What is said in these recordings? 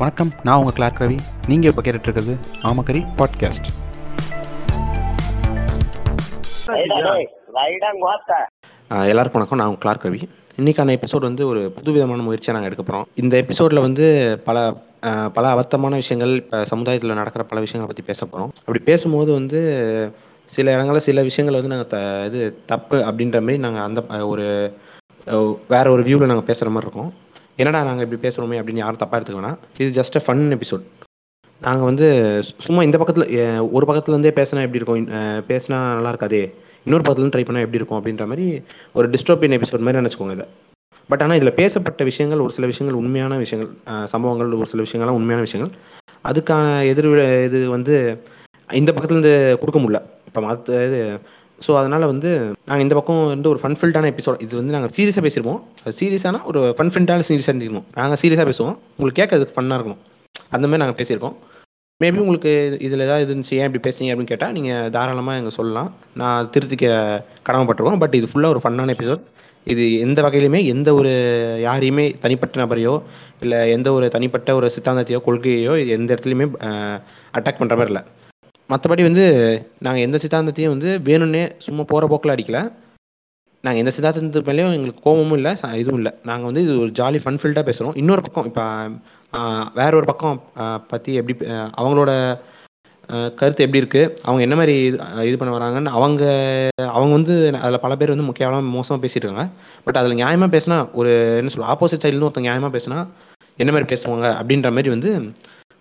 வணக்கம் நான் உங்கள் கிளார்க் ரவி நீங்கள் இப்போ கேட்டுட்ருக்கிறது ஆமக்கரி பாட்காஸ்ட் எல்லாருக்கும் வணக்கம் நான் கிளார்க் ரவி இன்றைக்கான எபிசோட் வந்து ஒரு புதுவிதமான முயற்சியாக நாங்கள் எடுக்க போகிறோம் இந்த எபிசோடில் வந்து பல பல அபத்தமான விஷயங்கள் இப்போ சமுதாயத்தில் நடக்கிற பல விஷயங்களை பற்றி பேச போகிறோம் அப்படி பேசும்போது வந்து சில இடங்களில் சில விஷயங்கள் வந்து நாங்கள் த இது தப்பு அப்படின்ற மாதிரி நாங்கள் அந்த ஒரு வேற ஒரு வியூவில் நாங்கள் பேசுகிற மாதிரி இருக்கோம். என்னடா நாங்கள் இப்படி பேசுகிறோமே அப்படின்னு யாரும் தப்பாக எடுத்துக்க வேணாம். இது ஜஸ்ட் அ ஃபன் எபிசோட் நாங்கள் வந்து சும்மா இந்த பக்கத்தில் ஒரு பக்கத்துலேருந்தே பேசினா எப்படி இருக்கும்? பேசினா நல்லா இருக்காதே. இன்னொரு பக்கத்துலேருந்து ட்ரை பண்ணால் எப்படி இருக்கும் அப்படின்ற மாதிரி ஒரு டிஸ்டோபியன் எபிசோட் மாதிரி நினச்சிக்கோங்க இதை. பட் ஆனால் இதில் பேசப்பட்ட விஷயங்கள் ஒரு சில விஷயங்கள் உண்மையான விஷயங்கள் சம்பவங்கள் ஒரு சில விஷயங்கள்லாம் உண்மையான விஷயங்கள். அதுக்கான எதிர் இது வந்து இந்த பக்கத்துலேருந்து கொடுக்க முடியல. இப்போ மற்ற இது ஸோ அதனால் வந்து நாங்கள் இந்த பக்கம் வந்து ஒரு ஃபன்ஃபில்டான எபிசோட் இது வந்து நாங்கள் சீரியஸாக பேசியிருப்போம் அது சீரியஸான ஒரு ஃபன்ஃபில்டான சீரியஸாக இருந்திருக்கணும் நாங்கள் சீரியஸாக பேசுவோம். உங்களுக்கு கேட்கறதுக்கு ஃபன்னாக இருக்கணும். அந்த மாதிரி நாங்கள் பேசியிருக்கோம். மேபி உங்களுக்கு இதில் ஏதாவது இருந்துச்சு ஏன் இப்படி பேசுறீங்க அப்படின்னு கேட்டால் நீங்கள் தாராளமாக எங்கள் சொல்லலாம். நான் திருத்திக்க கடமைப்பட்டிருக்கோம். பட் இது ஃபுல்லாக ஒரு ஃபன்னான எபிசோட் இது எந்த வகையிலுமே எந்த ஒரு யாரையுமே தனிப்பட்ட நபரையோ இல்லை எந்த ஒரு தனிப்பட்ட ஒரு சித்தாந்தத்தையோ கொள்கையோ இது எந்த இடத்துலையுமே அட்டாக் பண்ணுற மாதிரி இல்லை. மற்றபடி வந்து நாங்கள் எந்த சித்தாந்தத்தையும் வந்து வேணும்னே சும்மா போகிற போக்கில் அடிக்கல. நாங்கள் எந்த சித்தாந்தத்து மேலேயும் எங்களுக்கு கோபமும் இல்லை ச- இதுவும் இல்லை. நாங்கள் வந்து இது ஒரு ஜாலி ஃபன் ஃபீல்டாக பேசுகிறோம் இன்னொரு பக்கம் இப்போ வேற ஒரு பக்கம் பற்றி எப்படி அவங்களோட கருத்து எப்படி இருக்குது அவங்க என்ன மாதிரி இது இது பண்ண வராங்கன்னு அவங்க அவங்க வந்து அதில் பல பேர் வந்து முக்கியமாக மோசமாக பேசிட்டு இருக்காங்க. பட் அதில் நியாயமாக பேசினா ஒரு என்ன சொல்லுவோம் ஆப்போசிட் சைட்லேருந்து ஒருத்தன் நியாயமாக பேசினா என்ன மாதிரி பேசுவாங்க அப்படின்ற மாதிரி வந்து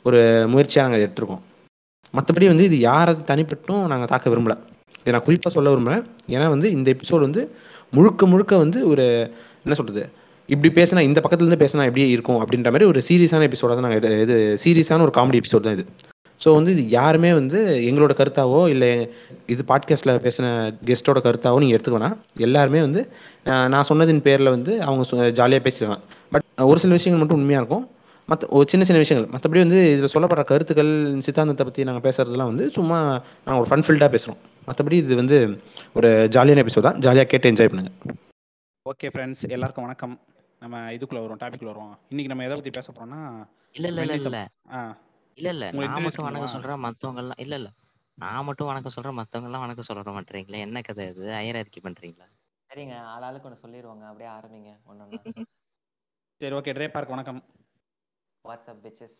ஒரு முயற்சியாக நாங்கள் எடுத்திருக்கோம். மற்றபடி வந்து இது யாரை தனிப்பட்டும் நாங்கள் தாக்க விரும்பல. இதை நான் குறிப்பாக சொல்ல விரும்புகிறேன் ஏன்னா வந்து இந்த எபிசோடு வந்து முழுக்க முழுக்க வந்து ஒரு என்ன சொல்கிறது இப்படி பேசினா இந்த பக்கத்துலேருந்து பேசினா எப்படி இருக்கும் அப்படின்ற மாதிரி ஒரு சீரியஸான எபிசோடாக தான் நாங்கள் இது சீரியஸான ஒரு காமெடி எபிசோட் தான் இது. ஸோ வந்து இது யாருமே வந்து எங்களோட கருத்தாவோ இல்லை இது பாட்காஸ்ட்டில் பேசின கெஸ்ட்டோட கருத்தாவோ நீங்கள் எடுத்துக்கோனா எல்லாருமே வந்து நான் சொன்னதின் பேரில் வந்து அவங்க ஜாலியாக பேசிடுவாங்க. பட் ஒரு சில விஷயங்கள் மட்டும் உண்மையாக இருக்கும். மற்ற ஒரு சின்ன சின்ன விஷயங்கள். மற்றபடி வந்து இதில் சொல்லப்படுற கருத்துக்கள் சித்தாந்தத்தை பற்றி நாங்கள் பேசுறதுலாம் வந்து சும்மா நாங்கள் ஒரு ஃபன் ஃபீல்டாக பேசுகிறோம் மற்றபடி இது வந்து ஒரு ஜாலியான எபிசோட் தான். ஜாலியாக கேட்டு என்ஜாய் பண்ணுங்க. ஓகே ஃப்ரெண்ட்ஸ் எல்லாருக்கும் வணக்கம். நம்ம இதுக்குள்ள வரும் டாபிக்ல வருவோம். இன்னைக்கு நம்ம எதை பற்றி பேச போறோம்னா இல்ல இல்ல இல்ல. இல்ல. இல்ல இல்ல. நான் மட்டும் வணக்கம்? சொல்றேன் மத்தவங்க எல்லாம் இல்ல இல்ல. நான் மட்டும் வணக்கம் சொல்றேன் மத்தவங்க எல்லாம் வணக்கம் சொல்ல மாட்டீங்களா என்ன கதை இது ஐயரார்கி பண்றீங்களா? சரிங்க. ஆளாளுக்கு ஒன்று சொல்லிடுவாங்க அப்படியே ஆரம்பிங்க. ஒன்று சரி ஓகே ட்ரே பார்க் வணக்கம். வாட்ஸ்அப் பிச்சஸ்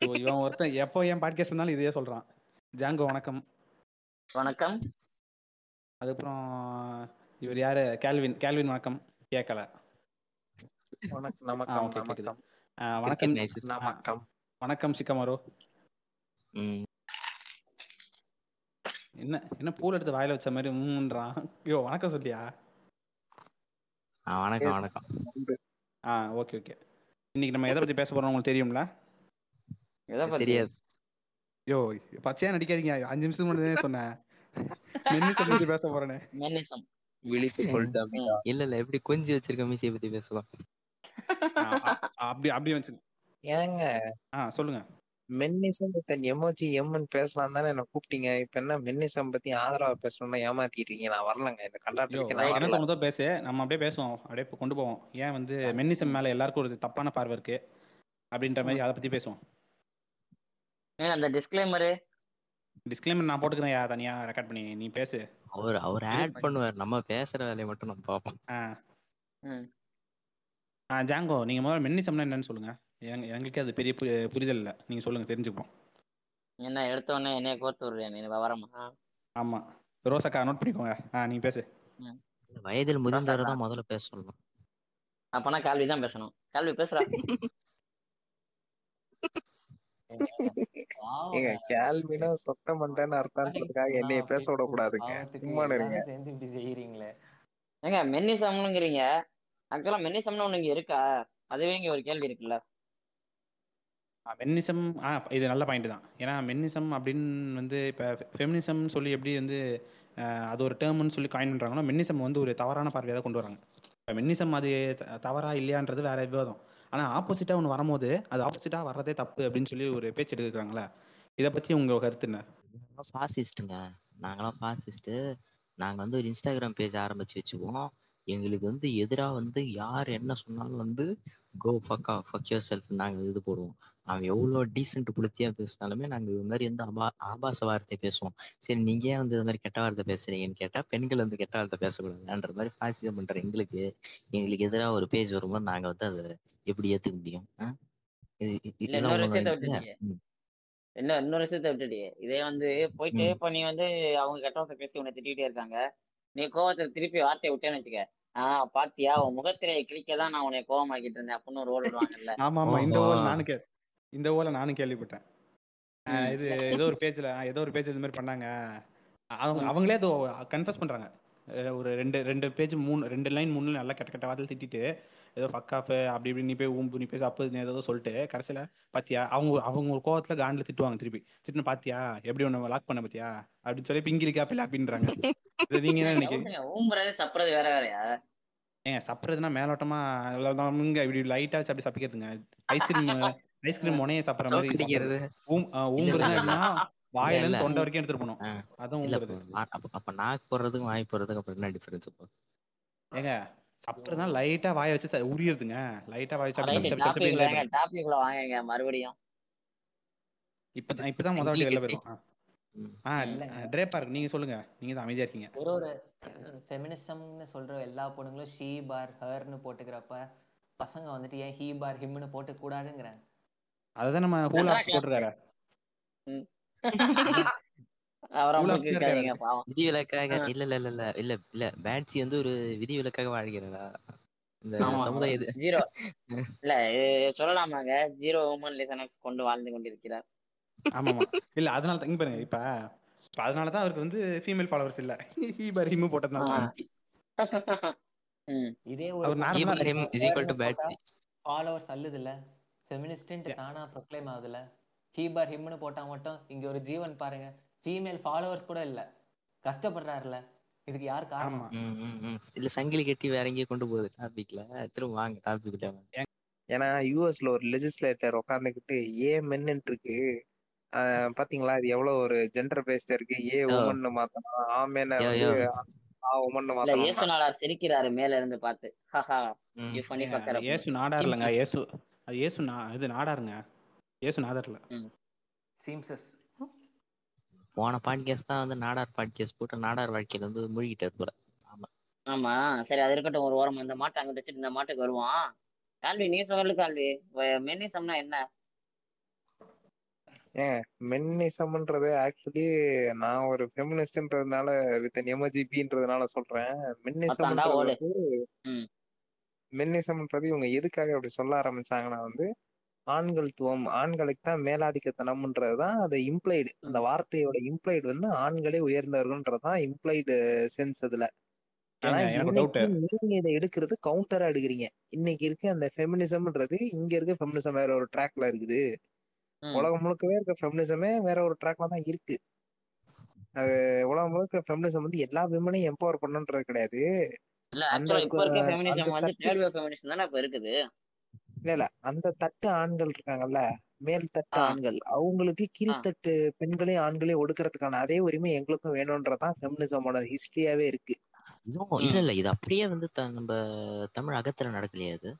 ஸோ இவன் ஒருத்தன் எப்போ என் பாட்காஸ்ட் இருந்தாலும் இதே சொல்கிறான் ஜாங்கோ வணக்கம். வணக்கம். அதுக்கப்புறம் இவர் யாரு? கேல்வின். கேல்வின் வணக்கம். கேட்கல வணக்கம் வணக்கம். வணக்கம் சிக்கமாரோ. என்ன என்ன பூல் எடுத்து வாயில வச்ச மாதிரி மூன்றான். ஐயோ வணக்கம் சொல்லியா? ஆ, வணக்கம். வணக்கம். ஆ ஓகே ஓகே. இன்னைக்கு நம்ம எதை பத்தி பேச போறோம் உங்களுக்கு தெரியும்ல? எதை பத்தி? தெரியாது. ஐயோ பச்சையா நடிக்காதீங்க அஞ்சு நிமிஷத்துக்கு முன்னாடி தானே சொன்னேன். மென்னிசம் பத்தி பேச போறேனே. மென்னிசம். இல்ல இல்ல. எப்படி கொஞ்சி வச்சிருக்க மீசையை பத்தி பேசலாம். அப்படி அப்படி வந்து ஏங்க. ஆ சொல்லுங்க. மென்னிசம் தன் எமோஜி எம்னு பேசலாம் தானே என்ன கூப்பிட்டீங்க. இப்ப என்ன மென்னிசம் பத்தி ஆதரவா பேசணும்னா ஏமாத்திட்டீங்க. நான் வரலங்க. இந்த கண்டாட்டத்துக்கு நான் தோணுதோ பேசு? நம்ம அப்படியே பேசுவோம். அப்படியே இப்ப கொண்டு போவோம். ஏன் வந்து மென்னிசம் மேல எல்லாருக்கும் ஒரு தப்பான பார்வை இருக்கு? அப்படின்ற மாதிரி அதை பத்தி பேசுவோம். ஏங்க அந்த டிஸ்க்ளைமரு டிஸ்க்ளைமர் நான் போட்டுக்கிறேன் யா தனியா ரெக்கார்ட் பண்ணி. நீ பேசு. அவர் அவர் ஆட் பண்ணுவார். நம்ம பேசுற வேலையை மட்டும் நம்ம பார்ப்போம். ஆ ஜாங்கோ நீங்க முதல்ல மென்னிசம்னா என்னன்னு சொல்லுங்க. எங்களுக்கு அது பெரிய பு- புரிதல் இல்லை. நீங்க சொல்லுங்க தெரிஞ்சுப்போம். என்ன எடுத்த உடனே என்னைய கோர்த்து விடுறியா நீ? விவரமா ஆமா. ரோசக்கா நோட் பண்ணிக்கோங்க ஆ நீ பேசு. வயதில் முதிர்ந்தவரை தான் முதல்ல பேச சொல்லணும் அப்பனா கேள்வி தான் பேசணும். கேள்வி பேசுறா ஏங்க கேள்வினா மண்டேன்னு அர்த்தம்ன்றதுக்காக என்னைய பேச விடக்கூடாதுங்க. சும்மா இருங்க. சேர்ந்து இப்படி செய்யறீங்களே ஏங்க மென்னிசம்னுங்கிறீங்க ஆக்சுவலா மென்னிசம்னு ஒண்ணு இங்க இருக்கா? அதுவே இங்க ஒரு கேள்வி இருக்குல்ல. மென்னிசம் ஆ இது நல்ல பாயிண்ட் தான். ஏன்னா மென்னிசம் அப்படின்னு வந்து இப்போ ஃபெமினிசம் சொல்லி எப்படி வந்து அது ஒரு டேர்ம்னு சொல்லி காயின் பண்ணுறாங்கன்னா மென்னிசம் வந்து ஒரு தவறான பார்வையை தான் கொண்டு வராங்க. இப்போ மென்னிசம் அது த- தவறா இல்லையான்றது வேற விவாதம் ஆனால் ஆப்போசிட்டாக ஒன்று வரும்போது அது ஆப்போசிட்டாக வர்றதே தப்பு அப்படின்னு சொல்லி ஒரு பேச்சு எடுக்கிறாங்களே இதை பற்றி உங்கள் கருத்து என்ன? ஃபாசிஸ்ட்டுங்க நாங்களாம் ஃபாசிஸ்ட்டு நாங்க வந்து ஒரு இன்ஸ்டாகிராம் பேஜ் ஆரம்பிச்சு வச்சுக்குவோம். எங்களுக்கு வந்து எதிரா வந்து யார் என்ன சொன்னாலும் வந்து go fuck fuck your self நாங்க இது போடுவோம். அவன் எவ்வளோ டீசென்ட் புளுத்தியா பேசினாலுமே நாங்க இது மாதிரி வந்து அபா ஆபாச வார்த்தை பேசுவோம். சரி நீங்க ஏன் வந்து இது மாதிரி கெட்ட வார்த்தை பேசுறீங்கன்னு கேட்டா பெண்கள் வந்து கெட்ட வார்த்தை பேசக்கூடாதுன்ற மாதிரி ஃபாசிசம் பண்ற எங்களுக்கு எங்களுக்கு எதிராக ஒரு பேஜ் வரும்போது நாங்க வந்து அதை எப்படி ஏத்துக்க முடியும்? என்ன இன்னொரு விஷயத்த விட்டுட்டியே இதே வந்து போயிட்டு. இப்ப நீ வந்து அவங்க கெட்ட வார்த்தை பேசி உன்னை திட்டிகிட்டே இருக்காங்க. நீ கோவத்துல திருப்பி வார்த்தையை விட்டேன்னு வச்சுக்க. ஆஹ் பாத்தியா? உன் முகத்திரையை கிழிக்க தான் நான் உன்னை கோவமாக்கிட்டு இருந்தேன். அப்படின்னு ஒரு ரோல் விடுவாங்கல்ல. ஆமா ஆமா இந்த ஓல நானும் இந்த ஓல நானும் கேள்விப்பட்டேன். இது ஏதோ ஒரு பேஜ்ல ஏதோ ஒரு பேஜ் இது மாதிரி பண்ணாங்க. அவங்க அவங்களே ஏதோ கன்ஃபஸ் பண்றாங்க. ஒரு ரெண்டு ரெண்டு பேஜ் மூணு ரெண்டு லைன் மூணு நல்லா கெட்ட கெட்ட வார்த்தை திட்டிட்டு ஏதோ ஃபக் ஆஃப் அப்படி இப்படி நீ போய் ஊம்பு நீ பேச அப்போ ஏதோ சொல்லிட்டு கடைசியில பாத்தியா அவங்க அவங்க ஒரு கோவத்துல காண்டில் திட்டுவாங்க திருப்பி. திட்டுன்னு பாத்தியா எப்படி ஒன்று லாக் பண்ண பாத்தியா அப்படின்னு சொல்லி பிங்கிலி காப்பில் அப்படின்றாங்க இது நீங்க என்ன நினைக்கிறீங்க? ஊம்புறது சப்புறது வேற வேறயா? ஏங்க சப்புறதுன்னா மேலோட்டமா இங்க இப்படி லைட்டா அப்படி சப்பிக்கிறதுங்க. ஐஸ்கிரீம் ஐஸ்கிரீம் முனையை சாப்பிட்ற மாதிரி சாப்பிடுறது ஊம்புறதுன்னா வாயில இருந்து தொண்டை வரைக்கும் எடுத்துட்டு அதான் இல்ல ஊம்புறது. அப்ப அப்ப நாக்கு போடுறதுக்கும் வாய் போடுறதுக்கும் அப்புறம் என்ன டிஃபரன்ஸ் இப்போ? ஏங்க சப்புறதுனா லைட்டா வாயை வச்சு உரியுறதுங்க. லைட்டா வாய் வச்சு வாங்க மறுபடியும். இப்போ இப்பதான் முத சங்கிலி வாட்டி வெளில போயிடும் இருக்கு நீங்க சொல்லுங்க. நீங்க தான் அமைதியா இருக்கீங்க. ஒரு ஒரு ஃபெமினிசம்னு சொல்ற எல்லா பொண்ணுங்களும் ஷீ பார் ஹர்னு போட்டுக்கிறப்ப பசங்க வந்துட்டு ஏன் ஹீ பார் ஹிம்னு போட்டு அதுதான் நம்ம ஹூல் ஆப்ஸ் போட்டிருக்காரு. இல்ல இல்ல இல்ல இல்ல இல்ல இல்ல பேட்சி வந்து ஒரு விதிவிலக்காக வாழ்கிறதா இந்த ஆமா சமுதாய இது. ஜீரோ இல்ல சொல்லலாமாங்க? ஜீரோ உமன் லிசனர்ஸ் கொண்டு வாழ்ந்து கொண்டிருக்கிறார். ஆமாமா. இல்ல அதனால தான் இங்க பாருங்க இப்ப இப்ப அதனால தான் அவருக்கு வந்து ஃபீமேல் ஃபாலோவர்ஸ் இல்ல. ஹீ பார் ஹிம் போட்டதுனால இதே ஒரு ஃபாலோவர்ஸ் அல்லுதுல்ல ஃபெமினிஸ்ட்ன்ட்டு தானா ப்ரொக்ளைம் ஆகுதுல்ல? ஹீ பார் ஹிம்னு போட்டா மட்டும் இங்க ஒரு ஜீவன் பாருங்க. ஃபீமேல் ஃபாலோவர்ஸ் கூட இல்ல. கஷ்டப்படுறாருல இதுக்கு யார் காரணம்? ஆமா. ம், ம், ம். இல்ல சங்கிலி கட்டி வேற எங்கேயோ கொண்டு போகுது டாபிக்ல திரும்ப வாங்க டாபிக் ஏன்னா யூஎஸ்ல ஒரு லெஜிஸ்லேட்டர் உட்காந்துக்கிட்டு ஏ மென்னு இருக்கு ஆஹ் பாத்தீங்களா? இது எவ்வளவு ஒரு ஜெண்டர் பேஸ்ட் இருக்கு ஏ உமன் மாத்தணும். ஆமேன வந்து ஆ உமன் இல்ல மாத்தணும்னா இயேசுநாதர் சிரிக்கிறாரு மேல இருந்து பார்த்து. ஹஹா. யூ ஃபனி ஃபக்கர் ஏசு நாடார் இல்லைங்க. ஏசு அது ஏசு நா இது நாடாருங்க. ஏசு நாடார்ல ம். சீம்சஸ் போன பாட்காஸ்ட் தான் வந்து நாடார் பாட்காஸ்ட் போட்டு நாடார் வாழ்க்கையில வந்து மூழ்கிட்டார் போல. ஆமா. ஆமா. சரி அது இருக்கட்டும் ஒரு ஓரம் இந்த மாட்டை அங்கிட்டு வச்சுட்டு இந்த மாட்டுக்கு வருவான். கால்வி நீ சொல்லு கால்வி. மென்னிசம்னா என்ன? ஏன் மென்னிசம்ன்றது ஆக்சுவலி நான் ஒரு ஃபெமினிஸ்ட்ன்றதுனால வித் எமஜிபின்றதுனால சொல்றேன். மத்தாண்டா மென்னிசம்ன்றது இவங்க எதுக்காக அப்படி சொல்ல ஆரம்பிச்சாங்கன்னா வந்து ஆண்கள்துவம் ஆண்களுக்கு தான் மேலாதிக்கத்தனம்ன்றது தான் அது இம்ப்ளைடு அந்த வார்த்தையோட இம்ப்ளைடு வந்து ஆண்களே உயர்ந்தவர்கள்ன்றது தான் இம்ப்ளைடு சென்ஸ் அதுல. ஆனா நீங்க இதை எடுக்கிறது கவுண்டரா எடுக்கிறீங்க. இன்னைக்கு இருக்க அந்த ஃபெமினிசம்ன்றது இங்க இருக்க ஃபெமினிசம் வேற ஒரு ட்ராக்ல இருக்குது. உலகம் முழுக்கவே இருக்க ஃபெமினிசமே வேற ஒரு ட்ராக்ல தான் இருக்கு. அது உலகம் முழுக்க ஃபெமினிசம் வந்து எல்லா விமனையும் எம்பவர் பண்ணுன்றது கிடையாது. இல்ல அந்த ஆக்சுவலா இப்ப இருக்க ஃபெமினிசம் வந்து தேர்ட் வேவ் ஃபெமினிசம் தானே இப்ப இருக்குது? இல்ல இல்ல. அந்த தட்டு ஆண்கள் இருக்காங்கல்ல மேல் தட்டு ஆண்கள். அவங்களுக்கு கீழ்த்தட்டு பெண்களையும் ஆண்களையும் ஒடுக்கறதுக்கான அதே உரிமை எங்களுக்கும் வேணும்ன்றதான் ஃபெமினிசமோட ஹிஸ்டரியாவே இருக்கு. இதுவும் இல்ல இல்ல. இது அப்படியே வந்து த- நம்ம தமிழ் அகத்துல நடக்கலையா இது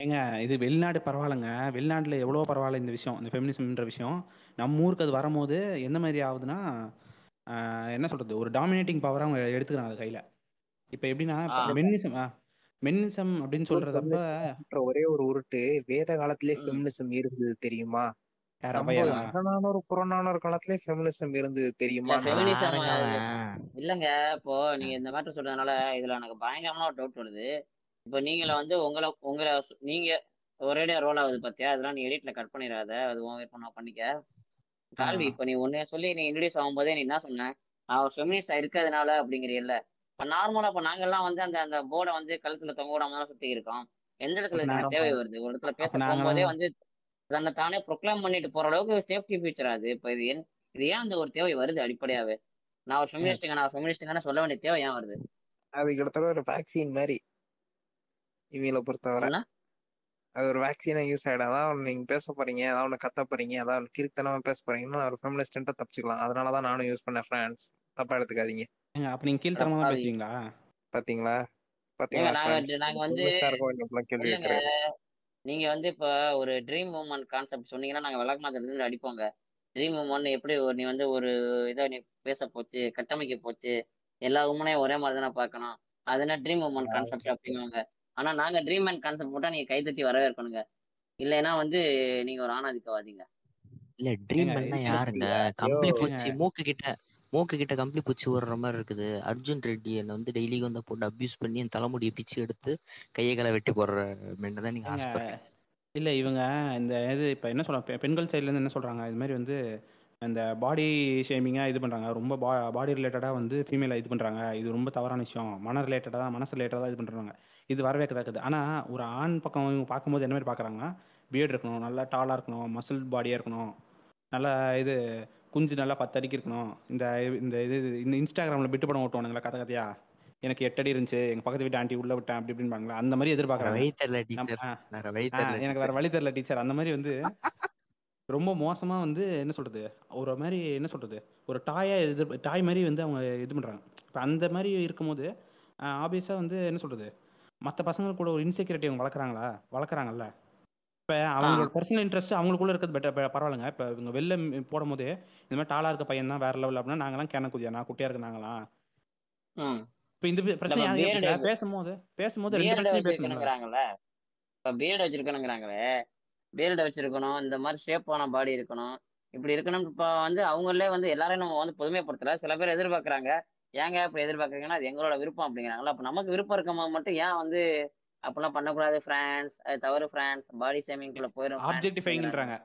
ஏங்க இது வெளிநாடு பரவாயில்லைங்க. வெளிநாட்டுல எவ்வளோ பரவாயில்ல இந்த விஷயம் இந்த ஃபெமினிசம்ன்ற விஷயம். நம்ம ஊருக்கு அது வரும்போது எந்த மாதிரி ஆகுதுன்னா என்ன சொல்றது? ஒரு டாமினேட்டிங் பவரா அவங்க எடுத்துக்கிறாங்க அது கையில. இப்போ எப்படின்னா மென்னிசம் மென்னிசம் அப்படின்னு சொல்றதப்ப ஒரே ஒரு உருட்டு வேத காலத்திலே ஃபெமினிசம் இருந்தது தெரியுமா? அகநானூறு புறநானூறு காலத்திலே ஃபெமினிசம் இருந்தது தெரியுமா? இல்லங்க இப்போ நீங்க இந்த மேட்டர் சொல்றதுனால இதுல எனக்கு பயங்கரமான ஒரு டவுட் வருது. இப்போ நீங்கள வந்து உங்களை உங்களை நீங்க ஒரேடியா ரோல் ஆகுது பாத்தியா? அதெல்லாம் நீ எடிட்ல கட் பண்ணிடாத. அது உன் விருப்பம் பண்ணிக்க. கால்வி இப்போ நீ ஒன்னே சொல்லி நீ இன்ட்ரடியூஸ் ஆகும்போதே நீ என்ன சொன்ன? நான் ஒரு ஃபெமினிஸ்டா இருக்கிறதுனால அப்படிங்கிறீல்ல இப்போ நார்மலா இப்போ நாங்கெல்லாம் வந்து அந்த அந்த போர்டை வந்து கழுத்துல தொங்க விடாம தான் சுத்தி இருக்கோம். எந்த இடத்துல தேவை வருது? ஒரு இடத்துல பேச போகும்போதே வந்து தன்னை தானே ப்ரொக்ளைம் பண்ணிட்டு போற அளவுக்கு சேஃப்டி ஃபீச்சர் அது. இப்போ இது ஏன் இது ஏன் அந்த ஒரு தேவை வருது அடிப்படையாவே? நான் ஒரு ஏங்க, ஃபெமினிஸ்ட்டுங்க நான் ஃபெமினிஸ்ட்டுங்கன்னு சொல்ல வேண்டிய தேவை ஏன் வருது? அது கிட்டத்தட்ட ஒரு வேக்சின் மாதிரி. இவங்களை பொறுத்தவரை. அது ஒரு வேக்சினா யூஸ் ஆயிடும். அதான் நீங்க பேச போறீங்க ஏதாவது ஒன்று கத்த போறீங்க ஏதாவது கிறுத்தனமா பேச போறீங்கன்னா ஒரு ஃபெமினிஸ்டன்ட்டா தப்பிச்சுக்கலாம். அதனாலதான் நானும் யூஸ் பண்ணேன் ஃப்ரெண்ட்ஸ் தப்பா எடுத்துக்காதீங்க. ஏங்க அப்ப நீங்க கீழ்த்தரமா தான் பேசுவீங்களா? பாத்தீங்களா? பாத்தீங்களா நாங்க நாங்க வந்து நீங்க வந்து இப்ப ஒரு ட்ரீம் மூமெண்ட் கான்செப்ட் சொன்னீங்கன்னா நாங்க விளக்கமாத்திரத்துல அடிப்போங்க. ட்ரீம் மூமெண்ட் எப்படி ஒரு நீ வந்து ஒரு இதை நீ பேச போச்சு கட்டமைக்க போச்சு எல்லா உமனையும் ஒரே மாதிரி தானே பார்க்கணும். அது என்ன ட்ரீம் மூமெண்ட் கான்செப்ட் அப்படிங்குவாங்க ஆனா நாங்க ட்ரீம் அண்ட் கான்செப்ட் போட்டா நீங்க கைத்தட்டி வரவேற்கணுங்க. இல்லைன்னா வந்து நீங்க ஒரு ஆணாதிக்கவாதிங்க. இல்ல ட்ரீம் பண்ணா யாருங்க. கம்பளி பூச்சி. மூக்கு கிட்ட மூக்கு கிட்ட கம்பளி பூச்சி விடுற மாதிரி இருக்குது. அர்ஜுன் ரெட்டி என்ன வந்து டெய்லி வந்து போட்டு அபியூஸ் பண்ணி என் தலைமுடியை பிச்சு எடுத்து கையை காலை வெட்டி போடுற மென்னு தான் நீங்க ஏங்க, ஆசைப்படுறீங்க? இல்ல இவங்க இந்த இது இப்ப என்ன சொல்ல பெ- பெண்கள் சைடுல இருந்து என்ன சொல்றாங்க? இது மாதிரி வந்து இந்த பாடி ஷேமிங்கா இது பண்றாங்க. ரொம்ப பாடி ரிலேட்டடா வந்து ஃபீமேல இது பண்றாங்க. இது ரொம்ப தவறான விஷயம். மன ரிலேட்டடா மனசு ரிலேட்டடா இது பண்றாங்க. இது வரவேற்கத்தக்கது. ஆனா ஒரு ஆண் பக்கம் இவங்க பார்க்கும்போது என்ன மாதிரி பாக்குறாங்க பியர்ட் இருக்கணும் நல்லா டாலா இருக்கணும் மசில் பாடியா இருக்கணும். நல்லா இது குஞ்சு நல்லா பத்து அடிக்கு இருக்கணும். இந்த இந்த இது இந்த இன்ஸ்டாகிராம்ல பிட்டு படம் ஓட்டுவானுங்களா கதை கதையா? எனக்கு எட்டு அடி இருந்துச்சு எங்க பக்கத்து வீட்டு ஆண்டி உள்ள விட்டேன் அப்படி இப்படின்னு அந்த மாதிரி எதிர்பார்க்கறாங்க. தெரியல எனக்கு வேற வழி தெரியல டீச்சர். அந்த மாதிரி வந்து ரொம்ப மோசமா வந்து என்ன சொல்றது? ஒரு மாதிரி என்ன சொல்றது? ஒரு டாயா இது டாய் மாதிரி வந்து அவங்க இது பண்றாங்க. இப்போ அந்த மாதிரி இருக்கும்போது ஆப்வியஸா வந்து என்ன சொல்றது? மற்ற பசங்க கூட ஒரு இன்செக்யூரிட்டி அவங்க வளர்க்குறாங்களா? வளர்க்குறாங்கல்ல? இப்போ அவங்களோட பர்சனல் இன்ட்ரெஸ்ட் அவங்களுக்குள்ள இருக்கிறது பெட்டர் பரவாயில்லைங்க. இப்போ இவங்க வெளில ம் போடும் போது இந்த மாதிரி டாலா இருக்க பையன் தான் வேற லெவல் அப்படின்னா நாங்களாம் கேன குதியா நான் குட்டியா இருக்கு ம். இப்போ இந்த பிரச்சனை நம்ம ஏற்படுது? பேசும்போது பேசும்போது ரெண்டு பியர்டை பிரச்சனையும் பேசணும்ல வச்சிருக்கணுங்கிறாங்கல்ல. இப்ப பியர்டு வச்சிருக்கணுங்கிறாங்களே. பியர்டு வச்சிருக்கணும். இந்த மாதிரி ஷேப்பான பாடி இருக்கணும். இப்படி இருக்கணும். இப்ப வந்து அவங்களே வந்து எல்லாரையும் நம்ம வந்து பொதுமைப்படுத்தல. சில பேர் எதிர்பார்க்கறாங்க. ஏங்க இப்படி எதிர்பார்க்கறீங்கன்னா அது எங்களோட விருப்பம் அப்படிங்கிறாங்களா? அப்ப நமக்கு விருப்பம் இருக்கும் போது மட்டும் ஏன் வந்து அப்படிலாம் பண்ணக்கூடாது ஃப்ரான்ஸ் அது தவறு ஃப்ரான்ஸ் பாடி ஷேமிங்குள்ள போயிடும் ஃப்ரான்ஸ் ஆப்ஜெக்டிஃபைங்ன்றாங்க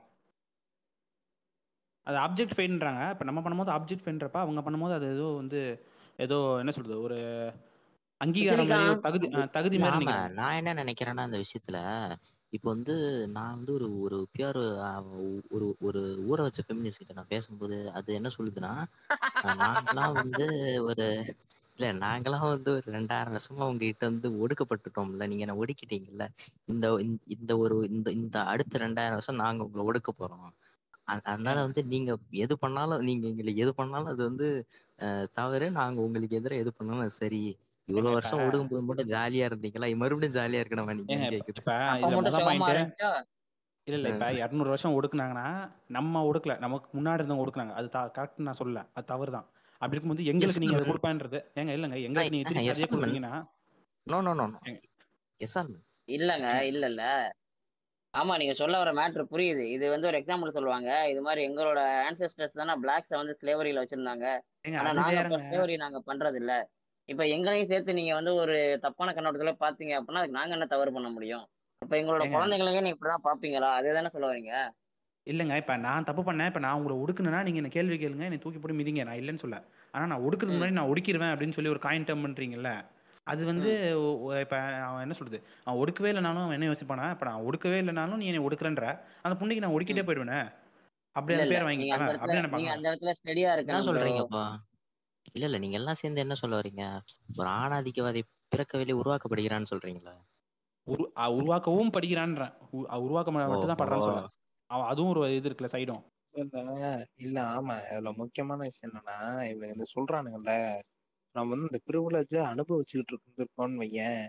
அது ஆப்ஜெக்ட் ஃபைன்றாங்க இப்போ நம்ம பண்ணும்போது ஆப்ஜெக்ட் ஃபைன்றப்ப அவங்க பண்ணும்போது அது ஏதோ வந்து ஏதோ என்ன சொல்றது ஒரு அங்கீகாரம் தகுதி தகுதி மாதிரி நான் என்ன நினைக்கிறேன்னா அந்த விஷயத்துல இப்போ வந்து நான் வந்து ஒரு ஒரு பியூர் ஒரு ஒரு ஊற வச்ச ஃபெமினிஸ்ட் கிட்ட நான் பேசும்போது அது என்ன சொல்லுதுன்னா நாங்கெல்லாம் வந்து ஒரு இல்ல நாங்கெல்லாம் வந்து ஒரு ரெண்டாயிரம் வருஷமா உங்ககிட்ட வந்து ஒடுக்கப்பட்டுட்டோம்ல. நீங்க என்ன ஒடுக்கிட்டீங்கல்ல? இந்த இந்த- இந்த ஒரு இந்த இந்த அடுத்த ரெண்டாயிரம் வருஷம் நாங்க உங்களை ஒடுக்க போறோம். அதனால வந்து நீங்க எது பண்ணாலும் நீங்க எங்களுக்கு எது பண்ணாலும் அது வந்து தவறு. நாங்க உங்களுக்கு எதிராக எது பண்ணாலும் சரி. இவ்வளவு வருஷம் ஒடுக்கும் போது மட்டும் ஜாலியா இருந்தீங்களா? மறுபடியும் ஜாலியா இருக்கணுமா இப்ப- கேக்குது இல்ல இல்ல. இப்ப இருநூறு வருஷம் ஒடுக்குனாங்கன்னா நம்ம ஒடுக்கல. நமக்கு முன்னாடி இருந்தவங்க ஒடுக்குனாங்க. அது கரெக்ட் நான் சொல்லல. அது தவறு தான் அப்படி இருக்கும்போது எங்களுக்கு நீங்க அதை கொடுப்பேன்றது. ஏங்க இல்லங்க. எங்களுக்கு நீங்க திருப்பி அதே கொடுத்தீங்கன்னா நோ நோ நோ ஏங்க, எஸ் ஆர் இல்லங்க இல்ல இல்ல ஆமா நீங்க சொல்ல வர மேட்ரு புரியுது. இது வந்து ஒரு எக்ஸாம்பிள் சொல்லுவாங்க. இது மாதிரி எங்களோட ஆன்செஸ்டர்ஸ் தானே பிளாக்ஸை வந்து ஸ்லேவரியில வச்சிருந்தாங்க. ஆனா நாங்க இப்ப ஸ்லேவரி நாங்க பண்றது இல்ல இப்ப எங்களையும் சேர்த்து நீங்க வந்து ஒரு தப்பான கண்ணோட்டத்துல பாத்தீங்க அப்படின்னா அதுக்கு நாங்க என்ன தவறு பண்ண முடியும்? அப்ப எங்களோட குழந்தைகளையும் நீங்க இப்படிதான் பாப்பீங்களா? அதே தானே சொல்ல வரீங்க? இல்லங்க இப்ப நான் தப்பு பண்ணேன் இப்ப நான் உங்களை ஒடுக்குனா நீங்க என்ன கேள்வி கேளுங்க என்னை தூக்கி போட்டு மிதிங்க நான் இல்லைன்னு சொல்ல. ஆனா நான் ஒடுக்குறதுக்கு ம். முன்னாடி நான் ஒடுக்கிடுவேன் அப்படின்னு சொல்லி ஒரு காயின் டேர்ம் பண்றீங்கல்ல அது வந்து ம். ஒ- ஒ- இப்ப அவன் என்ன சொல்றது? அவன் ஒடுக்கவே இல்லைனாலும் அவன் என்ன யோசிப்பானா இப்ப நான் ஒடுக்கவே இல்லைனாலும் நீ என்னை ஒடுக்குறன்ற. அந்த புண்ணிக்கு நான் ஒடுக்கிட்டே ம். போயிடுவேனே அப்படி இல்ல அந்த இல்ல பேர் நீங்க வாங்கிக்கலாம் அந்த இடத்துல அப்படி நீங்க நினைப்பாங்களா அந்த இடத்துல ஸ்டெடியா என்ன இருக்கணும் ப்ரோ சொல்றீங்கப்பா? இல்ல இல்ல நீங்க எல்லாம் சேர்ந்து என்ன சொல்ல வரீங்க? ஒரு ஆணாதிக்கவாதி பிறக்கவில்லை உருவாக்கப்படுகிறான்னு சொல்றீங்களா? உரு அ- உருவாக்கவும் படிக்கிறான்றேன் உ- அ- உருவாக்க மட்டும் தான் ஓஹோ படுறான்னு சொல்ல அவன் அதுவும் ஒரு இது இருக்குல்ல சைடும். இல்ல ஆமா. அதுல முக்கியமான விஷயம் என்னன்னா இவங்க இந்த சொல்றானுங்கல்ல நம்ம வந்து இந்த ப்ரிவிலேஜ அனுபவிச்சுக்கிட்டு இருந்திருக்கோம்னு வையேன்.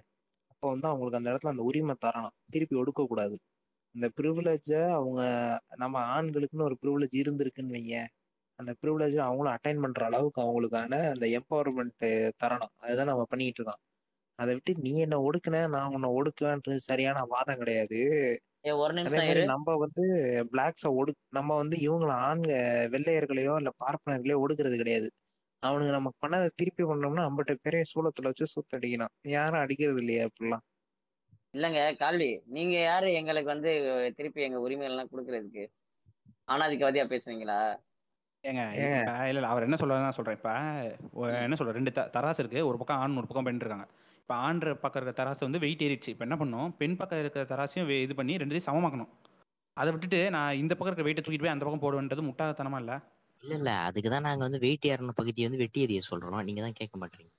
அப்ப வந்து அவங்களுக்கு அந்த இடத்துல அந்த உரிமை தரணும். திருப்பி ஒடுக்க கூடாது. இந்த ப்ரிவிலேஜ அவங்க நம்ம ஆண்களுக்குன்னு ஒரு ப்ரிவிலேஜ் இருந்திருக்குன்னு வையேன். அந்த ப்ரிவிலேஜ் அவங்களும் அட்டைன் பண்ற அளவுக்கு அவங்களுக்கான அந்த எம்பவர்மெண்ட் தரணும். அதுதான் நம்ம பண்ணிட்டு இருக்கோம். அதை விட்டு நீ என்ன ஒடுக்குன நான் உன்னை ஒடுக்குவேன்றது சரியான வாதம் கிடையாது. ஒரு நிமிஷம் நம்ம வந்து பிளாக்ஸ ஒடு நம்ம வந்து இவங்கள ஆண்க வெள்ளையர்களையோ இல்ல பார்ப்பனர்களையோ ஒடுக்குறது கிடையாது. அவனுங்க நமக்கு பண்ணதை திருப்பி பண்ணோம்னா அம்பட்ட பேரையும் சூளத்துல வச்சு சுத்தடிக்கணும். யாரும் அடிக்கிறது இல்லையா இப்படிலாம் இல்லங்க கால்வி நீங்க யாரு எங்களுக்கு வந்து திருப்பி எங்க உரிமைகள் எல்லாம் கொடுக்கறதுக்கு? ஆனாதிக்கவாதியா பேசுறீங்களா? ஏங்க இல்ல இல்ல அவர் என்ன சொல்றாரு நான் சொல்றேன். இப்ப என்ன சொல்ற ரெண்டு த- தராசு இருக்கு. ஒரு பக்கம் ஆண் ஒரு பக்கம் பெண் இருக்காங்க. இப்ப ஆண் பக்கம் இருக்கிற தராசு வந்து வெயிட் ஏறிடுச்சு. இப்ப என்ன பண்ணும்? பெண் பக்கம் இருக்கிற தராசையும் இது பண்ணி ரெண்டையும் சமமாக்கணும். அதை விட்டுட்டு நான் இந்த பக்கம் இருக்கிற வெயிட்டை தூக்கிட்டு போய் அந்த பக்கம் போடுவேன்றது முட்டாள்தனமா இல்ல? இல்ல இல்ல. அதுக்குதான் நாங்க வந்து வெயிட் ஏறின பகுதியை வந்து வெட்டி எறிய சொல்றோம். நீங்க தான் கேட்க மாட்டீங்க.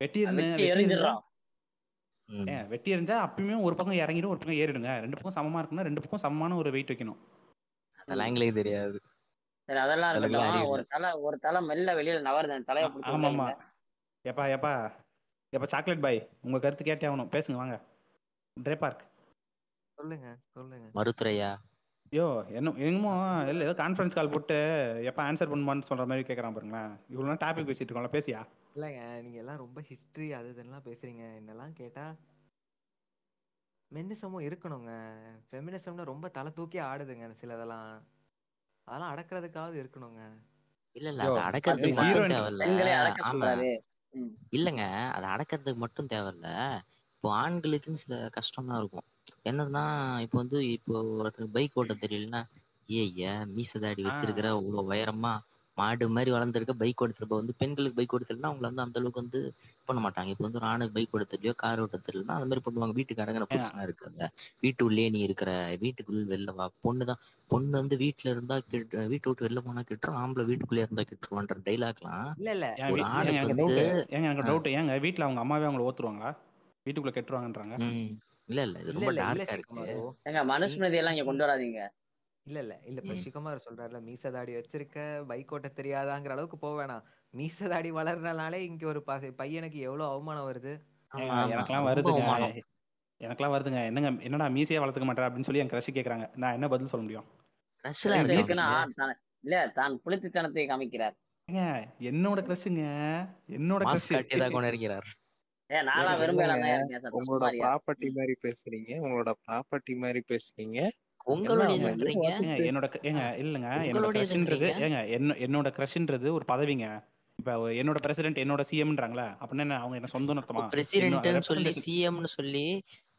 வெட்டி ஏன்? வெட்டி இருந்தா அப்பயுமே ஒரு பக்கம் இறங்கிடும் ஒரு பக்கம் ஏறிடுங்க. ரெண்டு பக்கம் சமமா இருக்குன்னா ரெண்டு பக்கம் சமமான ஒரு வெயிட் வைக்கணும். அதெல்லாம் எங்களுக்கு தெரியாது. சரி அதெல்லாம் ஒரு தலை ஒரு தலை மெல்ல வெளியில நவருது. தலையை ஆமா ஆமா எப்பா எப்பா எப்ப சாக்லேட் பாய் உங்க கருத்து கேட்டே ஆகணும். பேசுங்க வாங்க. ட்ரே பார்க் சொல்லுங்க சொல்லுங்க. மருத்துரையா ஐயோ என்ன என்னமோ இல்லை ஏதோ கான்ஃபரன்ஸ் கால் போட்டு எப்போ ஆன்சர் பண்ணுமான்னு சொல்ற மாதிரி கேட்குறான் பாருங்களேன். இவ்வளோ டாபிக் பேசிட்டு இருக்கோம்ல பேசியா? இல்லைங்க நீங்க எல்லாம் ரொம்ப ஹிஸ்டரி அது இதெல்லாம் பேசுறீங்க. என்னெல்லாம் கேட்டா மென்னிசமும் இருக்கணுங்க. ஃபெமினிசம்னு ரொம்ப தலை தூக்கி ஆடுதுங்க சிலதெல்லாம். அதெல்லாம் அடக்கிறதுக்காவது இருக்கணுங்க. இல்ல இல்ல அதை அடக்கிறதுக்கு மட்டும் தேவையில்ல. ஆமா. இல்லைங்க அதை அடக்கிறதுக்கு மட்டும் தேவையில்ல. இப்போ ஆண்களுக்குன்னு சில கஷ்டம்லாம் இருக்கும். என்னதுன்னா இப்போ வந்து இப்போ ஒருத்தருக்கு பைக் ஓட்ட தெரியலன்னா ஏ ஏன் மீசதாடி வச்சிருக்கிற? இவ்வளோ உயரமா மாடு மாதிரி வளர்ந்துருக்க பைக் ஓடுறப்ப வந்து பெண்களுக்கு பைக் ஓட்ட தெரியலனா அவங்கள வந்து அந்த அளவுக்கு வந்து பண்ண மாட்டாங்க. இப்போ வந்து ஒரு ஆணுக்கு பைக் தெரியலையோ கார் ஓட்ட தெரியலனா அந்த மாதிரி பண்ணுவாங்க. வீட்டுக்கு அடங்கின புருஷனா இருக்காங்க. வீட்டு உள்ளே நீ இருக்கிற வீட்டுக்குள்ள வெளில வா. பொண்ணு தான். பொண்ணு வந்து வீட்டுல இருந்தா கிட்டு வீட்டை விட்டு வெளில போனா கிட்டுரும். ஆம்பளை வீட்டுக்குள்ளே இருந்தா கிட்டுருவான்ற டைலாக்லாம் இல்ல இல்ல. ஒரு ஆணுக்கு எனக்கு வந்து டவுட் ஏங்க எனக்கு. டவுட் ஏங்க வீட்டில் அவங்க அம்மாவே அவங்கள ஓத்துருவாங்களா? வீட்டுக்குள்ள கெட்டுருவாங்கன்றாங்க. இல்ல இல்ல. இது ரொம்ப டார்க்கா இருக்கு. ஏங்க மனுஸ்மிருதி எல்லாம் இங்க கொண்டு வராதீங்க. இல்ல இல்ல. இல்ல இப்ப. சிவகுமார் சொல்றாருல மீசதாடி வச்சிருக்க பைக் ஓட்ட தெரியாதாங்கிற அளவுக்கு போக வேணாம். மீசதாடி வளர்றனாலே இங்க ஒரு பச- பையனுக்கு எவ்வளவு அவமானம் வருது? ஆமா ஏங்க ஆமா. எனக்கெல்லாம் ரொம்ப வருதுங்க. அவமானம். எனக்கெல்லாம் வருதுங்க. என்னங்க என்னடா மீசையே வளர்த்துக்க மாட்டேற அப்படின்னு சொல்லி என் கிரஷ் கேட்குறாங்க நான் என்ன பதில் சொல்ல முடியும்? கிரஷ் இருக்குன்னா தான் இல்ல தான் புளித்துத்தனத்தை காமிக்கிறார். ஏங்க என்னோட கிரஷுங்க என்னோட கிரஷ் காட்டியதாக கொண்டிருக்கிறார் ஏன் நானா ஏங்க, இருக்கேன் உங்களோட ப்ராப்பர்ட்டி மாதிரி பேசுறீங்க. உங்களோட ப்ராப்பர்ட்டி மாதிரி பேசுறீங்க. என்னோட ஏங்க இல்லைங்க என்னோட? கிரஷ்ன்றது ஏங்க என்னோட கிரஷ்ன்றது ஒரு பதவிங்க. இப்ப என்னோட பிரசிடென்ட் என்னோட சிஎம்ன்றாங்களா அப்படின்னா அவங்க என்ன சொந்த அர்த்தமா பிரசிடென்ட்னு சொல்லி சிஎம்னு சொல்லி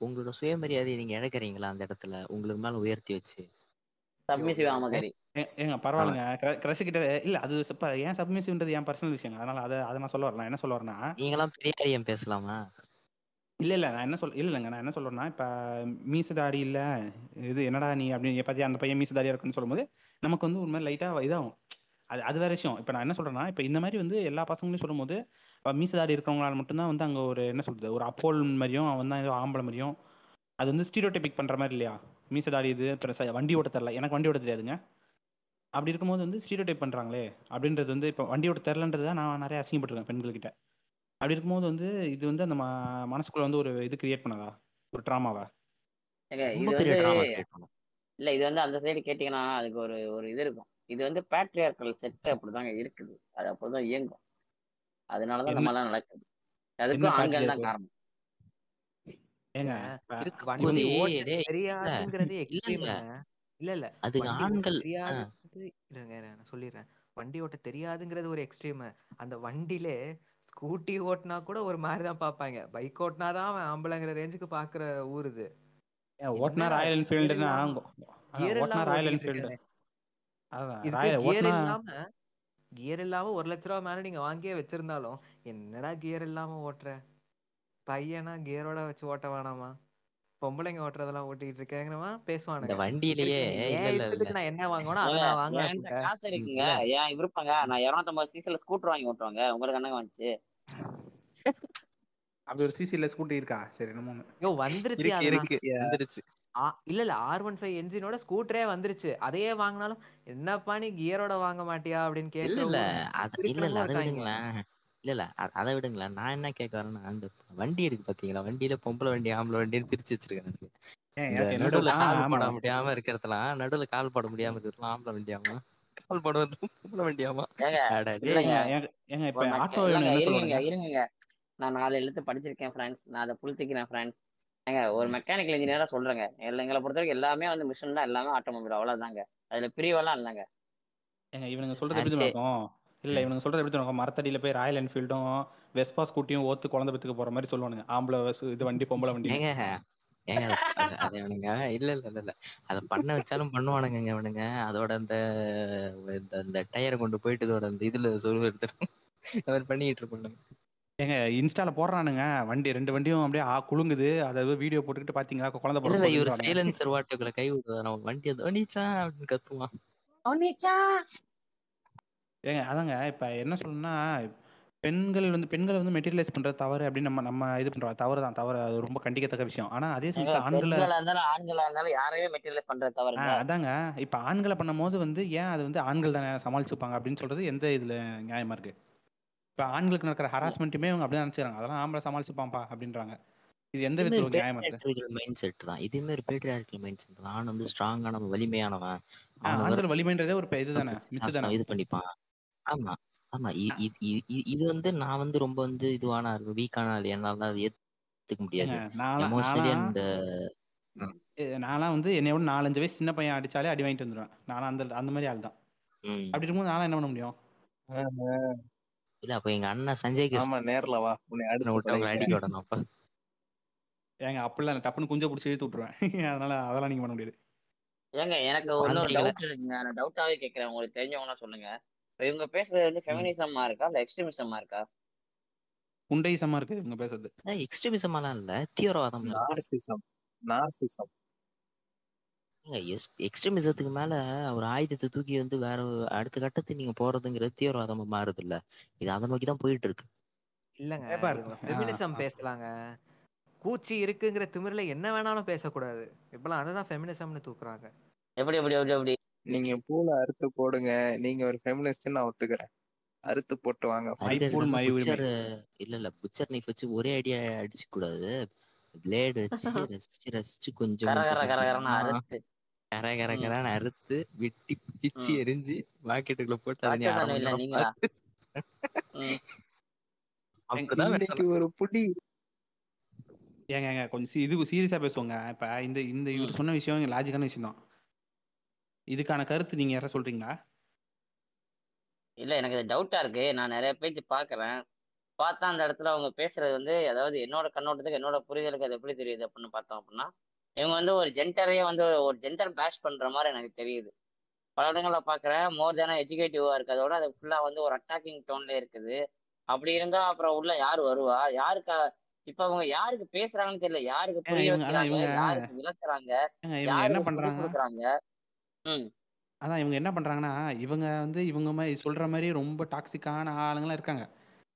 உங்களோட சுயமரியாதையை நீங்க இழக்கிறீங்களா அந்த இடத்துல? உங்களுக்கு மேல உயர்த்தி வச்சு. சப்மிசிவ் ஆமகரி. ஏங்க பரவாயில்லைங்க. கிரஷ் கிட்ட இல்ல அது ஏன் சப்மிசிவ்ன்றது என் பர்சனல் விஷயங்க. அதனால அதை அதை நான் சொல்ல வரல. என்ன சொல்ல வரேன்னா நீங்களாம் பெரியாரியம் பேசலாமா? இல்ல இல்ல. நான் என்ன சொல் இல்ல இல்லைங்க. நான் என்ன சொல்றேன்னா இப்ப மீசதாடி இல்ல இது என்னடா நீ அப்படின்னு பத்தி அந்த பையன் மீசதாடியா இருக்குன்னு சொல்லும்போது நமக்கு வந்து ஒரு மாதிரி லைட்டா இதாகும். அது அது வேற விஷயம். இப்ப நான் என்ன சொல்றேன்னா இப்ப இந்த மாதிரி வந்து எல்லா பசங்களையும் சொல்லும்போது இப்ப மீசதாடி இருக்கிறவங்களால மட்டும்தான் வந்து அங்க ஒரு என்ன சொல்றது ஒரு அப்போல் மாதிரியும் அவன் தான் ஏதோ ஆம்பளை மாதிரியும் அது வந்து ஸ்டீரியோடைபிக் பண்ற மாதிரி இல்லையா? மீசதாடி இது அப்புறம் ச- வண்டி ஓட்ட தெரில எனக்கு வண்டி ஓட்ட தெரியாதுங்க. அப்படி இருக்கும்போது வந்து ஸ்டீரியோடைப் பண்றாங்களே அப்படின்றது வந்து இப்போ வண்டி ஓட்ட தெரிலன்றதை நான் நிறைய அசிங்கப்பட்டிருக்கேன் பெண்கள்கிட்ட. அப்படி இருக்கும்போது வந்து இது வந்து அந்த ம- மனசுக்குள்ள வந்து ஒரு இது கிரியேட் பண்ணதா? ஒரு ட்ராமாவா ஏங்க இது ரொம்ப பெரிய வந்து டிராமா கிரியேட் பண்ணும். இல்ல இது வந்து அந்த சைடு கேட்டீங்கன்னா அதுக்கு ஒரு ஒரு இது இருக்கும். இது வந்து பேட்ரியார்கல் செட் அப்படிதாங்க இருக்குது. அது அப்படிதான் இயங்கும். அதனாலதான் என்ன- நம்ம எல்லாம் நடக்குது என்ன அதுக்கும் ஆண்கள் தான்? காரணம். ஏங்க இருக்கு வண்டி போதே, ஓட்ட டேய், தெரியாதுங்கிறது இல்ல, இல்ல. எக்ஸ்ட்ரீமுங்க இல்ல. இல்ல அதுக்கு வண்டி ஓட்ட ஆண்கள் ஆ, தெரியாதுங்கிறது இருங்க நான் சொல்லிடுறேன். வண்டி ஓட்ட தெரியாதுங்கிறது ஒரு எக்ஸ்ட்ரீம் அந்த வண்டியிலே ஸ்கூட்டி ஓட்டினா கூட ஒரு மாதிரி தான் பார்ப்பாங்க. பைக் ஓட்டினாதான் அவன் ஆம்பளைங்கிற ரேஞ்சுக்கு பாக்குற ஊர் இது. ஓட்டுனா ராயல் என்ஃபீல்டுனா ஓட்டுனா இல்லாம ராயல் என்ஃபீல்டு. கியர் ஓட்டுனா இல்லாம கியர் இல்லாம ஒரு லட்ச ரூபா மேல நீங்க வாங்கியே வச்சிருந்தாலும் என்னடா கியர் இல்லாம ஓட்டுற? பையனா கியரோட வச்சு ஓட்ட வேணாமா? பொம்பளைங்க ஓட்டுறதெல்லாம் ஓட்டிட்டு இருக்கேங்கிறவா இந்த பேசுவானுங்க வண்டியிலேயே என் இல்ல இஷ்டத்துக்கு நான் என்ன வாங்கணும் அதை நான் வாங்குவேன். காசு இருக்குங்க. ஏன் விருப்பங்க? நான் இருநூத்தம்பது சிசில ஸ்கூட்டர் வாங்கி ஓட்டுவாங்க உங்களுக்கு என்னங்க வந்துச்சு? அப்படி ஒரு சிசில ஸ்கூட்டி இருக்கா? சரி நம்ம ஒண்ணு. யோ வந்துருச்சு இருக்கு வந்துருச்சு. ஆ, இல்ல இல்ல. ஆர் ஒன் ஃபைவ் என்ஜினோட ஸ்கூட்டரே வந்துருச்சு. அதையே வாங்கினாலும் என்னப்பா நீ கியரோட வாங்க மாட்டியா? அப்படின்னு இல்ல கேட்கிற இல்ல இல்ல. இல்ல இல்ல. அதை விடுங்களேன். நான் என்ன கேட்க வரேன்னா அந்த வண்டி இருக்கு பாத்தீங்களா? வண்டியில பொம்பளை வண்டி ஆம்பளை வண்டின்னு பிரிச்சு என்ன நடுவுல கால் போட முடியாம இருக்கிறதுலாம் நடுவுல கால் போட முடியாம இருக்கிறதுலாம் ஆம்பளை வண்டியாமா கால் போடுவது பொம்பளை வண்டியாமா இருங்க இருங்க நான் நாலு எழுத்து படிச்சிருக்கேன் ஃப்ரெண்ட்ஸ் நான் அதை புளுத்திக்கிறேன் ஃப்ரெண்ட்ஸ் ஏங்க ஒரு மெக்கானிக்கல் இன்ஜினியரா சொல்றேங்க. எல்ல- எங்களை பொறுத்த வரைக்கும் எல்லாமே வந்து மிஷின் தான். எல்லாமே ஆட்டோமொபைல் அவ்வளவுதாங்க. அதுல பிரிவெல்லாம் இல்லைங்க. இவனுங்க சொல்றது இல்ல இவனுங்க சொல்றது எப்படி இருக்கும் மரத்தடியில போய் ராயல் என்ஃபீல்டும் வெஸ்பா ஸ்கூட்டியும் ஓத்து குழந்தை பெத்துக்கு போற மாதிரி சொல்லுவானுங்க. ஆம்பளை வசு- இது வண்டி பொம்பளை வண்டி. ஏங்க இல்ல இல்ல இல்ல இல்ல. அத பண்ண வச்சாலும் பண்ணுவானுங்க இவனுங்க. அதோட அந்த இந்த இந்த டயரை கொண்டு போயிட்டு இதோட அந்த இதுல சொருவு எடுத்துட்டு அவர் பண்ணிட்டு இருப்பானுங்க ஏங்க இன்ஸ்டால போடுறானுங்க. வண்டி ரெண்டு வண்டியும் அப்படியே ஆ குலுங்குது. அதாவது வீடியோ போட்டுக்கிட்டு பாத்தீங்களா? குழந்தை இல்ல இவர் சைலன்சர் வாட்டுக்குள்ள கை விடுவார் அவன் வண்டி அது நீச்சா அப்படின்னு கத்துவான். ஏங்க அதாங்க. இப்ப என்ன சொல்லணும்னா பெண்கள் வந்து பெண்களை வந்து மெட்டீரியலைஸ் பண்றது தவறு அப்படின்னு நம்ம நம்ம இது பண்றோம். தவறு தான் தவறு. அது ரொம்ப கண்டிக்கத்தக்க விஷயம். ஆனா அதே ஏங்க, சமயத்துல ஆண்களை பெண்களா இருந்தாலும் ஆண்களா இருந்தாலும் யாரையுமே மெட்டீரியலைஸ் பண்றது ஆ, தவறுங்க அதாங்க. இப்ப ஆண்களை பண்ணும்போது வந்து ஏன் அது வந்து ஆண்கள் தானே சமாளிச்சுப்பாங்க அப்படின்னு சொல்றது எந்த இதுல நியாயமா இருக்கு? இப்ப ஆண்களுக்கு நடக்கிற ஹராஸ்மெண்ட்டுமே இவங்க அப்படிதான் நினைச்சுக்கிறாங்க. அதெல்லாம் ஆம்பளை சமாளிச்சுப்பான்பா அப்படின்றாங்க. இது எந்த இதுவுமே விதத்துல ஒரு ஒரு நியாயமா இருக்கு? பேட்ரியார்கல் மைண்ட் செட் தான். இதுவுமே ஒரு பேட்ரியார்கல் மைண்ட் செட் தான். ஆண் வந்து ஸ்ட்ராங்கானவன் வலிமையானவன். அவனை ஆண்கள் வலிமைன்றதே ஒரு பெ- இதுதானே. மித்து தானே. இது பண்ணிப்பான். ஆமா ஆமா. இ- இ- இ- இ- இது வந்து நான் வந்து ரொம்ப வந்து இதுவான வீக்கான ஆள். என்னால அதை ஏத்துக்க முடியாது. நான்லாம் எமோஷனலி நான்லாம் அண்ட் எ- நான்லாம் வந்து என்னைய விட நாலஞ்சு வயசு சின்ன பையன் அடிச்சாலே அடி வாங்கிட்டு வந்துடுவேன் நானும் அந்த அந்த மாதிரி ஆள் தான். அப்படி இருக்கும்போது நான்லாம் என்ன பண்ண முடியும்? இல்ல அப்ப எங்க அண்ணன் சஞ்சய் ஆமா கிருஷ்ணன் நேர்ல வா. உன்னை அடிச்சு விட்டு அவங்களை பழகிட்டேன். அடிக்க விடணும் அப்ப. ஏங்க அப்படிலாம் இல்லை. டப்புன்னு குஞ்ச பிடிச்சி இழுத்து விட்டுருவேன். அதனால அதெல்லாம் நீங்க பண்ண முடியாது. ஏங்க எனக்கு இன்னொரு டவுட் இருக்குங்க நான் டவுட்டாவே கேட்கறேன். உங்களுக்கு தெரிஞ்சவங்கன்னா சொல்லுங்க. இவங்க பேசுறது வந்து ஃபெமினிசமா இருக்கா? இல்ல எக்ஸ்ட்ரீமிசமா இருக்கா? குண்டைசமா இருக்கு இவங்க பேசுறது. எக்ஸ்ட்ரீமிசம் இல்ல. தீவிரவாதம் நார்சிசம் நார்சிசம் எக்ஸ்ட்ரீமிசத்துக்கு மேல ஒரு ஆயுதத்தை தூக்கி வந்து வேற ஒரு அடுத்த கட்டத்துக்கு நீங்க போறதுங்கிறது தீவிரவாதமா மாறுது இல்ல இது அதை நோக்கி தான் போயிட்டு இருக்கு இல்லங்க ஃபெமினிசம். பேசலாங்க. கூச்சி இருக்குங்கிற திமிர்ல என்ன வேணாலும் பேசக்கூடாது. இப்பெல்லாம் அதை தான் ஃபெமினிசம்னு தூக்குறாங்க. எப்படி எப்படி எப்படி எப்படி? நீங்க பூல அறுத்து போடுங்க. நீங்க ஒரு ஃபெமினிஸ்ட் நான் ஒத்துக்கிறேன். அறுத்து போட்டு வாங்க. புச்சர் இல்ல இல்ல. புச்சர் நைஃப் வச்சு ஒரே அடியா அடிச்சு கூடாது. பிளேடு வச்சு ரசிச்சு ரசிச்சு கொஞ்சம் அறுத்து. கர கர கரன்னு அறுத்து வெட்டி பிச்சு. எரிஞ்சு பாக்கெட்டுக்குள்ள போட்டு அதை. ஒரு புடி. ஏங்க ஏங்க கொஞ்சம் இது சீரியஸா பேசுவோங்க. இப்ப இந்த இந்த இவர் சொன்ன விஷயம் லாஜிக்கான விஷயம் தான் இதுக்கான கருத்து நீங்க யார சொல்றீங்களா? இல்ல எனக்கு டவுட்டா இருக்கு. நான் நிறைய பேஜ் பாக்குறேன் பார்த்தா அந்த இடத்துல அவங்க பேசுறது வந்து அதாவது என்னோட கண்ணோட்டத்துக்கு என்னோட புரிதலுக்கு அது எப்படி தெரியுது அப்படின்னு பார்த்தோம் அப்படின்னா இவங்க வந்து ஒரு ஜென்டரையே வந்து ஒரு ஜென்டர் பேஷ் பண்ற மாதிரி எனக்கு தெரியுது. பல இடங்கள்ல பாக்குறேன் மோர் தேனா எஜுகேட்டிவா இருக்கிறதோட அது ஃபுல்லா வந்து ஒரு அட்டாக்கிங் டோன்ல இருக்குது. அப்படி இருந்தா அப்புறம் உள்ள யார் வருவா? யாருக்கு இப்ப அவங்க யாருக்கு பேசுறாங்கன்னு தெரியல. யாருக்கு புரிய வைக்கிறாங்க? யாருக்கு விளக்குறாங்க? யாருக்கு கொடுக்குறாங்க? ம். அதான் இவங்க என்ன பண்றாங்கன்னா இவங்க வந்து இவங்க மாதிரி சொல்ற மாதிரி ரொம்ப டாக்ஸிக்கான ஆளுங்களாம் இருக்காங்க.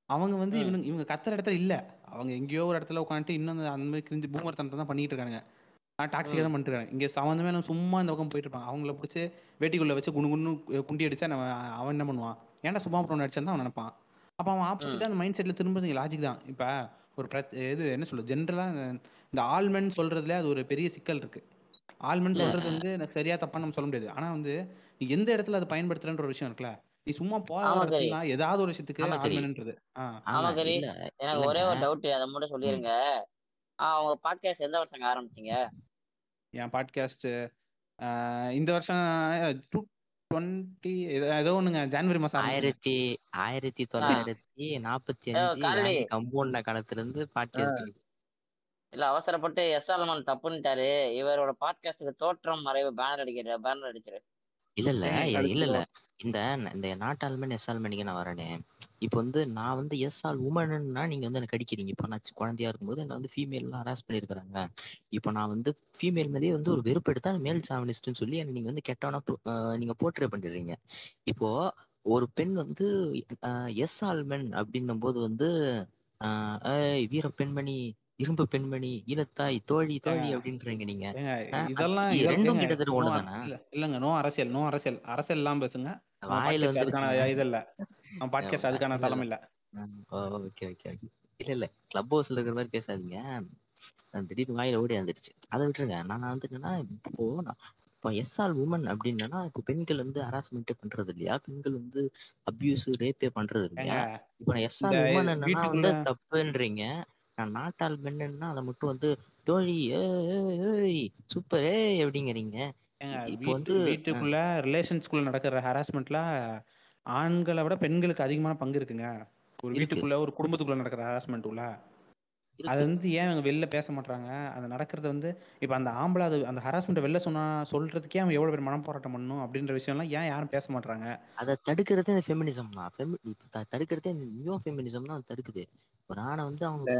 அவங்க வந்து ம். இவங்க இவங்க கத்துற இடத்துல இல்ல. அவங்க எங்கேயோ ஒரு இடத்துல உட்காந்துட்டு இன்னும் அந்த- மாதிரி கிரிஞ்சு பூமர்த்தனத்தை தான் பண்ணிட்டு இருக்காங்க டாக்ஸிக்காக தான் பண்ணிட்டு இருக்காங்க இங்க சம்மந்தமே இல்லாம சும்மா இந்த பக்கம் போயிட்டு இருப்பாங்க அவங்கள பிடிச்சி வேட்டிக்குள்ள வச்சு குண்டு குண்டு குண்டி அடிச்சா நம்ம அவன் என்ன பண்ணுவான்? ஏன்டா சும்மா போட்டு அடிச்சான்னு தான் அவன் நினைப்பான். அப்ப அவன் ஆப்போசிட்டா அந்த மைண்ட் செட்ல திரும்புறது லாஜிக் தான். இப்ப ஒரு பிரச்ச இது என்ன சொல்ல ஜென்ரலா இந்த ஆல்மென் சொல்றதுல அது ஒரு பெரிய சிக்கல் இருக்கு. இல்ல. சொல்றது வந்து எனக்கு சரியா தப்பா நம்ம சொல்ல முடியாது. ஆனா வந்து நீ எந்த இடத்துல அதை பயன்படுத்துறன்ற ஒரு விஷயம் இருக்குல்ல? நீ சும்மா போற ஆமா, வர சரி. இடத்துலலாம் ஏதாவது ஒரு விஷயத்துக்கு ஆமா, சரி. ஆல்மென்ன்றது ஆ. ஆமா கரி எனக்கு ஒரே ஒரு டவுட் அதை மட்டும் சொல்லிருங்க. அவங்க பாட்காஸ்ட் எந்த வருஷங்க ஆரம்பிச்சீங்க? என் பாட்காஸ்ட் இந்த வருஷம் டூ டுவெண்ட்டி ஏதோ ஒண்ணுங்க. ஜனவரி மாசம். ஆயிரத்தி ஆயிரத்தி தொள்ளாயிரத்தி நாற்பத்தி அஞ்சு கம்பவுண்ட காலத்துல இருந்து பாட்காஸ்ட் இல்ல அவசரப்பட்டு எஸ் ஆல்மன் தப்புன்ட்டாரு. இவரோட பாட்காஸ்டுக்கு தோற்றம் மறைவு பேனர் அடிக்கிற பேனர் அடிச்சிரு. இல்ல இல்ல இல்ல இல்ல. இந்த இந்த நாட்டாளுமன் எஸ் ஆல்மனிக்கு நான் வரேனே. இப்போ வந்து நான் வந்து எஸ் ஆல் உமன்னா நீங்க வந்து எனக்கு அடிக்கிறீங்க இப்போ நான் குழந்தையா இருக்கும்போது என்ன வந்து ஃபீமேல்லாம் ஹராஸ் பண்ணியிருக்கிறாங்க. இப்போ நான் வந்து ஃபீமேல் மேலேயே வந்து ஒரு வெறுப்பு எடுத்தா மேல் சாவனிஸ்ட்னு சொல்லி என்ன நீங்க வந்து கெட்டவனா நீங்க போர்ட்ரே பண்ணிடுறீங்க. இப்போ ஒரு பெண் வந்து எஸ் ஆல்மென் அப்படின்னும் போது வந்து வீர பெண்மணி இரும்பு பெண்மணி ஈழத்தாய் தோழி தோழி அப்படின்றீங்க நீங்க. இதெல்லாம் இது இதெல்லாம் ரெண்டும் கிட்டத்தட்ட ஒண்ணுதானே? இல்லங்க நோ அரசியல் நோ அரசியல். அரசியல் எல்லாம் பேசுங்க வாயில வந்துருச்சுங்க இது இல்ல பாட்காஸ்ட் அதுக்கான தளம் இல்ல. Okay okay okay. இல்ல இல்ல கிளப் ஹவுஸ்ல இருக்கிற மாதிரி பேசாதீங்க. திடீர்னு வாயில ஓடி வந்துடுச்சு அதை விட்டுருங்க. நான் வந்து என்னன்னா இப்போ நான் இப்போ எஸ் ஆல் உமன் அப்படின்னா இப்போ பெண்கள் வந்து ஹராஸ்மெண்ட் பண்றது இல்லையா? பெண்கள் வந்து அபியூஸ் ரேப்பே பண்றது இல்லையா? இப்போ நான் எஸ் ஆல் உமன் என்னன்னா வந்து தப்புன்றீங்க. நாட்டால் பெண்ணுன்னா அதை மட்டும் வந்து தோழி ஏய், சூப்பர் ஏய் அப்படிங்கிறீங்க. ஏங்க இப்போ வீட்டு வந்து வீட்டுக்குள்ள ரிலேஷன்ஸ்குள்ள நடக்கிற ஹராஸ்மெண்ட்ல ஆண்களை விட பெண்களுக்கு அதிகமான பங்கு இருக்குங்க. ஒரு. வீட்டுக்குள்ள ஒரு குடும்பத்துக்குள்ள நடக்கிற ஹராஸ்மெண்ட் உள்ள அது. வந்து ஏன் அவங்க வெளில பேச மாட்டாங்க அது நடக்கிறது வந்து இப்ப அந்த ஆம்பளை அது அந்த ஹராஸ்மெண்ட் வெளில சொன்னா சொல்றதுக்கே அவன் எவ்வளவு பேர் மனம் போராட்டம் பண்ணணும் அப்படின்ற விஷயம்லாம் ஏன் யாரும் பேச மாட்டாங்க அதை தடுக்கிறதே இந்த ஃபெமினிசம் தான். தடுக்கிறதே இந்த நியோ ஃபெமினிசம் தான் தடுக்குது. ஒரு ஆணை வந்து அவங்க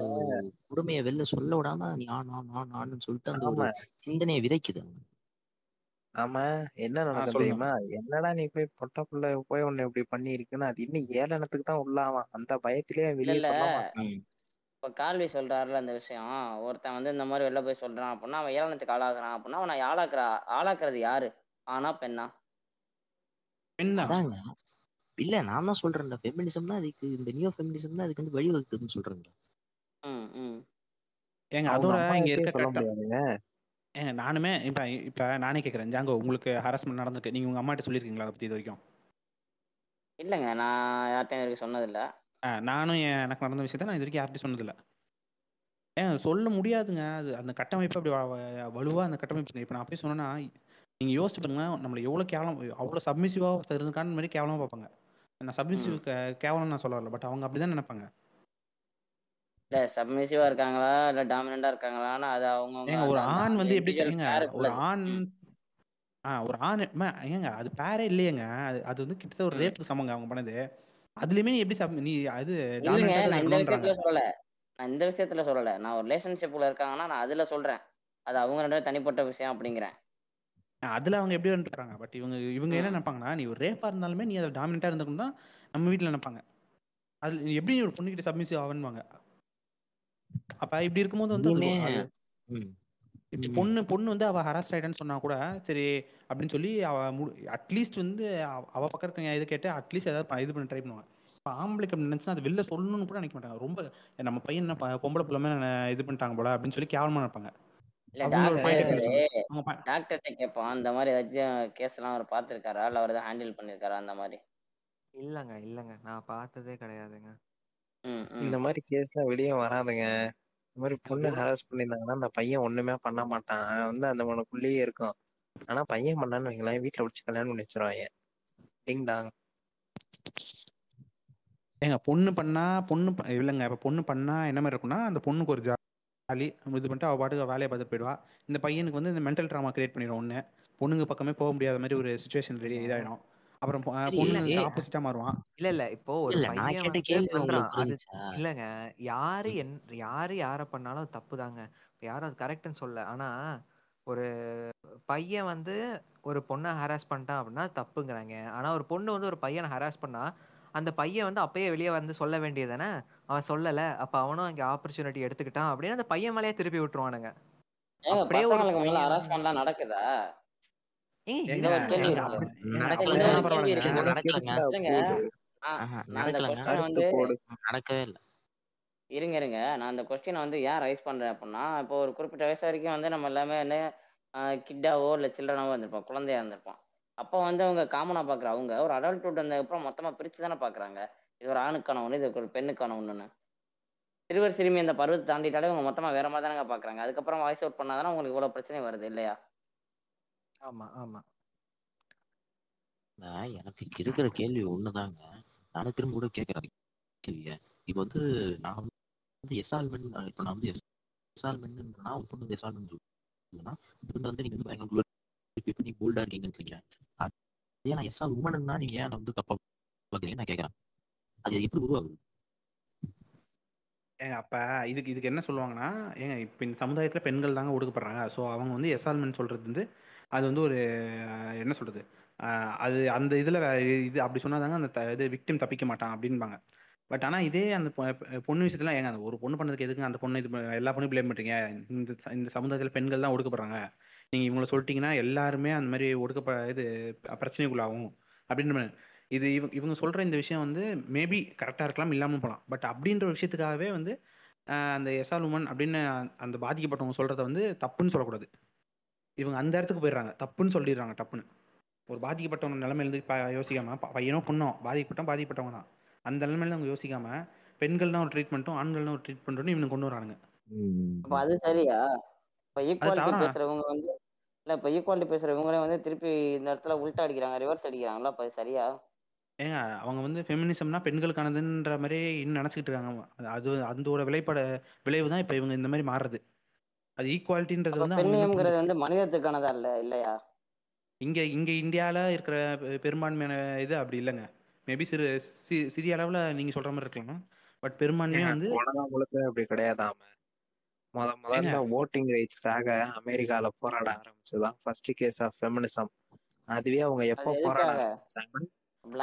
உடமையை வெளில சொல்ல விடாம நீ ஆண் ஆண்னு சொல்லிட்டு அந்த ஒரு சிந்தனையை விதைக்குது. ஆமா. என்ன நடக்கும் தெரியுமா? என்னடா நீ போய் பொட்ட புள்ள போய் உன்னை இப்படி பண்ணி இருக்குன்னு அது இன்னும் ஏளனத்துக்கு தான் உள்ளாவான் அந்த பயத்திலேயே வெளியே சொல்ல. இப்ப கால்வி சொல்றாருல அந்த விஷயம். ஒருத்தன் வந்து இந்த மாதிரி வெளில போய் சொல்றான் அப்படின்னா அவன் ஏளனத்துக்கு ஆளாக்குறான் அப்படின்னா அவனை ஆளாக்குற ஆளாக்குறது யாரு? ஆனா பெண்ணா? பெண் தான் அதாங்க. இல்ல நான் தான் சொல்றேன்ல. ஃபெமினிசம் தான் அதுக்கு இந்த நியோ ஃபெமினிசம் தான் அதுக்கு வந்து வழிவகுக்குதுன்னு சொல்றேன்ல. ம் ம். ஏங்க அதோட அம்மா இங்க இருக்க சொல்ல முடியாதுங்க. ஏங்க நானுமே இப்ப இப்ப நானே கேக்குறேன். ஜாங்கோ உங்களுக்கு ஹராஸ்மெண்ட் நடந்திருக்கு. நீங்க உங்க அம்மாட்ட சொல்லியிருக்கீங்களா அதை பத்தி இது வரைக்கும்? இல்லைங்க நான் யார்ட்டையும் வரைக்கும் சொன்னதில்ல. நானும் என் எனக்கு நடந்த விஷயத்த நான் இது வரைக்கும் யார்கிட்டயும் சொன்னதில்ல. ஏன் சொல்ல முடியாதுங்க. அது அந்த கட்டமைப்பு அப்படி வ- வ- வலுவா அந்த கட்டமைப்பு இப்போ நான் அப்படியே சொன்னேன்னா நீங்க யோசிச்சு பாருங்க நம்மள எவ்வளவு கேவலம் அவ்வளவு சப்மிசிவா ஒருத்தர் இருக்கான்னு மாதிரி கேவலமா பார்ப்பாங்க. நான் சப்மிசிவ் கேவலம் நான் சொல்ல வரல. பட் அவங்க அப்படிதான் நினைப்பாங்க. இல்ல சப்மிசிவா இருக்காங்களா? இல்ல டாமினண்டா இருக்காங்களான்னு அது அவங்க ஒரு ஆண் வந்து எப்படி ஏங்க ஒரு ஆண் ஆ ஒரு ஆண் ஏங்க அது பேரே இல்லையேங்க. அது அது வந்து கிட்டத்தட்ட ஒரு. ரேப்புக்கு சமங்க அவங்க பண்ணது. அதுலயுமே நீ எப்படி sub- நீ அது நான் இந்த. விஷயத்துல சொல்லல. நான் இந்த விஷயத்துல சொல்லல. நான் ஒரு ரிலேஷன்ஷிப்ல இருக்காங்கன்னா நான் அதுல சொல்றேன். அது அவங்க ரெண்டு தனிப்பட்ட விஷயம் அப்படிங்கிறேன். அதுல அவங்க எப்படி இருந்துறாங்க பட் இவங்க இவங்க என்ன. நினைப்பாங்கன்னா நீ ஒரு ரேப்பா இருந்தாலுமே நீ அதை டாமினண்டா இருந்தக்கணும் தான் நம்ம வீட்ல நினைப்பாங்க. அது எப்படி ஒரு பொண்ணுகிட்ட சப்மிசிவ் ஆவன்னுவாங்க. அப்ப இப்படி இருக்கும்போது வந்து. பொண்ணு பொண்ணு வந்து அவ ஹராஸ் ஆயிட்டான்னு சொன்னா கூட சரி அப்படின்னு சொல்லி அவ அட்லீஸ்ட் வந்து அவ- பக்கம் இருக்க இது கேட்டு அட்லீஸ்ட் ஏதாவது இது பண்ண ட்ரை பண்ணுவாங்க இப்போ ஆம்பளைக்கு நினைச்சுன்னா அது வெளில சொல்லணும்னு கூட நினைக்க மாட்டாங்க. ரொம்ப நம்ம பையன் என்ன பொம்பளை பிள்ளை மேல என்ன இது பண்ணிட்டாங்க போல அப்படின்னு சொல்லி கேவலமா நினைப்பாங்க. இல்ல டாக்டர் டாக்டர்கிட்ட கேட்பான் அந்த மாதிரி ஏதாச்சும் கேஸ் எல்லாம் அவர் பார்த்திருக்காரா? இல்ல அவர் ஏதாவது ஹேண்டில் பண்ணிருக்காரா? அந்த மாதிரி. இல்லங்க இல்லங்க. நான் பார்த்ததே கிடையாதுங்க. இந்த மாதிரி கேஸ்லாம் வெளியே வராதுங்க. இந்த மாதிரி பொண்ணு ஹராஸ் பண்ணியிருந்தாங்கன்னா அந்த பையன் ஒண்ணுமே பண்ண மாட்டான். வந்து அந்த மனுக்குள்ளேயே இருக்கும். ஆனா பையன் பண்ணான்னு வைங்களேன் வீட்டுல பிடிச்சி கல்யாணம் பண்ணி வச்சிருவாங்க. டிங் டாங் ஏங்க பொண்ணு பண்ணா பொண்ணு இல்லைங்க இப்போ பொண்ணு பண்ணா என்ன மாதிரி இருக்கும்னா அந்த பொண்ணுக்கு ஒரு ஜாலி இது பண்ணிட்டு அவ பாட்டுக்கு வேலையை பார்த்துட்டு போயிடுவா. இந்த பையனுக்கு வந்து இந்த மென்டல் ட்ராமா கிரியேட் பண்ணிடும் ஒன்று பொண்ணுங்க பக்கமே போக முடியாத மாதிரி ஒரு சுச்சுவேஷன் ரெடி இதாயிடும் அப்புறம் பொ- சரி, பொண்ணுங்களுக்கு ஏய், ஆப்போசிட்டா மாறுவான் இல்ல இல்ல. இப்போ ஒரு பையன் இல்லங்க. யாரு என் யாரு யார பண்ணாலும் அது தப்பு தாங்க யாரும் அது கரெக்ட்னு சொல்ல. ஆனா ஒரு பையன் வந்து ஒரு பொண்ணை ஹராஸ் பண்ணிட்டான் அப்படின்னா தப்புங்கிறாங்க. ஆனா ஒரு பொண்ணு வந்து ஒரு பையனை ஹராஸ் பண்ணா அந்த பையன் வந்து அப்பயே வெளியே வந்து சொல்ல வேண்டியதானே அவன் சொல்லல. அப்ப அவனும் அங்க ஆப்பர்ச்சுனிட்டி எடுத்துக்கிட்டான் அப்படின்னு அந்த பையன் மேலேயே திருப்பி விட்டுருவானுங்க. அப்படியே ஒரு ஹராஸ்மெண்ட்லாம் நடக்குதா? நடக்கவே இல்லை. இருங்க இருங்க. நான் அந்த கொஸ்டினை வந்து ஏன் ரைஸ் பண்றேன் அப்படின்னா இப்போ ஒரு குறிப்பிட்ட வயசு வரைக்கும் வந்து நம்ம எல்லாமே என்ன கிட்டாவோ இல்லை சில்ட்ரனாவோ இருந்திருப்போம் குழந்தையா இருந்திருப்போம். அப்போ வந்து அவங்க காமனா பாக்குற அவங்க ஒரு அடல்ட்ஹுட் வந்ததுக்கப்புறம் மொத்தமா பிரிச்சு தானே பாக்குறாங்க. இது ஒரு ஆணுக்கான ஒண்ணு இது ஒரு பெண்ணுக்கான ஒண்ணுன்னு. சிறுவர் சிறுமி இந்த பருவத்தை தாண்டிட்டாலே அவங்க மொத்தமா வேற மாதிரி தானங்க பாக்குறாங்க. அதுக்கப்புறம் வாய்ஸ் அவுட் பண்ணாதானே உங்களுக்கு இவ்வளவு பிரச்சனை வருது இல்லையா? ஆமா ஆமா. நான் எனக்கு இருக்கிற கேள்வி ஒண்ணுதாங்க. நானும் திரும்ப கூட கேட்கறேன் கேள்விய. இப்போ வந்து நான் வந்து எஸ்ஆல்மெண்ட் இப்போ நான் வந்து எஸ்ஆல்மெண்ட் நான் ஒரு பொண்ணு வந்து எஸ்ஆல்மெண்ட் சொல்லுன்னா பொண்ணு வந்து நீங்க வந்து பயங்கர இப்போ போல்டா இருக்கீங்கன்றீங்க. அதே நான் எஸ்ஆல் உமன்னா நீங்க ஏன் வந்து தப்பா பார்க்குறீங்க நான் கேட்கறேன். அது எப்படி உருவாகுது? ஏங்க அப்ப இதுக்கு இதுக்கு என்ன சொல்லுவாங்கன்னா ஏங்க இப்ப இந்த சமுதாயத்துல பெண்கள் தாங்க ஒடுக்கப்படுறாங்க. ஸோ அவங்க வந்து எஸ்ஆல்மெண்ட் சொல்றது வந்து அது வந்து ஒரு என்ன சொல்றது? அது அந்த இதுல இது அப்படி சொன்னாதாங்க அந்த இது விக்டிம் தப்பிக்க மாட்டான் அப்படின்பாங்க. பட் ஆனா இதே அந்த பொண்ணு விஷயத்துல ஏங்க அந்த ஒரு பொண்ணு பண்ணதுக்கு எதுக்கு அந்த பொண்ணு இது எல்லா பொண்ணும் பிளேம் பண்றீங்க? இந்த இந்த சமுதாயத்துல பெண்கள் தான் ஒடுக்கப்படுறாங்க. நீங்க இவங்களை சொல்லிட்டீங்கன்னா எல்லாருமே அந்த மாதிரி ஒடுக்கப்ப இது பிரச்சனைக்குள்ளாகும். அப்படின்னு மாதிரி. இது இவங்க இவங்க சொல்ற இந்த விஷயம் வந்து மேபி கரெக்டா இருக்கலாம் இல்லாம போகலாம். பட் அப்படின்ற விஷயத்துக்காகவே வந்து ஆஹ் அந்த எஸ்ஆல் உமன் அப்படின்னு அந்த பாதிக்கப்பட்டவங்க சொல்றத வந்து தப்புன்னு சொல்லக்கூடாது. இவங்க அந்த இடத்துக்கு போயிடுறாங்க. தப்புன்னு சொல்லிடுறாங்க டப்புன்னு. ஒரு பாதிக்கப்பட்டவங்க நிலைமையில இருந்து ப- யோசிக்காம பையனோ பொண்ணோ பாதிக்கப்பட்டோம் பாதிக்கப்பட்டவங்க தான். அந்த நிலைமையில அவங்க யோசிக்காம பெண்கள் தான் ஒரு ட்ரீட்மெண்ட்டும் ஆண்கள் தான் ஒரு ட்ரீட்மெண்ட்டும் இவங்க கொண்டு வரானுங்க. அப்ப அது சரியா? இப்ப ஈக்குவாலிட்டி? பேசுறவங்க வந்து இல்ல இப்ப ஈக்குவாலிட்டி பேசுறவங்களே வந்து திருப்பி இந்த இடத்துல உல்ட்டா அடிக்கிறாங்க ரிவர்ஸ் அடிக்கிறாங்களா அப்ப அது சரியா? ஏங்க அவங்க வந்து ஃபெமினிசம்னா பெண்களுக்கானதுன்ற மாதிரி இன்னும் நினச்சிக்கிட்டு இருக்காங்க. அது- அது அதோட விளைப்பட விளைவு தான் இப்போ இவங்க இந்த மாதிரி மாறுறது. அது ஈக்குவாலிட்டின்றது அப்ப வந்து அவங்க பெண்ணியம்ங்கிறது வந்து மனிதத்துக்கானதா இல்ல இல்லையா? இங்க இங்க இந்தியால இருக்கிற பெ- பெரும்பான்மையான இது அப்படி இல்லைங்க. மேபி சிறு சி- சிறிய அளவுல நீங்க சொல்ற மாதிரி இருக்கலாம். பட் பெரும்பான்மையா வந்து உலகம் முழுக்க அப்படி கிடையாதாம. முத முதல்ல ஓட்டிங் ரைட்ஸ்க்காக அமெரிக்கால போராட ஆரம்பிச்சதுதான் ஃபர்ஸ்ட் கேஸ் ஆஃப் ஃபெமினிசம் அதுவே அவங்க எப்போ போராட? ஆரம்பிச்சாங்க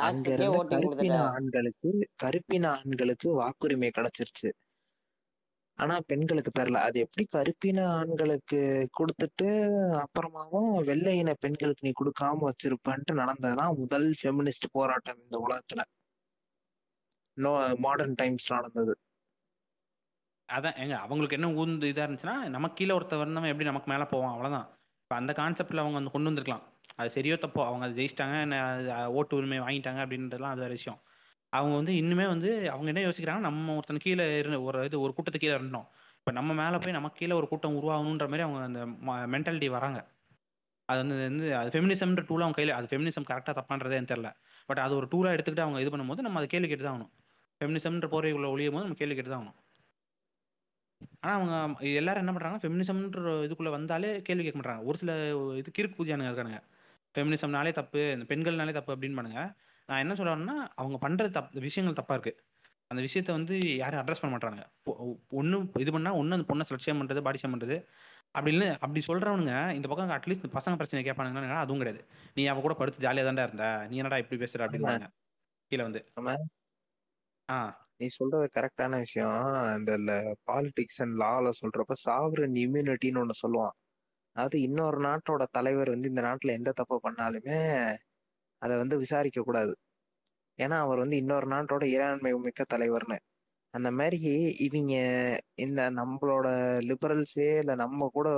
அங்க இருந்த கருப்பின ஆண்களுக்கு கருப்பின ஆண்களுக்கு வாக்குரிமை கிடைச்சிருச்சு. ஆனா பெண்களுக்கு தரல அது எப்படி கருப்பின ஆண்களுக்கு கொடுத்துட்டு அப்புறமாவும் வெள்ளை இன பெண்களுக்கு நீ கொடுக்காம வச்சிருப்பன்ட்டு நடந்ததுதான் முதல் ஃபெமினிஸ்ட் போராட்டம் இந்த உலகத்துல. நோ மாடர்ன் டைம்ஸ் நடந்தது. அதான் ஏங்க அவங்களுக்கு என்ன ஊந்து இதா இருந்துச்சுன்னா நமக்கு கீழே ஒருத்தர் வந்தவன் எப்படி நமக்கு மேல போவான்? அவ்வளவுதான். இப்போ அந்த கான்செப்ட்ல அவங்க வந்து கொண்டு வந்திருக்கலாம். அது சரியோ தப்போ அவங்க அதை ஜெயிச்சிட்டாங்க என்ன ஓட்டு உரிமை வாங்கிட்டாங்க அப்படின்றதுலாம் அது வேற விஷயம். அவங்க வந்து இன்னுமே வந்து அவங்க என்ன யோசிக்கிறாங்க நம்ம ஒருத்தன் கீழே இருந்து ஒரு இது ஒரு கூட்டத்துக்கு கீழே இருந்தோம் இப்போ நம்ம மேலே போய் நமக்கு கீழே ஒரு கூட்டம் உருவாகணுன்ற மாதிரி அவங்க அந்த மென்டாலிட்டி வராங்க. அது வந்து வந்து அது ஃபெமினிசம்ன்ற டூலாக அவங்க கையில் அது ஃபெமினிசம் கரெக்டாக தப்பான்றதே எனக்கு தெரில பட் அது ஒரு டூலாக எடுத்துக்கிட்டு அவங்க இது பண்ணும்போது நம்ம அதை கேள்வி கேட்டு தான் ஆகணும் ஃபெமினிசம்ன்ற போர்வைக்குள்ளே ஒழியும் போது நம்ம கேள்வி கேட்டு தான் ஆகணும். ஆனால் அவங்க எல்லாரும் என்ன பண்ணுறாங்க ஃபெமினிசம்ன்ற இதுக்குள்ளே வந்தாலே கேள்வி கேட்க மாட்டாங்க ஒரு சில இது கிறுக்கு பூஜையானுங்க இருக்கானுங்க. ஃபெமினிசம்னாலே தப்பு இந்த பெண்கள்னாலே தப்பு அப்படின்னு பண்ணுங்க நான் என்ன சொல்றேன்னா அவங்க பண்ற தப்பு விஷயங்கள் தப்பா இருக்கு. அந்த விஷயத்த வந்து யாரும் அட்ரஸ் பண்ண மாட்டாங்க ஒன்று இது பண்ணா ஒன்று அந்த பொண்ணை ஸ்லட்சியம் பண்றது பாடி ஷேம் பண்றது. அப்படி இல்லை அப்படி சொல்றவனுங்க இந்த பக்கம் அட்லீஸ்ட் பசங்க பிரச்சனை கேட்பானுங்கன்னா அதுவும் கிடையாது. நீ அவ கூட படுத்து ஜாலியாக தான்டா இருந்த. நீ என்னடா இப்படி பேசுற அப்படின்னு கீழே வந்து. ஆமா. ஆ. நீ சொல்றது கரெக்டான விஷயம். இந்த பாலிடிக்ஸ் அண்ட் லால சொல்றப்ப சாவரன் இம்யூனிட்டின்னு ஒண்ணு சொல்லுவான். அதாவது இன்னொரு நாட்டோட தலைவர் வந்து இந்த நாட்டுல எந்த தப்பு பண்ணாலுமே அதை வந்து விசாரிக்க கூடாது. ஏன்னா அவர் வந்து இன்னொரு நாட்டோட இறையாண்மை மிக்க தலைவர்னு. அந்த மாதிரி இவங்க இந்த நம்மளோட லிபரல்ஸே இல்லை நம்ம கூட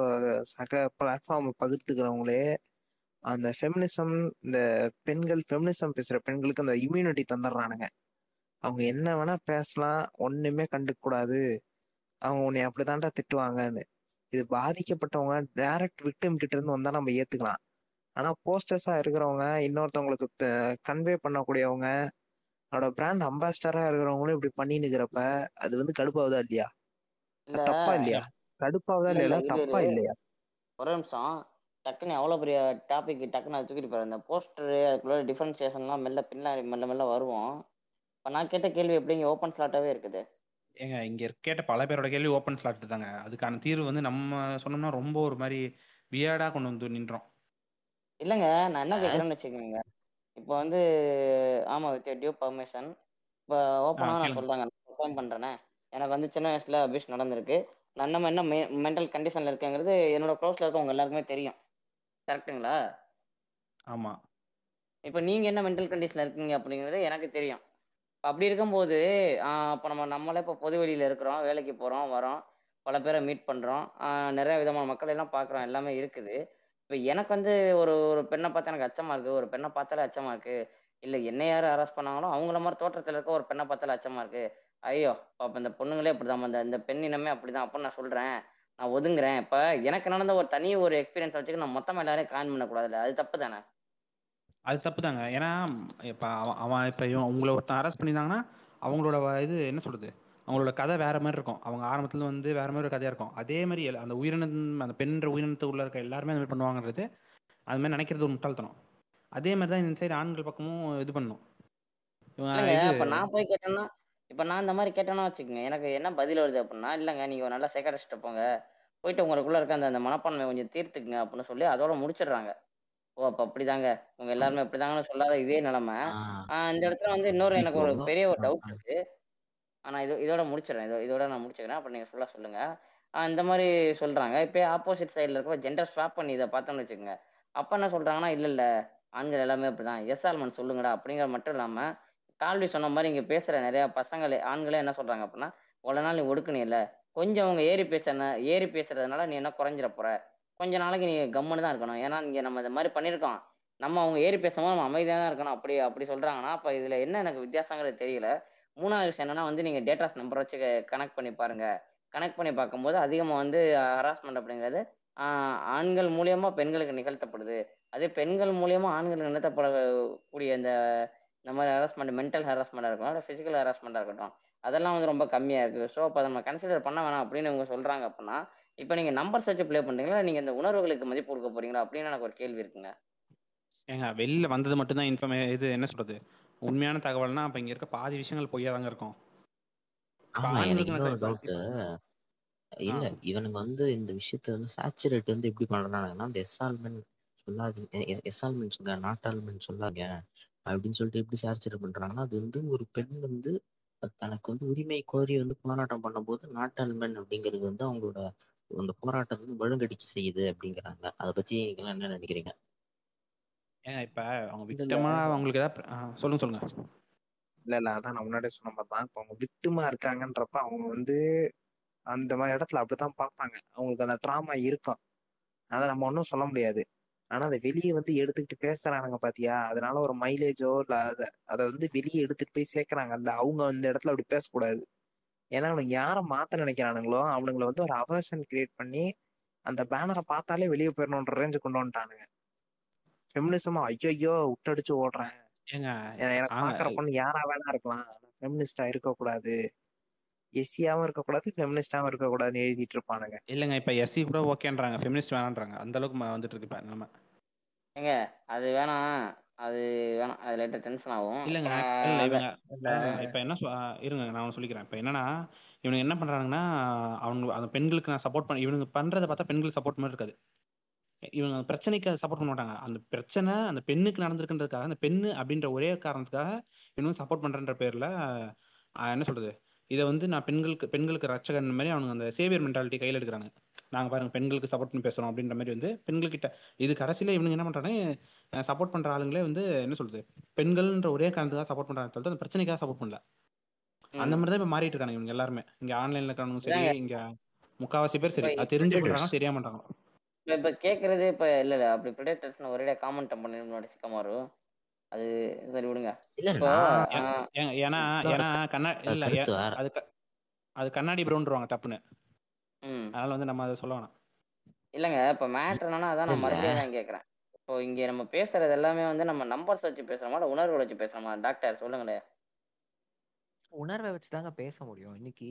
சக பிளாட்ஃபார்ம் பகிர்ந்துக்கிறவங்களே அந்த ஃபெமினிசம் இந்த பெண்கள் ஃபெமினிசம் பேசுகிற பெண்களுக்கு அந்த இம்யூனிட்டி தந்துடுறானுங்க அவங்க என்ன வேணா பேசலாம் ஒண்ணுமே கண்டுக்க கூடாது. அவங்க உன்னை அப்படிதான்டா திட்டுவாங்கன்னு. இது பாதிக்கப்பட்டவங்க டைரக்ட் விக்டிம் கிட்ட இருந்து வந்தா நம்ம ஏத்துக்கலாம். ஆனா போஸ்டர்ஸா இருக்கிறவங்க இன்னொருத்தவங்களுக்கு கன்வே பண்ணக்கூடியவங்க அவனோட பிராண்ட் அம்பாசிடரா இருக்கிறவங்களும் இப்படி பண்ணினுக்கிறப்ப அது வந்து கடுப்பாவதா இல்லையா? தப்பா இல்லையா? கடுப்பாவதா இல்ல இல்ல இல்லையா தப்பா இல்லையா? ஒரு நிமிஷம். டக்குன்னு எவ்வளவு பெரிய டாபிக் டக்குன்னு அதை தூக்கிட்டு போயிரு இந்த போஸ்டர் அதுக்குள்ள டிஃபரன்சியேஷன்லாம் மெல்ல பின்னாடி மெல்ல மெல்ல வருவோம். இப்ப நான் கேட்ட கேள்வி எப்படிங்க ஓப்பன் ஸ்லாட்டாவே இருக்குது? ஏங்க இங்க கேட்ட பல பேரோட கேள்வி ஓப்பன் ஸ்லாட் தாங்க. அதுக்கான தீர்வு வந்து நம்ம சொன்னோம்னா ரொம்ப ஒரு மாதிரி வியர்டா கொண்டு வந்து நின்றோம். இல்லைங்க நான் என்ன கேட்குறேன்னு வச்சுக்கோங்க. இப்போ வந்து ஆமா வித் டியூ பர்மிஷன் இப்போ ஓப்பனாக நான் சொல்றாங்க நான் பண்றேனே. எனக்கு வந்து சின்ன வயசுல அபியூஸ் நடந்திருக்கு. நான் நம்ம என்ன மென்டல் கண்டிஷன்ல இருக்கேங்கிறது என்னோட க்ளோஸ்ல இருக்கவங்க எல்லாருக்குமே தெரியும். கரெக்ட்டுங்களா ஆமா. இப்போ நீங்க என்ன மென்டல் கண்டிஷன்ல இருக்கீங்க அப்படிங்கிறது எனக்கு தெரியும். அப்படி இருக்கும்போது ஆஹ் அப்போ நம்ம நம்மளே இப்போ பொது வெளியில இருக்கிறோம் வேலைக்கு போறோம் வரோம் பல பேரை மீட் பண்றோம் ஆஹ் நிறைய விதமான மக்கள் எல்லாம் பார்க்குறோம் எல்லாமே இருக்குது. இப்போ எனக்கு வந்து ஒரு ஒரு பெண்ணை பார்த்தா எனக்கு அச்சமா இருக்கு ஒரு பெண்ணை பார்த்தாலே அச்சமா இருக்கு. இல்லை என்ன யார் அரெஸ்ட் பண்ணாங்களோ அவங்கள மாதிரி தோற்றத்தில் இருக்க ஒரு பெண்ணை பார்த்தாலே அச்சமா இருக்கு. ஐயோ அப்போ இந்த பொண்ணுங்களே அப்படிதான் அந்த இந்த பெண் இனமே அப்படிதான் அப்போ நான் சொல்றேன் நான் ஒதுங்குறேன். இப்போ எனக்கு நடந்த ஒரு தனி ஒரு எக்ஸ்பீரியன்ஸ் வச்சுக்க நான் மொத்தமா எல்லாரையும் காயின் பண்ணக்கூடாதுல்ல அது தப்பு தானே? அது தப்பு தாங்க ஏன்னா இப்போ அவன் அவன் இப்போ இவன் உங்களை ஒருத்தன் அரெஸ்ட் பண்ணியிருந்தாங்கன்னா அவங்களோட வ- இது என்ன சொல்றது? அவங்களோட கதை வேற மாதிரி இருக்கும். அவங்க ஆரம்பத்துல வந்து வேற மாதிரி ஒரு கதையா இருக்கும். அதே மாதிரி அந்த உயிரினம் அந்த பெண்ன்ற உயிரினத்துக்குள்ள இருக்க எல்லாருமே அந்த மாதிரி பண்ணுவாங்கன்றது அது மாதிரி நினைக்கிறது ஒரு முட்டாள்தனம். அதே மாதிரி தான் இந்த சைடு ஆண்கள் பக்கமும் இது பண்ணும். இவங்க இல்லைங்க இது அப்ப நான் போய் கேட்டேன்னா இப்ப நான் இந்த மாதிரி கேட்டேன்னா வச்சுக்கோங்க எனக்கு என்ன பதில் வருது அப்படின்னா இல்லைங்க நீங்க ஒரு நல்ல சைக்காட்டிஸ்ட் போங்க போயிட்டு உங்களுக்குள்ள இருக்க அந்த அந்த மனப்பான்மை கொஞ்சம் தீர்த்துக்குங்க அப்படின்னு சொல்லி அதோட முடிச்சிடுறாங்க. ஓ அப்ப அப்படிதாங்க. உங்க எல்லாருமே அப்படிதாங்கன்னு சொல்லாத இதே நிலைமை. ஆஹ் இந்த இடத்துல வந்து இன்னொரு எனக்கு இப்போ ஒரு பெரிய ஒரு டவுட் இருக்கு. ஆனா இது இதோட முடிச்சிடறேன். இதோ இதோட நான் முடிச்சுக்கிறேன். அப்புறம் நீங்க ஃபுல்லா சொல்லுங்க. ஆஹ் இந்த மாதிரி சொல்றாங்க. இப்போ ஆப்போசிட் சைடுல இருக்க ஜெண்டர் ஸ்வாப் பண்ணி இதை பார்த்தோம்னு வச்சுக்கோங்க. அப்ப என்ன சொல்றாங்கன்னா இல்ல இல்ல. ஆண்கள் எல்லாமே அப்படிதான். எஸ் ஆல்மன் சொல்லுங்கடா. அப்படிங்கிற மட்டும் இல்லாம கால்வி சொன்ன மாதிரி இங்க பேசுற நிறைய பசங்களே ஆண்களே என்ன சொல்றாங்க அப்படின்னா இவ்வளவு நாள் நீ ஒடுக்குனி இல்ல கொஞ்சம் அவங்க ஏறி பேச ஏறி பேசுறதுனால நீ என்ன குறைஞ்சிட போற? கொஞ்ச நாளைக்கு நீ கம்முன்னு தான் இருக்கணும். ஏன்னா இங்க நம்ம இந்த மாதிரி பண்ணியிருக்கோம். நம்ம அவங்க ஏறி பேசும்போது நம்ம அமைதியாக தான் இருக்கணும். அப்படி அப்படி சொல்றாங்கன்னா அப்ப இதுல என்ன எனக்கு வித்தியாசங்கிறது தெரியல. மூணாவது விஷயம் என்னன்னா வந்து நீங்க டேட்டாஸ் நம்பர் வச்சு கனெக்ட் பண்ணி பாருங்க. கனெக்ட் பண்ணி பார்க்கும்போது அதிகமாக வந்து ஹராஸ்மெண்ட் அப்படிங்கிறது ஆண்கள் மூலியமா பெண்களுக்கு நிகழ்த்தப்படுது. அதே பெண்கள் மூலியமா ஆண்களுக்கு நிகழ்த்தப்படக்கூடிய இந்த இந்த மாதிரி ஹராஸ்மெண்ட் மென்டல் ஹராஸ்மெண்டாக இருக்கட்டும் இல்லை ஃபிசிக்கல் ஹராஸ்மெண்டாக இருக்கட்டும் அதெல்லாம் வந்து ரொம்ப கம்மியாக இருக்குது ஸோ அப்போ நம்ம கன்சிடர் பண்ண வேணாம் அப்படின்னு இவங்க சொல்கிறாங்க அப்படின்னா இப்போ நீங்கள் நம்பர்ஸ் வச்சு ப்ளே பண்ணுறீங்களா நீங்கள் இந்த உணர்வுகளுக்கு மதிப்பு கொடுக்க போறீங்களா? அப்படின்னு எனக்கு ஒரு கேள்வி இருக்குங்க. ஏங்க வெளியில வந்தது மட்டும்தான் இன்ஃபர்மே இது என்ன சொல்றது? உண்மையான தகவல்னா அப்ப இங்க இருக்க பாதி விஷயங்கள் பொய்யா தாங்க இருக்கும். எனக்கு இன்னொரு டவுட் இல்ல. இவனுங்க வந்து இந்த விஷயத்த வந்து சேச்சுரேட் வந்து எப்படி பண்றானுங்கன்னா இந்த எஸ்ஆல்மென் சொல்லாதீங்க எஸ்ஆல்மென் சொல்லுங்க நாட்டால்மென் சொல்லாங்க அப்படின்னு சொல்லிட்டு எப்படி சேச்சுரேட் பண்றாங்கன்னா அது வந்து ஒரு பெண் வந்து தனக்கு வந்து உரிமை கோரி வந்து போராட்டம் பண்ணும்போது நாட்டாண்மன் அப்படிங்கிறது வந்து அவங்களோட அந்த போராட்டம் வந்து மழுங்கடிக்க செய்யுது அப்படிங்கிறாங்க. அதை பத்தி நீங்க என்ன நினைக்கிறீங்க? ஏங்க இப்ப அவங்க இல்ல, இல்ல. விக்டமா அவங்களுக்கு ஏதாவது சொல்லுங்க சொல்லுங்க. இல்ல இல்ல. அதான் நான் முன்னாடியே சொன்ன மாதிரி தான். இப்போ அவங்க விக்டிமா இருக்காங்கன்றப்ப அவங்க வந்து அந்த மாதிரி இடத்துல அப்படித்தான் பார்ப்பாங்க. அவங்களுக்கு அந்த ட்ராமா இருக்கும். அதை நம்ம ஒன்றும் சொல்ல முடியாது. ஆனா அதை வெளியே வந்து எடுத்துக்கிட்டு பேசுறானுங்க பாத்தியா? அதனால ஒரு மைலேஜோ இல்ல அதை அதை வந்து வெளியே எடுத்துட்டு போய் சேர்க்கறாங்கல்ல அவங்க அந்த இடத்துல அப்படி பேசக்கூடாது. ஏன்னா அவனுங்க யாரை மாத்த நினைக்கிறானுங்களோ அவனுங்களை வந்து ஒரு அவர்ஷன் கிரியேட் பண்ணி அந்த பேனரை பார்த்தாலே வெளியே போயிடணுன்ற ரேஞ்சு கொண்டு வந்துட்டானுங்க. ஃபெமினிசமா ஐயோ விட்டடிச்சு ஓடுறேன். எனக்கு. பாக்குற பொண்ணு யாரா வேணா இருக்கலாம். ஃபெமினிஸ்டா இருக்கக்கூடாது. எஸ்சியாவும் இருக்கக்கூடாது ஃபெமினிஸ்டாவும் இருக்கக்கூடாதுன்னு எழுதிட்டு இருப்பானுங்க. இல்லைங்க இப்ப எஸ்சி கூட ஓகேன்றாங்க ஃபெமினிஸ்ட் வேணான்றாங்க. அந்த அளவுக்கு ம- வந்துட்டு இருக்கு நம்ம. ஏங்க அது வேணாம். அது வேணாம். அது லைட்டா டென்ஷன் ஆகும். இல்லைங்க இப்ப இல்ல அத- இவங்க இல்ல இப்ப என்ன சொ- இருங்க நான் ஒண்ணு சொல்லிக்கிறேன். இப்ப என்னன்னா இவனுங்க என்ன பண்றாங்கன்னா அவங்க அந்த பெண்களுக்கு நான் சப்போர்ட் பண்ண இவனுங்க பண்றதை பார்த்தா பெண்களுக்கு சப்போர்ட் மாதிரி இருக்காது. இவங்க அந்த பிரச்சனைக்கு சப்போர்ட் பண்ண மாட்டாங்க. அந்த பிரச்சனை அந்த பெண்ணுக்கு நடந்திருக்குன்றதுக்காக அந்த பெண்ணு அப்படின்ற ஒரே காரணத்துக்காக இவனுங்க சப்போர்ட் பண்றன்ற பேர்ல என்ன சொல்றது? இதை வந்து நான் பெண்களுக்கு பெண்களுக்கு ரட்சகன் மாதிரி அவனுங்க அந்த சேவியர் மென்டாலிட்டி கையில் எடுக்கிறாங்க. நாங்க பாருங்க பெண்களுக்கு சப்போர்ட் பண்ணி பேசுறோம் அப்படின்ற மாதிரி வந்து பெண்கள்கிட்ட இது கடைசியில இவனுங்க என்ன பண்றாங்க சப்போர்ட் பண்ற ஆளுங்களே வந்து என்ன சொல்றது? பெண்கள்ன்ற ஒரே காரணத்துக்காக சப்போர்ட் பண்றாங்க தவிர்த்து அந்த பிரச்சனைக்காக சப்போர்ட் பண்ணல அந்த மாதிரி தான் இப்ப மாறிட்டு இருக்காங்க இவங்க எல்லாருமே. இங்க ஆன்லைன்ல இருக்கிறவங்க சரி. இங்க முக்காவாசி பேர் சரி. அது தெரிஞ்சு. பண்றாங்க தெரியாம பண்றாங்க. இப்ப இப்ப கேக்குறது இப்ப இல்ல இல்ல. அப்படி ப்ரிடேட்டர்ஸ் ஒரே காமெண்ட் பண்ணி சிக்கமாரு. அது சரி விடுங்க. ஏன்னா ஏன்னா கண்ணா இல்ல அது க- அது கண்ணாடி ப்ரௌன்ருவாங்க டப்புன்னு. ம். அதனால வந்து நம்ம அதை சொல்ல வேணாம். இல்லங்க இப்ப என்னன்னா அதான் நான். மறுபடியும் தான் கேக்குறேன். இப்போ இங்க நம்ம பேசுறது எல்லாமே வந்து நம்ம நம்பர்ஸ் வச்சு பேசுறோமா? இல்ல உணர்வு வச்சு பேசுறோமா? டாக்டர் சொல்லுங்களேன். உணர்வை வச்சு தாங்க பேச முடியும். இன்னைக்கு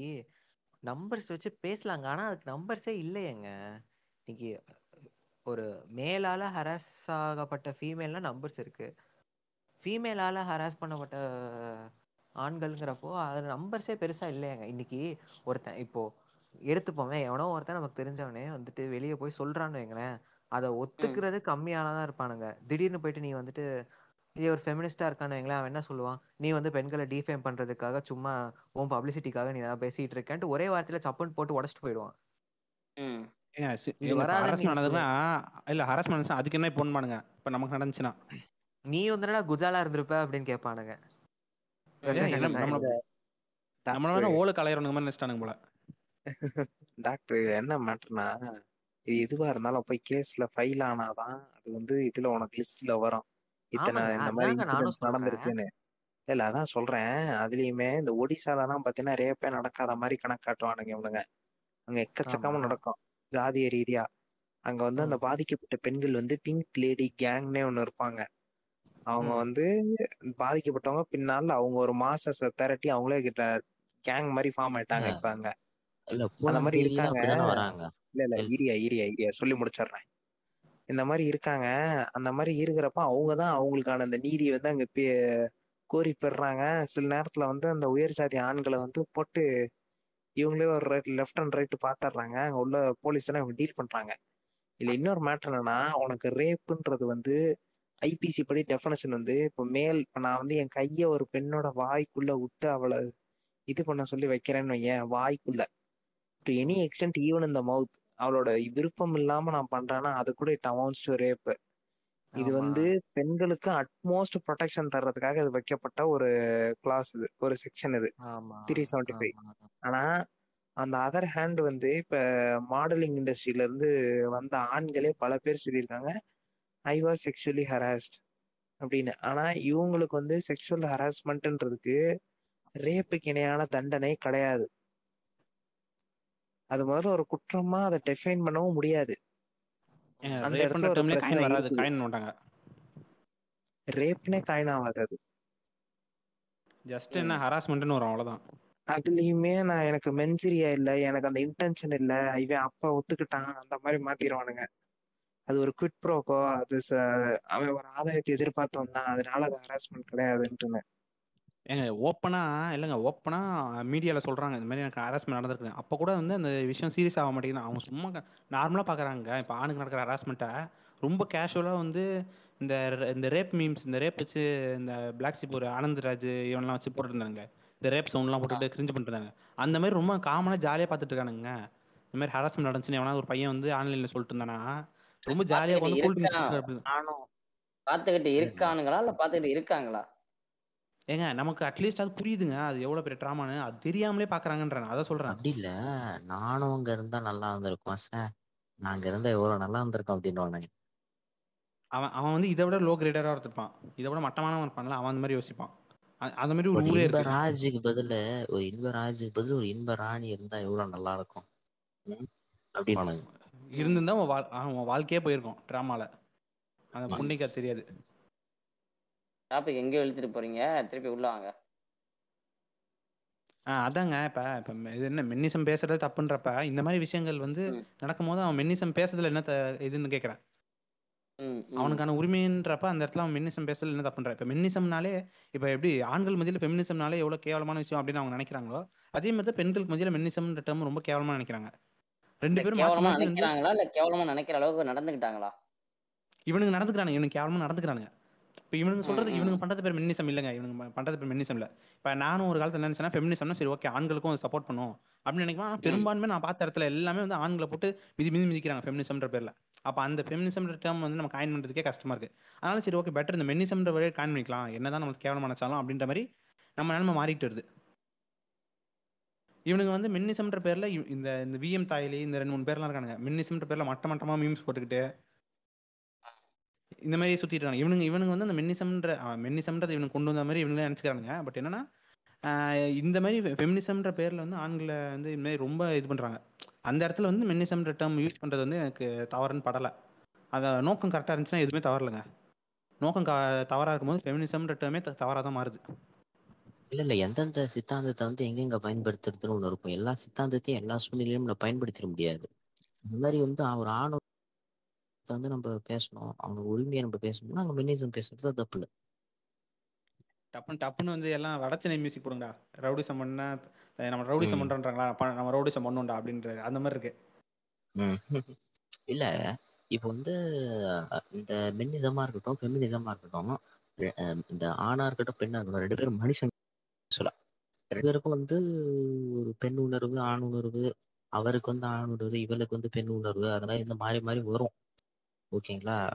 நம்பர்ஸ் வச்சு பேசலாங்க. ஆனா அதுக்கு நம்பர்ஸே இல்லையேங்க. இன்னைக்கு ஒரு மேலால ஹராஸ் ஆகப்பட்ட ஃபீமேல்னா நம்பர்ஸ் இருக்கு. ஃபீமேலால ஹராஸ் பண்ணப்பட்ட ஆண்கள்ங்கிறப்போ அது நம்பர்ஸே பெருசா இல்லையாங்க. இன்னைக்கு ஒருத்தன் இப்போ எடுத்துப்போமே எவனோ ஒருத்தன் நமக்கு தெரிஞ்சவனே வந்துட்டு வெளியே போய் சொல்றான்னு வைங்களேன். அதை ஒத்துக்கிறது கம்மியானதான் இருப்பானுங்க. திடீர்னு போயிட்டு நீ வந்துட்டு இதே ஒரு ஃபெமினிஸ்டா இருக்கான்னு வைங்களேன் அவன் என்ன சொல்லுவான்? நீ வந்து பெண்களை டிஃபேம் பண்றதுக்காக சும்மா உன் பப்ளிசிட்டிக்காக நீ ஏதாவது பேசிட்டு இருக்கேன்ட்டு ஒரே வார்த்தையில சப்புன்னு போட்டு உடச்சிட்டு போயிடுவான். இல்ல ஹராஸ்மெண்ட் அதுக்கு என்ன போன் பண்ணுங்க? இப்ப நமக்கு நடந்துச்சுன்னா. நீ வந்து குஜாலா இருந்திருப்ப? அப்படின்னு கேட்பானுங்க. ஏங்க, வெக்க என்ன கெட்டதா நம்மள டாக்டர் நம்மள வேணா ஓலை கலையறவனுங்க மாதிரி நினைச்சிட்டானுங்க போல. டாக்டர் என்ன மேட்டர்னா இது எதுவா இருந்தாலும் போய் கேஸ்ல ஃபைல் ஆனாதான் அது வந்து இதுல உனக்கு லிஸ்ட்ல வரும். இத்தனை இந்த மாதிரி இன்சிடென்ட்ஸ் நடந்திருக்குன்னு. இல்ல அதான் சொல்றேன். அதுலயுமே இந்த ஒடிசாலலாம் பாத்தீங்கன்னா ரேப்பே நடக்காத மாதிரி கணக்கு காட்டுவானுங்க இவனுங்க. அங்க எக்கச்சக்கமா நடக்கும். ஜாதிய ரீதியா. அங்க வந்து அந்த பாதிக்கப்பட்ட பெண்கள் வந்து பிங்க் லேடி கேங்னே ஒண்ணு இருப்பாங்க. அவங்க வந்து பாதிக்கப்பட்டவங்க பின்னால அவங்க ஒரு மாச திரட்டி அவங்களே கேங் மாதிரி ஃபார்ம் ஆயிட்டாங்க இப்ப அங்க. இல்ல அந்த மாதிரி இருக்காங்க. வராங்க. இல்ல இல்ல இரியா இரியா இரியா சொல்லி முடிச்சிடுறேன். இந்த மாதிரி இருக்காங்க. அந்த மாதிரி இருக்கிறப்ப அவங்க தான் அவங்களுக்கான அந்த நீதியை வந்து அங்க கோரி பெறுறாங்க. சில நேரத்துல வந்து அந்த உயர் ஜாதி ஆண்களை வந்து போட்டு இவங்களே ஒரு ரைட் லெஃப்ட் அண்ட் ரைட் பாத்துடுறாங்க. அங்க உள்ள போலீஸ் எல்லாம் இவங்க டீல் பண்றாங்க. இதுல இன்னொரு மேட்டர் என்னன்னா உனக்கு ரேப்புன்றது வந்து ஐபிசி படி டெஃபனேஷன் வந்து இப்போ மேல் இப்போ நான் வந்து என் கையை ஒரு பெண்ணோட வாய்க்குள்ள விட்டு அவளை இது பண்ண சொல்லி வைக்கிறேன்னு வையேன். வாய்க்குள்ள. டு எனி எக்ஸ்டென்ட் ஈவன் இந்த மவுத் அவளோட விருப்பம் இல்லாம நான் பண்றேன்னா அது கூட இட் அமௌண்ட்ஸ் டு ரேப் இது வந்து பெண்களுக்கு அட்மோஸ்ட் ப்ரொடெக்ஷன் தர்றதுக்காக இது வைக்கப்பட்ட ஒரு கிளாஸ் இது ஒரு செக்ஷன் இது. த்ரீ செவன்டி ஃபைவ் ஆனா அந்த அதர் ஹேண்ட் வந்து இப்ப மாடலிங் இண்டஸ்ட்ரியில இருந்து வந்த ஆண்களே பல பேர் சொல்லியிருக்காங்க ஐ வாஸ் செக்ஷுவலி ஹராஸ்ட் அப்படின்னு. ஆனா இவங்களுக்கு வந்து செக்ஷுவல் ஹராஸ்மெண்ட்ன்றதுக்கு ரேப்புக்கு இணையான தண்டனை கிடையாது. அது முதல்ல ஒரு குற்றமா அதை டெஃபைன் பண்ணவும் முடியாது. அந்த இடத்துல ஒரு பிரச்சனை வராது காயின் மாட்டாங்க. ரேப்னே காயின் ஆகாது. அது ஜஸ்ட் என்ன ஹராஸ்மெண்ட்னு வரும் அவ்வளவுதான். அதுலயுமே நான் எனக்கு மென்சிரியா இல்ல எனக்கு அந்த இன்டென்ஷன் இல்ல இவன் அப்ப ஒத்துக்கிட்டான் அந்த மாதிரி மாத்திடுவானுங்க அது ஒரு குவிட் ப்ரோக்கோ அது அவன் ஒரு ஆதாயத்தை எதிர்பார்த்து வந்தான் அதனால அது ஹராஸ்மெண்ட் கிடையாதுன்ட்டுன்னு. ஏங்க ஓப்பனா இல்லைங்க ஓப்பனா மீடியால சொல்றாங்க இந்த மாதிரி எனக்கு ஹராஸ்மெண்ட் நடந்திருக்கு அப்போ கூட வந்து அந்த விஷயம் சீரியஸ் ஆக மாட்டேங்குது. அவங்க சும்மா நார்மலா பாக்குறாங்க. இப்போ ஆணுக்கு நடக்கிற ஹராஸ்மெண்ட்டை ரொம்ப கேஷுவலா வந்து இந்த இந்த ரேப் மீம்ஸ் இந்த ரேப் வச்சு இந்த பிளாக் சிப் ஒரு ஆனந்த் ராஜ் இவன்லாம் வச்சு போட்டுருந்தாங்க. இந்த ரேப் சவுண்ட்லாம் போட்டுட்டு கிரிஞ்சு பண்ணிட்டு இருந்தாங்க அந்த மாதிரி ரொம்ப காமனாக ஜாலியாக பார்த்துட்டு இருக்கானுங்க இந்த மாதிரி ஹராஸ்மெண்ட் நடந்துச்சுன்னு எவனா ஒரு பையன் வந்து ஆன்லைனில் சொல்லிட்டு இருந்தானா? ரொம்ப ஜாலியாக பார்த்துக்கிட்டு உட்காந்து கூல் ட்ரிங்க்ஸ் இருக்கான். அப்படி நானும். பாத்துக்கிட்டு இருக்கானுங்களா? இல்ல பாத்துக்கிட்டு இருக்காங்களா? ஏங்க நமக்கு அட்லீஸ்ட் அது புரியுதுங்க. அது எவ்வளோ பெரிய ட்ராமான்னு அது தெரியாமலே பார்க்குறாங்கன்றேன் அதை சொல்கிறேன் அப்படி இல்ல. நானும் அங்க இருந்தா நல்லா இருந்திருக்கும் சார் நான் அங்க இருந்தா எவ்வளவு நல்லா இருந்திருக்கும் அப்படின்னு அவன் அவன் வந்து இதை விட லோ கிரேடராக இருப்பான் இதை விட மட்டமானவன் இருப்பான்ல. அவன் அந்த மாதிரி யோசிப்பான். அந்த மாதிரி ஒரு ஊரே இருக்கு. ராஜுக்கு பதிலு ஒரு இன்ப ராஜுக்கு பதில் ஒரு இன்ப ராணி இருந்தா எவ்வளவு நல்லா இருக்கும்? அப்படின்னு இருந்திருந்தா உன் வாழ் அவன் வாழ்க்கையே போயிருக்கும் ட்ராமால அந்த. புண்ணிக்கு தெரியாது. டாபிக் எங்கேயோ இழுத்துட்டு போறீங்க திருப்பி உள்ள வாங்க. ஆ அதாங்க இப்ப இப்ப இது என்ன மென்னிசம் பேசுறது தப்புன்றப்ப இந்த மாதிரி விஷயங்கள் வந்து ம். நடக்கும்போது அவன் மென்னிசம் பேசுறதுல என்ன த- இதுன்னு ம், ம். அவனுக்கான உரிமைன்றப்ப அந்த இடத்துல அவன் மென்னிசம் பேசுறதுல என்ன தப்புன்ற இப்ப மென்னிசம்னாலே இப்ப எப்படி ஆண்கள் மத்தியில ஃபெமினிசம்னாலே எவ்வளவு கேவலமான விஷயம் அப்படின்னு அவங்க நினைக்கிறாங்களோ அதே மாதிரி தான் பெண்களுக்கு மத்தியில மென்னிசம்ன்ற டேர்ம் ரொம்ப கேவலமா நினைக்கிறாங்க. ரெண்டு இல்ல, பேரும் கேவலமா வந்து நினைக்கிறாங்களா இல்ல கேவலமா நினைக்கிற அளவுக்கு நடந்துக்கிட்டாங்களா இவனுங்க நடந்துக்கிறானுங்க இவனுக்கு கேவலமா நடந்துக்கிறானுங்க. இப்போ இவனுங்க சொல்றது. இவனுங்க பண்றது பேர் மென்னிசம் இல்லைங்க. இவனுங்க ப- பண்றது பேர் மென்னிசம் இல்ல. இப்போ நானும் ஒரு காலத்துல நினைச்சேன்னா ஃபெமினிசம்னா சரி ஓகே ஆண்களுக்கும் சப்போர்ட் பண்ணும். அப்படின்னு நினைக்கிறேன் ஆனா பெரும்பான்மை நான் பார்த்த இடத்துல எல்லாமே வந்து ஆண்களை போட்டு மிதி மிதி மிதிக்கிறாங்க ஃபெமினிசம்ன்ற பேர்ல. அப்ப அந்த ஃபெமினிசம்ன்ற டேர்ம் வந்து நம்ம காயின் பண்றதுக்கே கஷ்டமா இருக்கு. அதனால சரி ஓகே பெட்டர் இந்த மென்னிசம்ன்ற வழியை காயின் பண்ணிக்கலாம். என்னதான் நமக்கு கேவலமா நினைச்சாலும் அப்படின்ற மாதிரி நம்ம நிலைமை மாறிட்டு வருது. இவனுங்க வந்து மின்னிசம்ன்ற பேர்ல இந்த இந்த விஎம் தாயிலி இந்த ரெண்டு மூணு பேர்லாம் இருக்கானுங்க. மின்னிசம்ன்ற பேர்ல மட்ட மட்டமா மீம்ஸ் போட்டுக்கிட்டு இந்த மாதிரி சுத்திட்டு இருக்காங்க இவனுங்க இவனுங்க வந்து அந்த மென்னிசம்ன்ற மென்னிசம்ன்றது இவனுக்கு கொண்டு வந்த மாதிரி இவனுங்களே நினைச்சுக்கிறானுங்க. பட் என்னன்னா இந்த மாதிரி ஃபெமினிசம்ன்ற பேர்ல வந்து ஆண்களை வந்து இந்த மாதிரி ரொம்ப இது பண்றாங்க. அந்த இடத்துல வந்து மென்னிசம்ன்ற டேர்ம் யூஸ் பண்றது வந்து எனக்கு தவறுன்னு படலை. அத நோக்கம் கரெக்டா இருந்துச்சுன்னா எதுவுமே தவறலைங்க நோக்கம் க- தவறா இருக்கும்போது ஃபெமினிசம்ன்ற டேர்மே தவறா தான் மாறுது. இல்ல இல்ல எந்தெந்த சித்தாந்தத்தை வந்து எங்கெங்க பயன்படுத்துறதுன்னு ஒண்ணு இருக்கும். எல்லா சித்தாந்தத்தையும் எல்லா சூழ்நிலையிலும் நம்ம பயன்படுத்திட முடியாது. இந்த மாதிரி வந்து ஒரு ஆணும் வந்து நம்ம பேசணும். அவங்க உரிமையை நம்ம பேசணும்னா அங்க மினிசம் பேசுறது தப்பு இல்லை. டப்புன்னு டப்புன்னு வந்து எல்லாம் வடச்சனை மியூசிக் போடுங்கடா. ரவுடிசம் பண்ணா அஹ் நம்ம. பண்றோன்றாங்களா அப்ப நம்ம ரவுடிசம் பண்ணோம்டா அப்படின்ற அந்த மாதிரி இருக்கு. இல்ல இப்போ வந்து இந்த மென்னிசமா இருக்கட்டும் ஃபெமினிசமா இருக்கட்டும் இந்த ஆணா இருக்கட்டும் பெண்ணா இருக்கட்டும் ரெண்டு பேரும் மனுஷன் சொல்லலாம் ரெண்டு பேருக்கும் வந்து ஒரு பெண் உணர்வு ஆண் உணர்வு அவருக்கு வந்து ஆண் உணர்வு இவளுக்கு வந்து பெண் உணர்வு அதெல்லாம் இந்த மாறி மாறி வரும். ஓகேங்களா?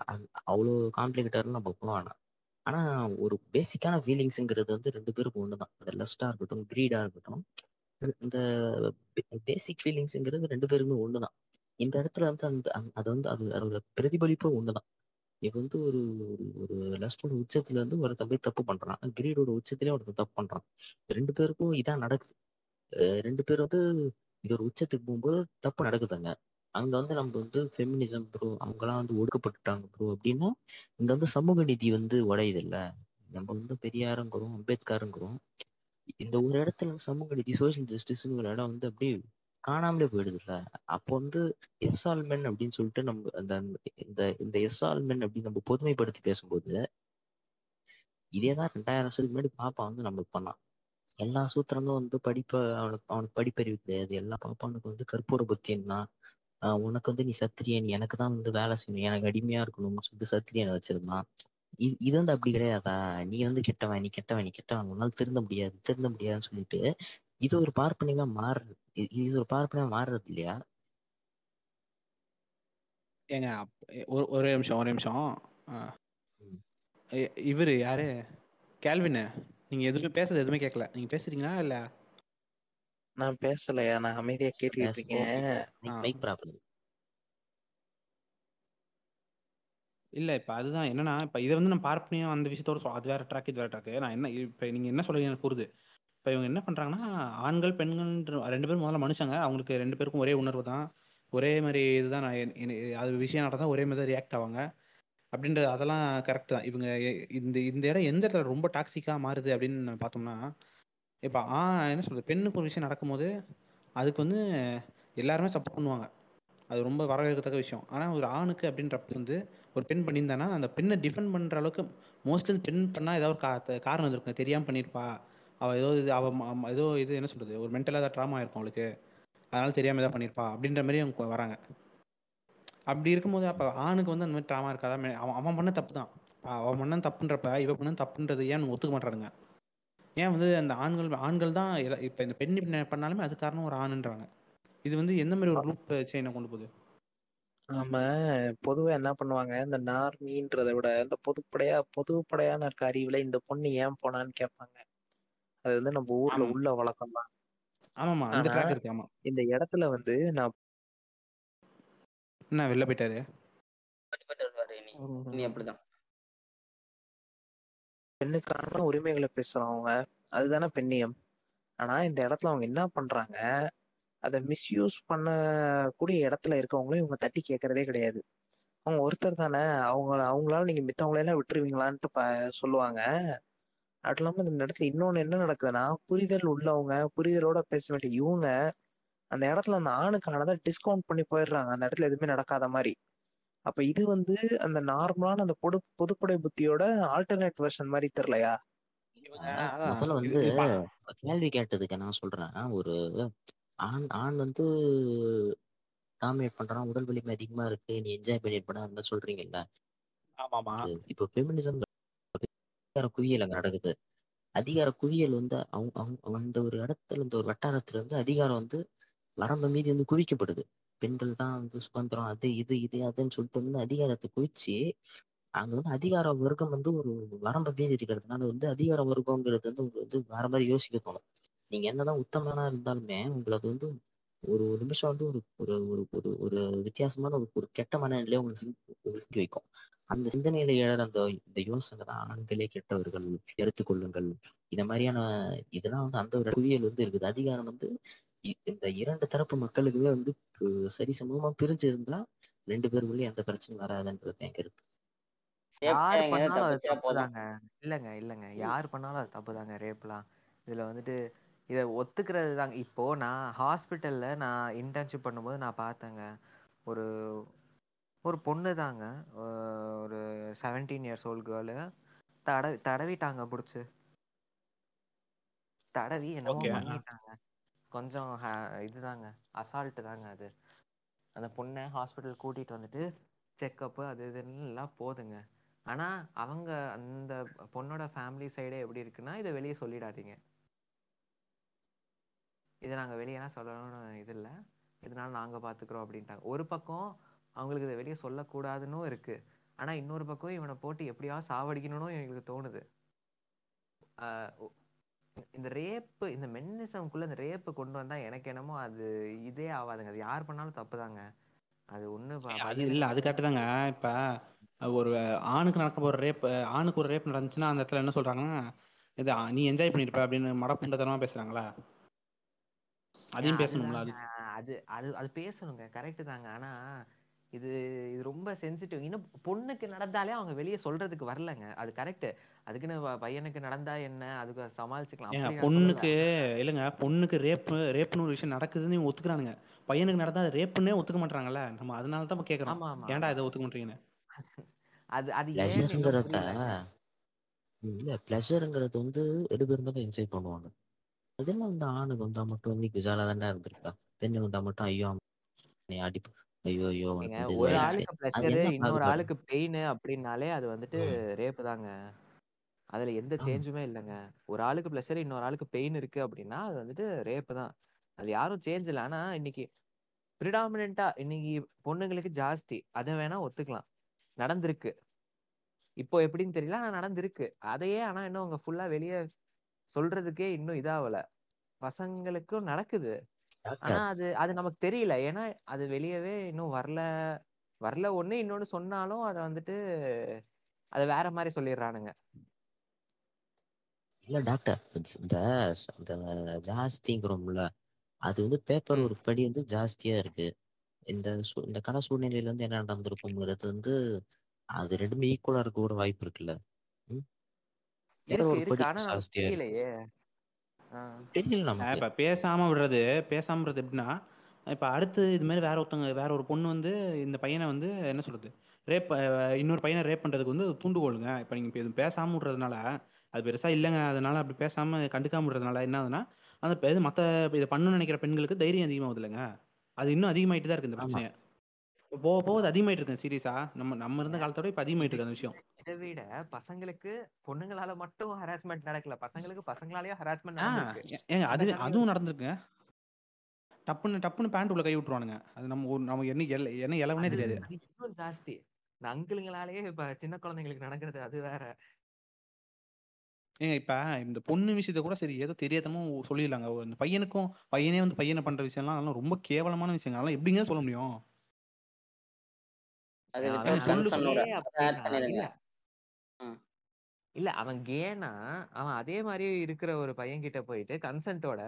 அவ்வளோ காம்ப்ளிகேட்டர்லாம் நம்ம போக வேணாம். ஆனா ஒரு பேசிக்கான ஃபீலிங்ஸுங்கிறது வந்து ரெண்டு பேருக்கும் ஒண்ணுதான். அந்த லஸ்டா இருக்கட்டும் கிரீடா இருக்கட்டும் இந்த பேசிக் ஃபீலிங்ஸுங்கிறது ரெண்டு பேருக்குமே தான் இந்த இடத்துல வந்து அந்த அது வந்து அது அதோட பிரதிபலிப்பு தான் இது வந்து ஒரு ஒரு- லஸ்டோட உச்சத்துல இருந்து ஒருத்தன் போய் தப்பு பண்றான். கிரீடோட உச்சத்திலே ஒருத்தன் தப்பு பண்றான். ரெண்டு பேருக்கும் இதான் நடக்குது. ரெண்டு பேரும் வந்து இது ஒரு உச்சத்துக்கு போகும்போது தப்பு நடக்குதுங்க. அங்க வந்து நம்ம வந்து ஃபெமினிசம் ப்ரோ அவங்கலாம் வந்து ஒடுக்கப்பட்டுட்டாங்க ப்ரோ அப்படின்னா இங்க வந்து சமூக நீதி வந்து உடையுது இல்ல நம்ம வந்து பெரியாருங்கிறோம் அம்பேத்கருங்கிறோம் இந்த ஒரு இடத்துல சமூக நீதி சோசியல் ஜஸ்டிஸ்ங்கிற இடம் வந்து அப்படியே காணாமலே போயிடுது இல்ல அப்போ வந்து எஸ் ஆல் மென் அப்படின்னு சொல்லிட்டு நம்ம அந்த இந்த இந்த எஸ் ஆல் மென் அப்படின்னு நம்ம பொதுமைப்படுத்தி பேசும்போது இதேதான் ரெண்டாயிரம் வருஷத்துக்கு முன்னாடி பாப்பா வந்து நம்மளுக்கு பண்ணான் எல்லா சூத்திரங்களும் வந்து படிப்ப அவனுக்கு அவனுக்கு படிப்பறிவு கிடையாது. எல்லா பாப்பானுக்கு வந்து கற்பூர புத்தின்னா உனக்கு வந்து நீ சத்திரியன் எனக்கு தான் வந்து வேலை செய்யணும். எனக்கு அடிமையா இருக்கணும்னு சொல்லிட்டு சத்திரியனை வச்சிருந்தான். இது இது வந்து அப்படி கிடையாதா? நீ வந்து கெட்டவன் நீ கெட்டவன் நீ கெட்டவன். உன்னால திருந்த முடியாது திருந்த முடியாதுன்னு சொல்லிட்டு இது ஒரு பார்ப்பனியமா மாறுறது இது ஒரு பார்ப்பனியமா மாறுறது இல்லையா? ஏங்க ஒரு ஒரே நிமிஷம் ஒரே நிமிஷம். ஆஹ் இவரு யாரு? கேல்வின். நீங்க எதுவுமே பேசுறது எதுவுமே கேட்கல நீங்க பேசுறீங்களா இல்ல? நான் பேசலையா? நான் அமைதியா கேட்டுக்கிட்டு இருக்கேன். ஆ. மைக் ப்ராப்ளம் இல்ல இப்ப அதுதான். என்னன்னா இப்ப இதை வந்து நம்ம பார்ப்பனியம் அந்த விஷயத்தோட அது வேற ட்ராக் இது வேற ட்ராக் நான் என்ன இப்ப நீங்க என்ன சொல்றீங்க எனக்கு புரியுது. இப்ப இவங்க என்ன பண்றாங்கன்னா ஆண்கள் பெண்கள் ரெண்டு பேரும் முதல்ல மனுஷங்க. அவங்களுக்கு ரெண்டு பேருக்கும் ஒரே உணர்வு தான். ஒரே மாதிரி இதுதான் நான் என்- என்- அது விஷயம் நடந்தா ஒரே மாதிரி ரியாக்ட் ஆவாங்க. அப்படின்றது அதெல்லாம் கரெக்ட் தான். இவங்க இந்த இந்த இடம் எந்த இடத்துல ரொம்ப டாக்ஸிக்கா மாறுது அப்படின்னு பார்த்தோம்னா இப்ப ஆ என்ன சொல்றது? பெண்ணுக்கு ஒரு விஷயம் நடக்கும்போது அதுக்கு வந்து எல்லாருமே சப்போர்ட் பண்ணுவாங்க. அது ரொம்ப வரவேற்கத்தக்க விஷயம். ஆனா ஒரு ஆணுக்கு அப்படின்றப்ப வந்து ஒரு பெண் பண்ணியிருந்தானா அந்த பெண்ணை டிஃபெண்ட் பண்ற அளவுக்கு மோஸ்ட்லி பெண் பண்ணா ஏதாவது ஒரு கா- காரணம் இருக்கும் தெரியாம பண்ணியிருப்பா. அவ ஏதோ இது அவ ம- ம- ஏதோ இது என்ன சொல்றது? ஒரு மென்டலாக ஏதாவது ட்ராமா இருக்கும் அவளுக்கு. அதனால தெரியாம ஏதாவது பண்ணியிருப்பா. அப்படின்ற மாதிரி அவங்க வராங்க. அப்படி இருக்கும்போது அப்ப ஆணுக்கு வந்து அந்த மாதிரி ட்ராமா இருக்காதா? மே- அவன் அவன் பண்ண தப்பு தான். அவன் பண்ண தப்புன்றப்ப இவ பண்ண தப்புன்றது ஏன் ஒத்துக்க மாட்டானுங்க? ஏன் வந்து அந்த ஆண்கள் ஆண்கள் தான் எல- இப்ப இந்த பெண் இப்படி பண்ணாலுமே அது காரணம் ஒரு ஆணுன்றாங்க. இது வந்து எந்த மாதிரி ஒரு லூப் செயினை கொண்டு போகுது? ஆமா பொதுவா என்ன பண்ணுவாங்க? இந்த நார்மின்றதை விட இந்த பொதுப்படையா பொதுப்படையான இருக்க அறிவுல இந்த பொண்ணு ஏன் போனான்னு கேட்பாங்க. அது வந்து நம்ம ஊர்ல ஆமா. உள்ள வழக்கம் தான். ஆமாமா அந்த ஆனா, ட்ராக் இருக்கு ஆமா. இந்த இடத்துல வந்து நான் என்ன வெளில போயிட்டாரு? பட்டு பட்டு வருவாரு இனி. இனி அப்படிதான். பெண்ணுக்கான உரிமைகளை பேசுறவங்க அதுதானே பெண்ணியம். ஆனா இந்த இடத்துல அவங்க என்ன பண்றாங்க? அதை மிஸ்யூஸ் பண்ணக்கூடிய இடத்துல இருக்கவங்களும் இவங்க தட்டி கேட்கறதே கிடையாது. அவங்க ஒருத்தர் தானே. அவங்க அவங்களால நீங்க மித்தவங்களெல்லாம் விட்டுருவீங்களான்ட்டு ப சொல்லுவாங்க. அது இல்லாமல் இந்த இடத்துல இன்னொன்று என்ன நடக்குதுன்னா புரிதல் உள்ளவங்க புரிதலோட பேச வேண்டிய இவங்க அந்த இடத்துல அந்த ஆணுக்கானதை டிஸ்கவுண்ட் பண்ணி போயிடுறாங்க. அந்த இடத்துல எதுவுமே நடக்காத மாதிரி. அப்ப இது வந்து அந்த நார்மலான அந்த பொது பொதுப்படை புத்தியோட ஆல்டர்னேட் வெர்ஷன் மாதிரி தெரியலையா? முதல்ல வந்து கேள்வி கேட்டதுக்கு நான் சொல்றேன். ஒரு ஆண் ஆண் வந்து டாமினேட் பண்றான் உடல் வலிமை அதிகமா இருக்கு நீ என்ஜாய் பண்ணிட்டு அந்த மாதிரி சொல்றீங்கல்ல? ஆமாமா இப்போ ஃபெமினிசம் அதிகார குவியல் அங்க நடக்குது. அதிகார குவியல் வந்து அவங்க அவங்க அந்த ஒரு இடத்துல இந்த ஒரு வட்டாரத்துல இருந்து அதிகாரம் வந்து வரம்பு மீறி வந்து குவிக்கப்படுது. பெண்கள் தான் வந்து சுதந்திரம் அது இது இது அதுன்னு சொல்லிட்டு வந்து அதிகாரத்தை குவிச்சு அங்க வந்து அதிகார வர்க்கம் வந்து ஒரு வரம்பை மீறி இருக்கிறதுனால வந்து அதிகார வர்க்கங்கிறது வந்து உங்களுக்கு வந்து வேற மாதிரி யோசிக்க தோணும். நீங்க என்னதான் உத்தமனா இருந்தாலுமே உங்களுக்கு வந்து ஒரு ஒரு நிமிஷம் வந்து ஒரு ஒரு ஒரு ஒரு ஒரு வித்தியாசமான ஒரு ஒரு கெட்ட மனநிலையை உங்களுக்கு உங்களுக்கு வைக்கும். அந்த சிந்தனையில எழற அந்த இந்த யோசனை தான் ஆண்களே கெட்டவர்கள் எடுத்துக்கொள்ளுங்கள். இந்த மாதிரியான இதெல்லாம் வந்து அந்த ஒரு குவியல் வந்து இருக்குது. அதிகாரம் வந்து இந்த இரண்டு தரப்பு மக்களுக்குமே வந்து பு- சரிசமமா பிரிஞ்சு இருந்தா ரெண்டு பேருக்குள்ளேயும் எந்த பிரச்சனையும் வராதுன்றது என் கருத்து. யார் பண்ணாலும் அது தப்புதாங்க. இல்லைங்க இல்லைங்க. யார் பண்ணாலும் அது தப்புதாங்க ரேப்லாம். இதுல வந்துட்டு இதை ஒத்துக்கிறது தாங்க இப்போ நான் ஹாஸ்பிட்டல்ல நான் இன்டர்ன்ஷிப் பண்ணும்போது நான் பார்த்தேங்க. ஒரு ஒரு பொண்ணு தாங்க ஒரு செவன்டீன் இயர்ஸ் ஓல்டு கேர்ளு தட தடவிட்டாங்க பிடிச்சி. தடவி என்னமோ பண்ணிட்டாங்க. கொஞ்சம் ஹ- இதுதாங்க அசால்ட்டு தாங்க அது. அந்த பொண்ணை ஹாஸ்பிட்டல் கூட்டிட்டு வந்துட்டு செக்கப்பு அது இதுன்னு எல்லாம் போதுங்க. ஆனா அவங்க அந்த பொண்ணோட ஃபேமிலி சைடே எப்படி இருக்குன்னா இதை வெளியே சொல்லிடாதீங்க. இதை நாங்க வெளியேலாம் சொல்லணும்னு இது இல்லை. இதனால நாங்க பாத்துக்கிறோம் அப்படின்ட்டாங்க. ஒரு பக்கம் அவங்களுக்கு இதை வெளியே சொல்லக்கூடாதுன்னும் இருக்கு. ஆனா இன்னொரு பக்கம் இவனை போட்டு எப்படியாவது சாவடிக்கணும்னு எங்களுக்கு தோணுது. ஆஹ் இந்த ரேப்பு இந்த மென்னிசம்குள்ள இந்த ரேப்பு கொண்டு வந்தா எனக்கு என்னமோ அது இதே ஆகாதுங்க அது யார் பண்ணாலும் தப்புதாங்க. அது ஒண்ணு அது இல்ல அது கரெக்ட் தாங்க. இப்ப ஒரு ஆணுக்கு நடக்க போற ரேப் ஆணுக்கு ஒரு ரேப் நடந்துச்சுன்னா அந்த இடத்துல என்ன சொல்றாங்கன்னா இது நீ என்ஜாய் பண்ணிருப்ப அப்படின்னு மடப்புண்டத்தனமா பேசுறாங்களா? அதையும் பேசணும்ல அது அது அது பேசணுங்க. கரெக்ட் தாங்க. ஆனா இது இது ரொம்ப சென்சிட்டிவ் இன்னும் பொண்ணுக்கு நடந்தாலே அவங்க வெளியே சொல்றதுக்கு வரலங்க. அது கரெக்ட் அதுக்குன்னு பையனுக்கு நடந்தா என்ன? அதுக்கு சமாளிச்சுக்கலாம். பொண்ணுக்கு இல்லைங்க பொண்ணுக்கு ரேப் ரேப்னு ஒரு விஷயம் நடக்குதுன்னு இவங்க ஒத்துக்கிறானுங்க. பையனுக்கு நடந்தா அது ரேப்புன்னே ஒத்துக்க மாட்டாங்கல்ல நம்ம அதனால தான் ஆமா ஏன்டா இதை ஒத்துக்க மாட்டீங்கன்னு? அது அது பிளஷருங்கிறத இல்ல பிளஷருங்கிறது வந்து ரெண்டு பேருமே தான் என்ஜாய் பண்ணுவாங்க. அதெல்லாம் வந்து ஆணுக்கு வந்தா மட்டும் வந்து குஜாலா தானே இருந்திருக்கா? பெண்ணு வந்தா மட்டும் ஐயோ நீ அடி ஐயோ ஐயோ ஏங்க உனக்கு வந்து ஒரு இதுவாயிடுச்சு ஆளுக்கு அது ப்ளஷரு என்ன இன்னொரு பாகுபாடு ஆளுக்கு பெயின் அப்படின்னாலே அது வந்துட்டு ம். ரேப்பு தாங்க. அதுல எந்த ஆமா சேஞ்சுமே இல்லைங்க. ஒரு ஆளுக்கு ப்ளஷர் இன்னொரு ஆளுக்கு பெயின் இருக்கு அப்படின்னா அது வந்துட்டு ரேப்பு தான். அது யாரும் சேஞ்ச் இல்லை. ஆனா இன்னைக்கு ப்ரிடாமினா இன்னைக்கு பொண்ணுங்களுக்கு ஜாஸ்தி. அதை வேணா ஒத்துக்கலாம். நடந்திருக்கு. இப்போ எப்படின்னு தெரியல. ஆனா நடந்திருக்கு. அதையே ஆனா இன்னும் அவங்க ஃபுல்லா வெளியே சொல்றதுக்கே இன்னும் இதாகல பசங்களுக்கும் நடக்குது. ஆனா அது அது நமக்கு தெரியல. ஏன்னா அது வெளியவே இன்னும் வரல. வரல ஒண்ணு இன்னொன்னு சொன்னாலும் அதை வந்துட்டு அதை வேற மாதிரி சொல்லிடுறானுங்க. இல்ல டாக்டர் இந்த ஜாஸ்திங்கிறோம்ல அது வந்து பேப்பர் ஒரு படி வந்து ஜாஸ்தியா இருக்கு. இந்த இந்த கட சூழ்நிலையில இருந்து என்ன நடந்திருக்குங்கிறது வந்து அது ரெண்டுமே ஈக்குவலா இருக்க கூட வாய்ப்பு இருக்குல்ல. இருக்கு இருக்கு. ஆனா நமக்கு தெரியலையே. தெரியல ஆஹ் நமக்கு. இப்ப பேசாம விடுறது பேசாம விடுறது எப்படின்னா இப்ப அடுத்து இது மாதிரி வேற ஒருத்தவங்க வேற ஒரு பொண்ணு வந்து இந்த பையனை வந்து என்ன சொல்றது ரேப் இன்னொரு பையனை ரேப் பண்றதுக்கு வந்து தூண்டுகோலுங்க இப்ப நீங்க இப்ப இது பேசாம விடுறதுனால அது பெருசா இல்லைங்க. அதனால அப்படி பேசாம கண்டுக்காம விடுறதுனால என்ன ஆகுதுன்னா அந்த இது மத்த இதை பண்ணணும்னு நினைக்கிற பெண்களுக்கு தைரியம் அதிகமாகுது இல்லைங்க. அது இன்னும் அதிகமாயிட்டு தான் இருக்கு இந்த ஆமா பிரச்சனையை. போக போக அது அதிகமாயிட்டு இருக்கு சீரியஸா நம்ம நம்ம இருந்த காலத்தோட இப்ப அதிகமாயிட்டு இருக்கு அந்த விஷயம். இதை விட பசங்களுக்கு பொண்ணுங்களால மட்டும் ஹராஸ்மெண்ட் நடக்கல. பசங்களுக்கு பசங்களாலேயே ஹராஸ்மெண்ட் ஏங்க அது அதுவும் நடந்திருக்குங்க டப்புன்னு டப்புன்னு பேண்ட் உள்ள கை விட்டுருவானுங்க. அது நம்ம ஒரு நம்ம என்ன என்ன இலவனே தெரியாது. இன்னும் ஜாஸ்தி. இந்த அங்கிளுங்களாலேயே இப்ப சின்ன குழந்தைங்களுக்கு நடக்கிறது அது வேற. ஏங்க இப்ப இந்த பொண்ணு விஷயத்த கூட சரி ஏதோ தெரியாதமோ சொல்லிடலாங்க. இந்த பையனுக்கும் பையனே வந்து பையனை பண்ற விஷயம்லாம் அதெல்லாம் ரொம்ப கேவலமான விஷயங்க. அதெல்லாம் எப்படிங்க சொல்ல முடியும்? இல்ல. அவன் கேனா அவன் அதே மாதிரி இருக்கிற ஒரு பையன் கிட்ட போயிட்டு கன்சென்ட்டோட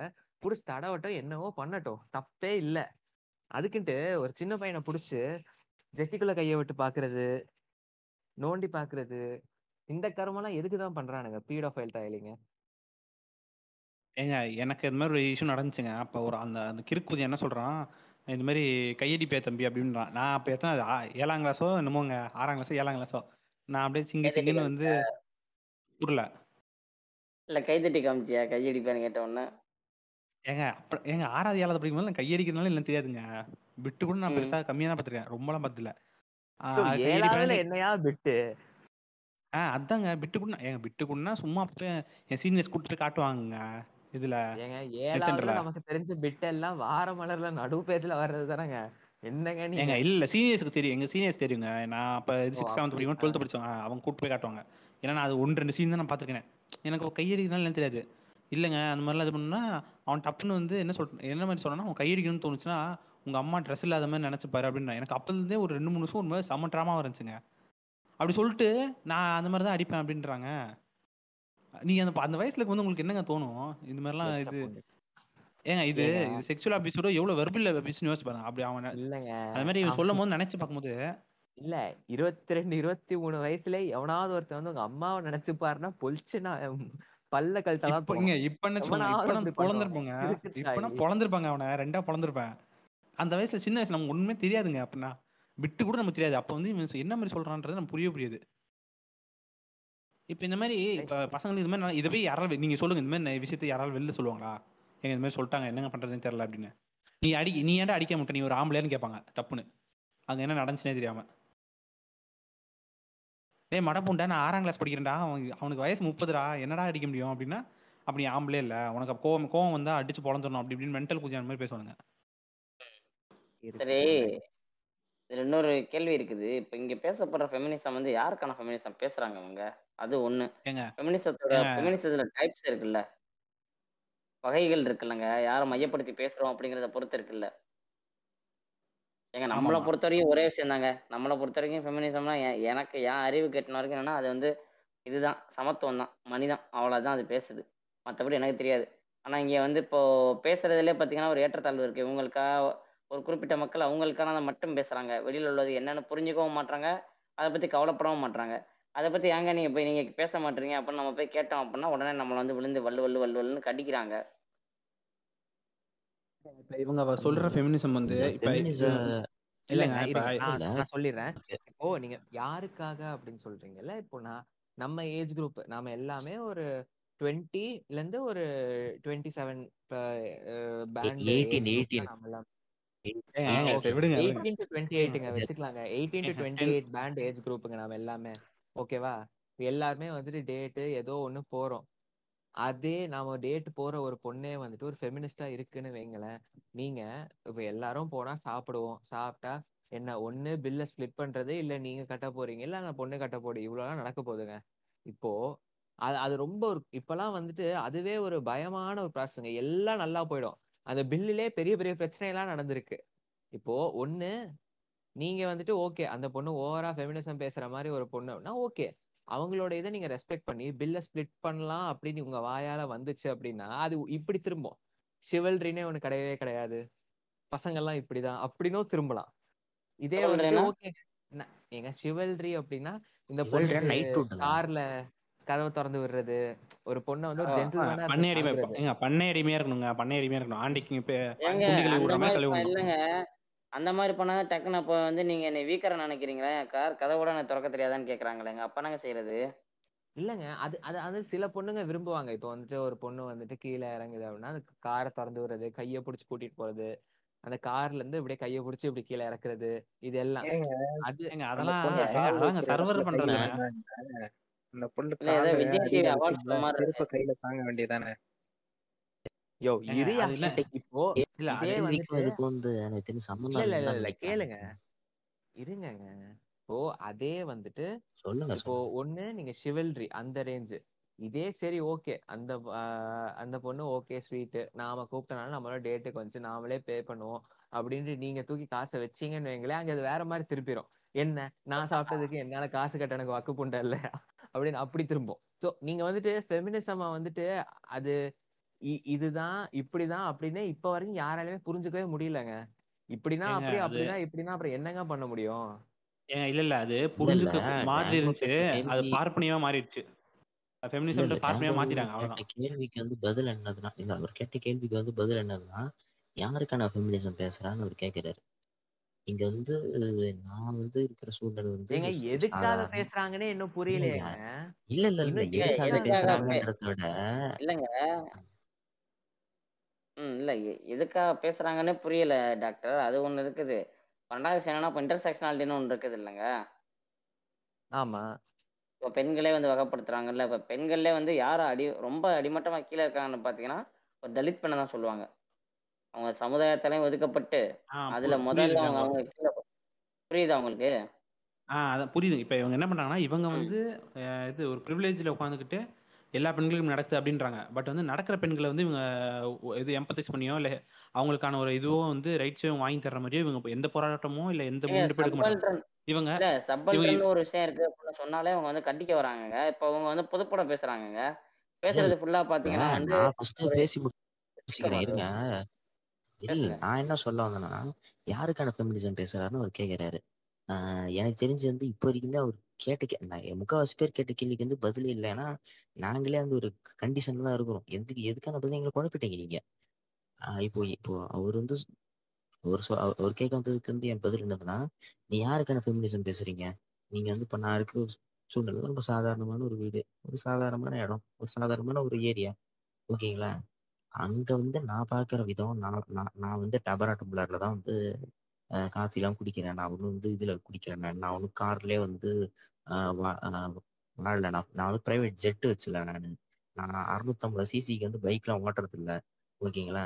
புடிச்சு தடவட்டும் என்னவோ பண்ணட்டும். தப்பே இல்ல. அதுக்குன்ட்டு ஒரு சின்ன பையனை புடிச்சு ஜெட்டிக்குள்ள கைய விட்டு பாக்குறது நோண்டி பாக்குறது இந்த கருமெல்லாம் எதுக்குதான் பண்றானுங்க பீடோஃபைல் டைலிங்க? ஏங்க எனக்கு இந்த மாதிரி ஒரு இஷ்யூ நடந்துச்சுங்க. அப்ப ஒரு அந்த அந்த கிறுக்குதி என்ன சொல்றான்? இந்த மாதிரி கையடிப்பே தம்பி அப்படின்றான் நான் அப்ப எத்தனை ஆ- ஏழாம் கிளாஸோ என்னமோங்க ஆறாம் கிளாஸோ ஏழாம் கிளாஸோ நான் அப்படியே சிங்கு சிங்குன்னு வந்து புரியல இல்ல கைதட்டி காமிச்சியா? கையடிப்பேன்னு கேட்ட உடனே? ஏங்க அப்ப ஏங்க ஆறாவது ஏழாவது படிக்கும் போது நான் கையடிக்கிறதுனால இல்லை தெரியாதுங்க. விட்டு கூட நான் ம். பெருசா கம்மியா தான் பார்த்திருக்கேன். ரொம்பலாம் பார்த்ததில்ல So, கையடிப்பேன் ஏழாவதுல என்னையா பிட்டு? ஆ அதாங்க பிட்டு கூட ஏங்க பிட்டு கூடனா சும்மா போய் என் சீனியர்ஸ் போய் காட்டுவாங்க இதுல ஏழாவதுல நமக்கு தெரிஞ்ச பிட் எல்லாம் வார மலர்ல நடு பேஜ்ல வர்றது தானேங்க. என்னங்க நீங்க? இல்ல சீனியர்ஸ்க்கு தெரியும் எங்க சீனியர்ஸ் தெரியுங்க. நான் அப்ப சிக்ஸ் செவன்த் படிக்கும் டுவெல்த் படிச்சவங்க. அவங்க கூட்டு போய் காட்டுவாங்க. ஏன்னா நான் அது ஒன்று ரெண்டு சீன் தான் நான் பார்த்துருக்கேன். எனக்கு கையடிக்கிறதுனால என்ன தெரியாது. இல்லைங்க அந்த மாதிரிலாம் இது பண்ணா அவன் டப்புன்னு வந்து என்ன சொல் என்ன மாதிரி சொன்னா அவன் கையடிக்கணும்னு தோணுச்சுன்னா உங்க அம்மா ட்ரெஸ் இல்லாத மாதிரி நினைச்சுப்பாரு அப்படின்னு எனக்கு அப்போதுலேருந்தே ஒரு ரெண்டு மூணு வருஷம் ஒரு மாதிரி செம்ம ட்ராமா இருந்துச்சுங்க அப்படி சொல்லிட்டு நான் அந்த மாதிரி தான் அடிப்பேன் அப்படின்றாங்க. நீங்க அந்த அந்த வயசுல வந்து உங்களுக்கு என்னங்க தோணும்? இந்த மாதிரிலாம் எச்ச இது ஏங்க இது ஏங்க. இது செக்ஷுவல் அபியூஸோட எவ்வளவு வெர்பல் அபியூஸ்னு யோசிச்சு பாருங்க. அப்படி அவன் இல்லங்க. அந்த மாதிரி அவன் சொல்லும் போது நினைச்சு பார்க்கும்போது இல்ல இருபத்தி ரெண்டு இருபத்தி மூணு வயசுல எவனாவது ஒருத்தன் வந்து உங்க அம்மாவை நினைச்சு பாருன்னா பொழிச்சுன்னா பல்ல கழுத்தெல்லாம் இப்ப இங்க தோணும் இப்ப என்ன வச்சுக்கோங்க எவனாவது இப்ப நான் அப்படி பண்ணுவான். பொழந்திருப்போங்க பொழந்திருப்பாங்க அவனை. ரெண்டா பொழந்திருப்பேன். அந்த வயசுல சின்ன வயசுல நமக்கு ஒண்ணுமே தெரியாதுங்க. அப்படின்னா விட்டு கூட நமக்கு தெரியாது. அப்ப வந்து இவன் என்ன மாதிரி சொல்றான்றது நம்ம புரிய புரியுது. இப்ப இந்த மாதிரி இப்ப பசங்களுக்கு இது மாதிரி நான் இதை போய் யாராவது நீங்க சொல்லுங்க இந்த மாதிரி நெ- விஷயத்தை யாராவது வெளில சொல்லுவாங்களா? எங்க இந்த மாதிரி சொல்லிட்டாங்க என்னங்க பண்றதுன்னு தெரியல அப்படின்னு. நீ அடி நீ ஏன்டா அடிக்க மாட்ட? நீ ஒரு ஆம்பளைன்னு கேட்பாங்க டப்புன்னு. அங்க என்ன நடந்துச்சுனே தெரியாம. டேய் மடப்புண்டா நான் ஆறாம் கிளாஸ் படிக்கிறேன்டா. அவன் அவனுக்கு வயசு முப்பதுடா. என்னடா அடிக்க முடியும் அப்படின்னா அப்படி ஆம்பளே இல்ல. உனக்கு கோவம் கோவம் வந்தா அடிச்சு பொழந்துடணும். அப்படி இப்படின்னு மென்டல் குஜான் மாதிரி பேசுவானுங்க. சரி. இதுல இன்னொரு கேள்வி இருக்குது. இப்ப இங்க பேசப்படுற ஃபெமினிசம் வந்து யாருக்கான ஃபெமினிசம் பேசுறாங்க அவங்க அது ஒண்ணு. ஏங்க. ஃபெமினிசத்தோட ஏங்க. ஃபெமினிசத்துல டைப்ஸ் இருக்குல்ல? வகைகள் இருக்குல்லங்க. யாரை மையப்படுத்தி பேசுறோம் அப்படிங்கிறத பொறுத்து இருக்குல்ல? ஏங்க நம்மளை ஆமாமா பொறுத்த வரைக்கும் ஒரே விஷயம் தாங்க நம்மளை பொறுத்த வரைக்கும் ஃபெமினிசம்னா எனக்கு என் அறிவு கெட்டின வரைக்கும் என்னன்னா அது வந்து இதுதான். சமத்துவம் தான். மனிதம். அவ்வளவுதான் அது பேசுது. மற்றபடி எனக்கு தெரியாது. ஆனா இங்க வந்து இப்போ பேசுறதுல பாத்தீங்கன்னா ஒரு ஏற்றத்தாழ்வு இருக்கு. இவங்களுக்கா ஒரு குறிப்பிட்ட மக்கள் அவங்களுக்கானதை மட்டும் பேசுறாங்க. வெளியில உள்ளது என்னன்னு புரிஞ்சுக்கவும் மாட்றாங்க. அதை பத்தி கவலைப்படவும் மாட்றாங்க. அதை பத்தி ஏங்க நீங்க போய் நீங்க பேச மாட்டீங்க அப்படின்னு நம்ம போய் கேட்டோம் அப்படின்னா உடனே நம்மளை வந்து விழுந்து வள்ளு வள்ளு வள்ளு வள்ளுன்னு கடிக்கிறாங்க. இப்ப இவங்க சொல்ற ஃபெமினிசம் வந்து நான் இல்ல நான் சொல்லிடுறேன். இப்போ நீங்க யாருக்காக அப்படின்னு சொல்றீங்கல்ல இப்போ நான் நம்ம ஏஜ் குரூப் நாம எல்லாமே ஒரு டுவெண்ட்டில இருந்து ஒரு twenty seven band eighteen to twenty எயிட்டுங்க வச்சுக்கலாங்க. Eighteen to twenty eight band age குரூப்புங்க நாம எல்லாமே. ஓகேவா? எல்லாருமே வந்துட்டு டேட்டு ஏதோ ஒண்ணு போறோம். அதே நாம டேட் போற ஒரு பொண்ணே வந்துட்டு ஒரு ஃபெமினிஸ்டா இருக்குன்னு வைங்களேன். நீங்க இப்ப எல்லாரும் போனா சாப்பிடுவோம். சாப்பிட்டா என்ன ஒண்ணு பில்ல ஸ்ப்ளிட் பண்றது இல்ல நீங்க கட்ட போறீங்க. இல்ல அந்த பொண்ணு கட்ட போடு இவ்வளவுதான் நடக்க போகுதுங்க. இப்போ அது அது ரொம்ப ஒரு இப்பெல்லாம் வந்துட்டு அதுவே ஒரு பயமான ஒரு ப்ராசஸ்ங்க எல்லாம் நல்லா போயிடும். அந்த பில்லுலே பெரிய பெரிய பிரச்சனை எல்லாம் நடந்திருக்கு. இப்போ ஒண்ணு நீங்க வந்துட்டு ஓகே அந்த பொண்ணு ஓவரா ஃபெமினிசம் பேசுற மாதிரி ஒரு பொண்ணுனா ஓகே. அவங்களோட இதை நீங்க ரெஸ்பெக்ட் பண்ணி பில்ல ஸ்ப்ளிட் பண்ணலாம் அப்படின்னு உங்க வாயால வந்துச்சு அப்படின்னா அது இப்படி திரும்பும். சிவல்ரினே ஒண்ணு கிடையவே கிடையாது. பசங்கெல்லாம் இப்படிதான் அப்படின்னும் திரும்பலாம். இதே ஓகே ஏங்க சிவல்ரி அப்படின்னா இந்த வுட்டுங்க கார்ல கதவை திறந்து விடுறது. ஒரு பொண்ணை வந்து ஒரு ஜென்டில்மேனா பண்ணை தாங்குறது. ஏங்க பண்ணை அடிமையா இருக்கணுங்க பண்ணை அடிமையா இருக்கணும். ஆண்டிக்கு அந்த இல்லைங்க அந்த மாதிரி பண்ணா டக்குன்னு அப்போ வந்து நீங்க என்னை வீக்கரை நினைக்கிறீங்களே? கார் கதை கூட எனக்கு திறக்க தெரியாதான்னு கேக்குறாங்களேங்க. அப்ப நாங்க செய்யறது? இல்லங்க அது அது அது சில பொண்ணுங்க விரும்புவாங்க. இப்போ வந்துட்டு ஒரு பொண்ணு வந்துட்டு கீழே இறங்குது அப்படின்னா அது காரை திறந்து விடுறது கையை பிடிச்சி கூட்டிட்டு போறது அந்த கார்ல இருந்து இப்படியே கையை பிடிச்சி இப்படி கீழே இறக்குறது இது எல்லாம் அது அந்த அதெல்லாம் சர்வர் வைக்கிறாங்க அந்த பொண்ணு கால செருப்ப கையில தாங்க வேண்டியதானே? யோ அது இப்போ இல்ல வந்துட்டு இதுக்கும் வந்து எனக்கு தெரிஞ்சு இல்ல சம்மந்தம் இல்ல இல்ல இல்லைன்னு தான் இல்ல நினைக்கிறேன். கேளுங்க. இருங்கங்க. இப்போ அதே வந்துட்டு சொல்லுங்க இப்போ ஒண்ணு நீங்க சிவல்ரி அந்த ரேஞ்சு இதே சரி ஓகே அந்த ஆஹ் அந்த பொண்ணு ஓகே ஸ்வீட் நாம கூப்பிட்டனால நம்மளோட டேட்டுக்கு வந்துச்சு. நாமளே பே பண்ணுவோம். அப்படின்ட்டு நீங்க தூக்கி காசை வச்சீங்கன்னு வைங்களேன் அங்க அது வேற மாதிரி திருப்பிடும் என்ன? நான் சாப்பிட்டதுக்கு என்னால காசு கட்ட எனக்கு வக்கு புண்டை இல்லையா? அப்படின்னு அப்படி திரும்பும். சோ நீங்க வந்துட்டு ஃபெமினிசமா வந்துட்டு அது இ- இதுதான் இப்படிதான் அப்படின்னு இப்ப வரைக்கும் யாராலையுமே புரிஞ்சுக்கவே முடியலங்க. இப்படின்னா அப்படி அப்படின்னா இப்படின்னா அப்புறம் என்னங்க பண்ண முடியும்? ஏங்க இல்ல இல்ல அது புரிஞ்சுக்க மாறி இருந்துச்சு அது பார்ப்பனியமா மாறிடுச்சு. கேள்விக்கு வந்து பதில் என்னதுன்னா அவர் கேட்ட கேள்விக்கு வந்து பதில் என்னதுன்னா யாருக்கான ஃபெமினிசம் பேசுறான்னு அவர் கேக்குறாரு. இங்க வந்து நான் வந்து இருக்கிற சூழ்நிலை வந்து ஏங்க எதுக்காக பேசுறாங்கன்னே இன்னும் புரியலையேங்க இல்ல இல்ல இல்ல. எதுக்காக பேசுறாங்கன்றத விட இல்லைங்க. ம். இல்ல. எதுக்காக பேசுறாங்கன்னே புரியல டாக்டர். அது ஒண்ணு இருக்குது. ரெண்டாவது விஷயம் என்னன்னா இப்போ இன்டர்செக்ஷனாலிட்டின்னு ஒன்று இருக்குது இல்லைங்க. ஆமா. இப்போ பெண்களே வந்து வகைப்படுத்துறாங்கல்ல. இப்போ பெண்கள்லே வந்து யார் அடி ரொம்ப அடிமட்டமாக கீழே இருக்காங்கன்னு பார்த்தீங்கன்னா ஒரு தலித் பெண்ணை தான் சொல்லுவாங்க. அவங்க சமுதாயத்திலையும் ஒதுக்கப்பட்டு ஆ அதுல பு- முதல்ல அவங்க ஜாங்கோ அவங்க கீழே புரியுதா உங்களுக்கு? ஆ அதான் புரியுது. இப்போ இவங்க என்ன பண்றாங்கன்னா இவங்க வந்து அஹ், இது ஒரு ப்ரிவிலேஜில் உட்காந்துக்கிட்டு எல்லா பெண்களுக்கும் நடக்குது அப்படின்றாங்க. பட் வந்து நடக்கிற பெண்களை வந்து இவங்க ஒ- இது எம்பத்தைஸ் பண்ணியோ இல்லை அவங்களுக்கான ஒரு இதுவோ வந்து ரைட்ஸோ வாங்கி தர்ற மாதிரியோ இவங்க எந்த போராட்டமோ இல்லை எந்த முன்னெடுப்பு எடுக்க மாட்டாங்க. இவங்க இல்ல இவங்க ஒரு விஷயம் இருக்கு அப்படின்னு சொன்னாலே அவங்க வந்து கண்டிக்க வராங்கங்க. இப்போ அவங்க வந்து பொதுப்படம் பேசுறாங்கங்க. பேசுறது ஃபுல்லா இப்ப பாத்தீங்கன்னா வந்து நான் ஃபர்ஸ்ட் ஒரு பேசி முடிச்சுக்கிறேன் இருங்க. இல்ல நான் என்ன சொல்ல வந்தேன்னா யாருக்கான ஃபெமினிசம் பேசுறாருன்னு அவர் கேக்குறாரு. ஆஹ் எனக்கு தெரிஞ்சு வந்து இப்போ வரைக்குமே அவர் கேட்ட கே நான் முக்கால்வாசி பேர் கேட்ட கேள்விக்கு வந்து பதில் இல்லைன்னா நாங்களே வந்து ஒரு கண்டிஷன்ல தான் இருக்கிறோம். எதுக்கு எதுக்கான பதில் எங்களை குழப்பிட்டீங்க நீங்க? இப்போ இப்போ அவர் வந்து ஒரு சொ அவர் அவர் கேட்க வந்ததுக்கு வந்து என் பதில் என்னதுன்னா நீ யாருக்கான ஃபெமினிசம் பேசுறீங்க? நீங்க வந்து இப்ப நான் இருக்கிற ஒரு சூழ்நிலை ரொம்ப சாதாரணமான ஒரு வீடு ஒரு சாதாரணமான இடம் ஒரு சாதாரணமான ஒரு ஏரியா ஓகேங்களா? அங்க வந்து நான் பாக்குற விதம் நான் நான் நான் வந்து டபரா டம்ளர்ல தான் வந்து காஃபி எல்லாம் குடிக்கிறேன். நான் ஒன்றும் வந்து இதுல குடிக்கிறேன். நான் ஒன்றும் கார்லயே வந்து ஆஹ் வா- ஆஹ் வாழல நான் நான் வந்து பிரைவேட் ஜெட் வச்சல நான். நான் அறுநூத்தம்பது சிசிக்கு வந்து பைக்லாம் ஓட்டுறது இல்லை ஓகேங்களா?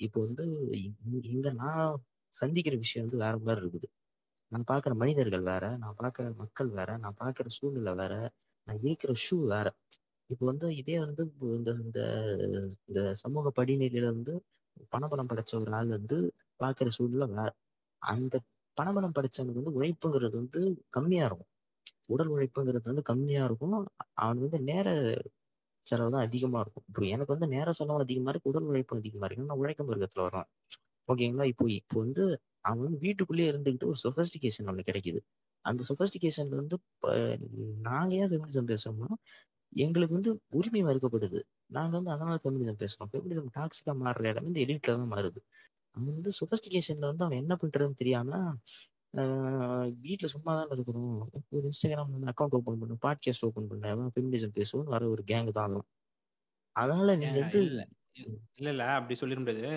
இப்போ வந்து இங்க இங்க நான் சந்திக்கிற விஷயம் வந்து வேற மாதிரி இருக்குது. நான் பார்க்குற மனிதர்கள் வேற நான் பார்க்குற மக்கள் வேற நான் பார்க்குற சூழ்நிலை வேற நான் இருக்கிற ஷூ வேற. இப்போ வந்து இதே வந்து இப்போ இந்த இந்த இந்த சமூக படிநிலையில வந்து பணபலம் படைச்ச ஒரு ஆள் வந்து பார்க்குற சூழ்நிலை வேற. அந்த பணபலம் படைச்சவனுக்கு வந்து உழைப்புங்கிறது வந்து கம்மியா இருக்கும். உடல் உழைப்புங்கிறது வந்து கம்மியா இருக்கும். அவனுக்கு வந்து நேர செலவு தான் அதிகமா இருக்கும். இப்போ எனக்கு வந்து நேர செலவு அதிகமா இருக்கு உடல் உழைப்பு அதிகமா இருக்கு. நான் உழைக்கும் வர்க்கத்துல வரேன் ஓகேங்களா? இப்போ இப்போ வந்து அவன் வந்து வீட்டுக்குள்ளேயே இருந்துகிட்டு ஒரு சொஃபஸ்டிகேஷன் அவனுக்கு கிடைக்குது. அந்த சொஃபஸ்டிகேஷன்ல வந்து நாங்க ஏன் ஃபெமினிசம் பேசுறோம்னா எங்களுக்கு வந்து உரிமை மறுக்கப்படுது. நாங்க வந்து அதனால ஃபெமினிசம் பேசுறோம். ஃபெமினிசம் டாக்ஸிக்கா மாறுற இடம் வந்து எலிட்ல தான் மாறுது. அவன் வந்து சொபஸ்டிகேஷன்ல வந்து அவன் என்ன பண்றதுன்னு தெரியாம வீட்ல சும்மா தான் இருக்கணும். ஒரு இன்ஸ்டாகிராம் அக்கௌண்ட் ஓபன் பண்ணு பாட்காஸ்ட் ஓபன் பண்ண ஃபெமினிசம் பேசுவோம்னு வர ஒரு கேங் தான். அதனால நீங்க வந்து இல்ல இல்ல இல்ல அப்படி சொல்லிட முடியாது.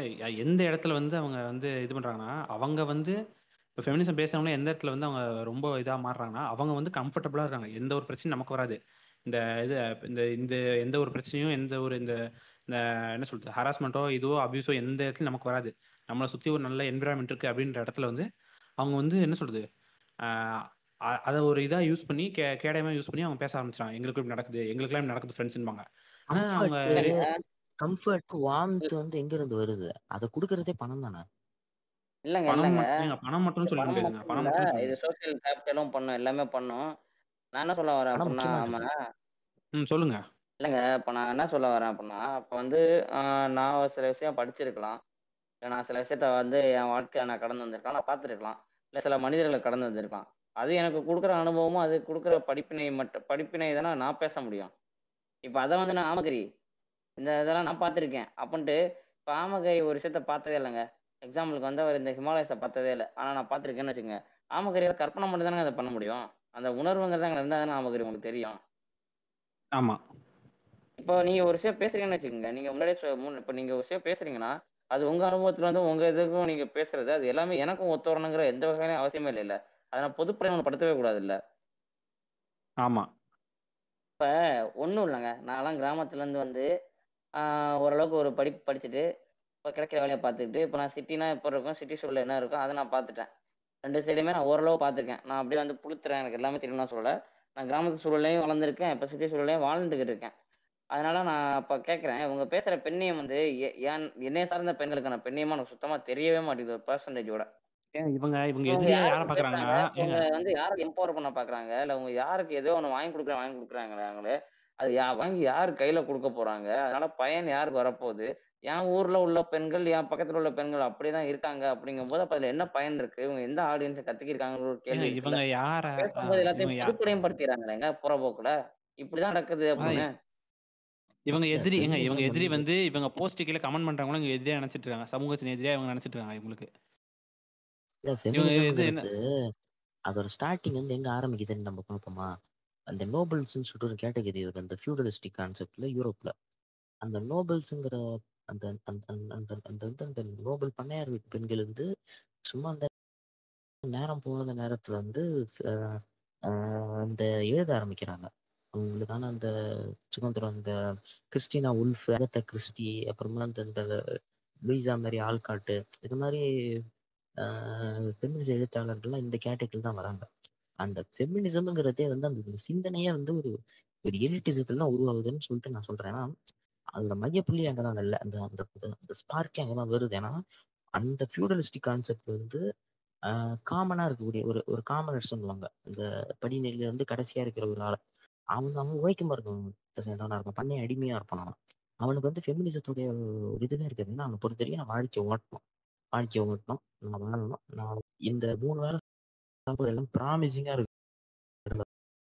எந்த இடத்துல வந்து அவங்க வந்து இது பண்றாங்கன்னா அவங்க வந்து இப்போ ஃபெமினிசம் பேசுறவங்க எந்த இடத்துல வந்து அவங்க ரொம்ப இதா மாறுறாங்கன்னா அவங்க வந்து கம்ஃபர்டபுளா இருக்காங்க. எந்த ஒரு பிரச்சனையும் நமக்கு வராது. இந்த இது இந்த இந்த எந்த ஒரு பிரச்சனையும் எந்த ஒரு இந்த இந்த என்ன சொல்றது ஹராஸ்மெண்ட்டோ இதுவோ அபியூஸோ எந்த இடத்துலயும் நமக்கு வராது. நம்மளை சுத்தி ஒரு நல்ல என்விரான்மெண்ட் இருக்கு அப்படின்ற இடத்துல வந்து அவங்க வந்து என்ன சொல்றது ஆஹ் அ- அதை ஒரு இதா யூஸ் பண்ணி கே கேடயமா யூஸ் பண்ணி அவங்க பேச ஆரம்பிச்சிட்டாங்க எங்களுக்கு இப்படி நடக்குது எங்களுக்குலாம் நடக்குது ஃப்ரெண்ட்ஸ்பாங்க ஆனா அவங்க கம்ஃபர்ட் வார்ம்த் வந்து எங்க இருந்து வருது? அதை கொடுக்கறதே பணம் தானே? இல்லைங்க பணம் இல்லைங்க. பணம் மட்டும் சொல்ல மட்டும் பணம் இது முடியாது. சோசியல் கேபிட்டலும் பண்ணும் எல்லாமே பண்ணும். நான் என்ன சொல்ல வரேன் அப்படின்னா ஆமா ம் சொல்லுங்க. இல்லைங்க இப்போ நான் என்ன சொல்ல வரேன் அப்படின்னா இப்போ வந்து ஆஹ், நான் ஒரு சில விஷயம் படிச்சிருக்கலாம். இல்லை நான் சில விஷயத்த வந்து என் வாழ்க்கையை நான் கடந்து வந்திருக்கலாம் நான் பார்த்துருக்கலாம். இல்லை சில மனிதர்களை கடந்து வந்திருக்கலாம். அது எனக்கு கொடுக்குற அனுபவமும் அது கொடுக்குற படிப்பினை மட்டும் படிப்பினை தானே நான் பேச முடியும். இப்போ அதை வந்து நான் ஆமகிரி. இந்த இதெல்லாம் நான் பார்த்துருக்கேன். அப்படின்ட்டு இப்போ ஆமகை ஒரு விஷயத்த பார்த்ததே இல்லைங்க. எக்ஸாம்பிளுக்கு வந்து அவர் இந்த ஹிமாலயஸை பார்த்ததே இல்லை. ஆனால் நான் பார்த்துருக்கேன்னு வச்சுக்கோங்க. ஆமகரியால் கற்பனை மட்டும் தானே அதை பண்ண முடியும். அந்த உணர்வுங்கிறது அங்கே இருந்தால் தானே ஆமகரி உங்களுக்கு தெரியும். ஆமா. இப்போ நீங்க ஒரு விஷயம் பேசுறீங்கன்னு வச்சுக்கோங்க. நீங்க முன்னாடியே முன் இப்போ நீங்க ஒரு விஷயம் பேசுறீங்கன்னா அது உங்க அனுபவத்துல வந்து உங்க இதுக்கும் நீங்க பேசுறது அது எல்லாமே எனக்கும் ஒத்து வரணுங்கிற எந்த வகையிலும் அவசியமே இல்லைல்ல அதை நான் பொதுப்படையாக படுத்தவே கூடாது இல்ல ஆமா. இப்ப ஒண்ணும் இல்லைங்க. நான்லாம் கிராமத்துல இருந்து வந்து ஓரளவுக்கு ஒரு படிப்பு படிச்சுட்டு இப்போ கிடைக்கிற வேலையை பார்த்துக்கிட்டு இப்போ நான் சிட்டினா இப்போ இருக்கும் சிட்டி சூழல் என்ன இருக்கும் அதை நான் பார்த்துட்டேன். ரெண்டு சைடுமே நான் ஓரளவு பார்த்துருக்கேன். நான் அப்படியே வந்து புளுத்துறேன் எனக்கு எல்லாமே தெரியும்னு சொல்லல. நான் கிராமத்து சூழலையும் வளர்ந்துருக்கேன். இப்போ சிட்டி சூழலையும் வாழ்ந்துகிட்டு இருக்கேன். அதனால நான் இப்போ கேட்குறேன் இவங்க பேசுற பெண்ணியம் வந்து ஏன் என்னைய சார்ந்த பெண்களுக்கான பெண்ணியமா எனக்கு சுத்தமா தெரியவே மாட்டேங்குது. ஒரு பர்சன்டேஜோட இவங்க இவங்க யாரை பாக்குறாங்க? இவங்க வந்து யாரை எம்பவர் பண்ண பாக்குறாங்க? இல்ல அவங்க யாருக்கு ஏதோ ஒண்ணு வாங்கி கொடுக்குற வாங்கி கொடுக்குறாங்களே அது யா வாங்கி யாரு கையில கொடுக்க போறாங்க? அதனால பயன் யாருக்கு வரப்போகுது? என் ஊர்ல உள்ள பெண்கள் என் பக்கத்துல உள்ள பெண்கள் அப்படிதான் இருக்காங்க அப்படிங்கும் போது அப்ப அதுல என்ன பயன் இருக்கு? இவங்க எந்த ஆடியன்ஸை கத்துக்கிருக்காங்க ஒரு கேள்வி இவங்க யார பேசும்போது எல்லாத்தையும் புதுப்படையும் படுத்திடுறாங்களேங்க புறப்போக்குல இப்படிதான் நடக்குது அப்படின்னு. இவங்க எதிரி ஏங்க இவங்க எதிரி வந்து இவங்க போஸ்ட் கீழே கமெண்ட் பண்றவங்களும் இவங்க எதிரியா நினைச்சிட்டு இருக்காங்க. சமூகத்தின் எதிரியா இவங்க நினைச்சிட்டு இருக்காங்க இவங்களுக்கு. அதோட ஸ்டார்டிங் வந்து எங்க ஆரம்பிக்குதுன்னு நம்ம பார்ப்போமா? அந்த நோபல்ஸ்ன்னு சொல்லிட்டு ஒரு கேட்டகரி ஒரு அந்த ஃபியூடலிஸ்டிக் கான்செப்ட்ல யூரோப்ல அந்த நோபல்ஸுங்கிற அந்த அந்த அந்த அந்த அந்த வந்து அந்த நோபல் பண்ணையார் வீட்டு பெண்கள் வந்து சும்மா அந்த நேரம் போகாத நேரத்துல வந்து அந்த எழுத ஆரம்பிக்கிறாங்க. அவங்களுக்கான அந்த சுதந்திரம் அந்த கிறிஸ்டினா உல்ஃப் அகத்த கிறிஸ்டி அப்புறமா அந்த இந்த லூயிசா மாதிரி ஆள்காட்டு இது மாதிரி ஃபெமினிச எழுத்தாளர்கள்லாம் இந்த கேட்டகரியில் தான் வராங்க. அந்த ஃபெமினிசம்ங்கிறதே வந்து அந்த சிந்தனையே வந்து ஒரு ஒரு எலிட்டிசத்துல தான் உருவாகுதுன்னு சொல்லிட்டு நான் சொல்றேன். ஏன்னா அதோட மையப்புள்ளி அங்கதான் இல்லை அந்த அந்த அந்த ஸ்பார்க்கே அங்கதான் வருது. ஏன்னா அந்த ஃபியூடலிஸ்டிக் கான்செப்ட் வந்து காமனா இருக்கக்கூடிய ஒரு ஒரு காமனர் சொல்லுவாங்க. இந்த படிநிலையில இருந்து கடைசியா இருக்கிற ஒரு ஆள். அவன் அவன் உழைக்குமா இருக்கும் சேர்ந்தவனா இருக்கும் பண்ணை அடிமையா இருப்பான் அவன். அவனுக்கு வந்து ஃபெமினிசத்துடைய ஒரு இதுவே இருக்குதுன்னா அவனை பொறுத்த வரைக்கும் நான் வாழ்க்கையை ஓட்டணும். வாழ்க்கையை ஓட்டணும். நான் வாழணும். நான் இந்த மூணு வேலை சாப்பாடு எல்லாம் ப்ராமிசிங்கா இருக்கு.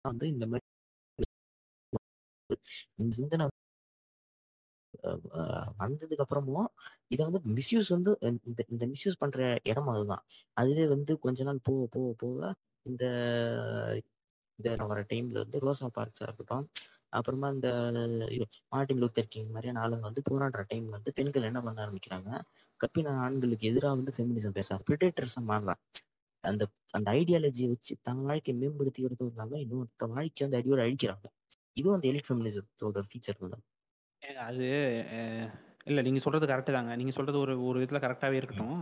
வந்து இந்த மாதிரி இந்த சிந்தனை வந்ததுக்கு அப்புறமும் இதை வந்து மிஸ்யூஸ் வந்து இந்த இந்த மிஸ்யூஸ் பண்ற இடம் அதுதான். அதுவே வந்து கொஞ்ச நாள் போக போக போக இந்த இந்த வர டைம்ல வந்து ரோசா பார்க்ஸா இருக்கட்டும் அப்புறமா இந்த மார்டின் லூத்தர் கிங் மாதிரியான ஆளுங்க வந்து போராடுற டைம்ல வந்து பெண்கள் என்ன பண்ண ஆரம்பிக்கிறாங்க கப்பின ஆண்களுக்கு எதிராக வந்து ஃபெமினிசம் பேச ப்ரிடேட்டர்ஸா மாறலாம். அந்த அந்த ஐடியாலஜியை வச்சு தன் வாழ்க்கையை மேம்படுத்திக்கிறதும் இல்லாம இன்னொருத்த வாழ்க்கையை வந்து அடியோட அழிக்கிறாங்க. இதுவும் அந்த எலிட் ஃபெமினிசத்தோட ஃபீச்சர் தான் ஏங்க அது அஹ், இல்ல நீங்க சொல்றது கரெக்ட் தாங்க. நீங்க சொல்றது ஒரு ஒரு விதத்துல கரெக்டாவே இருக்கட்டும்.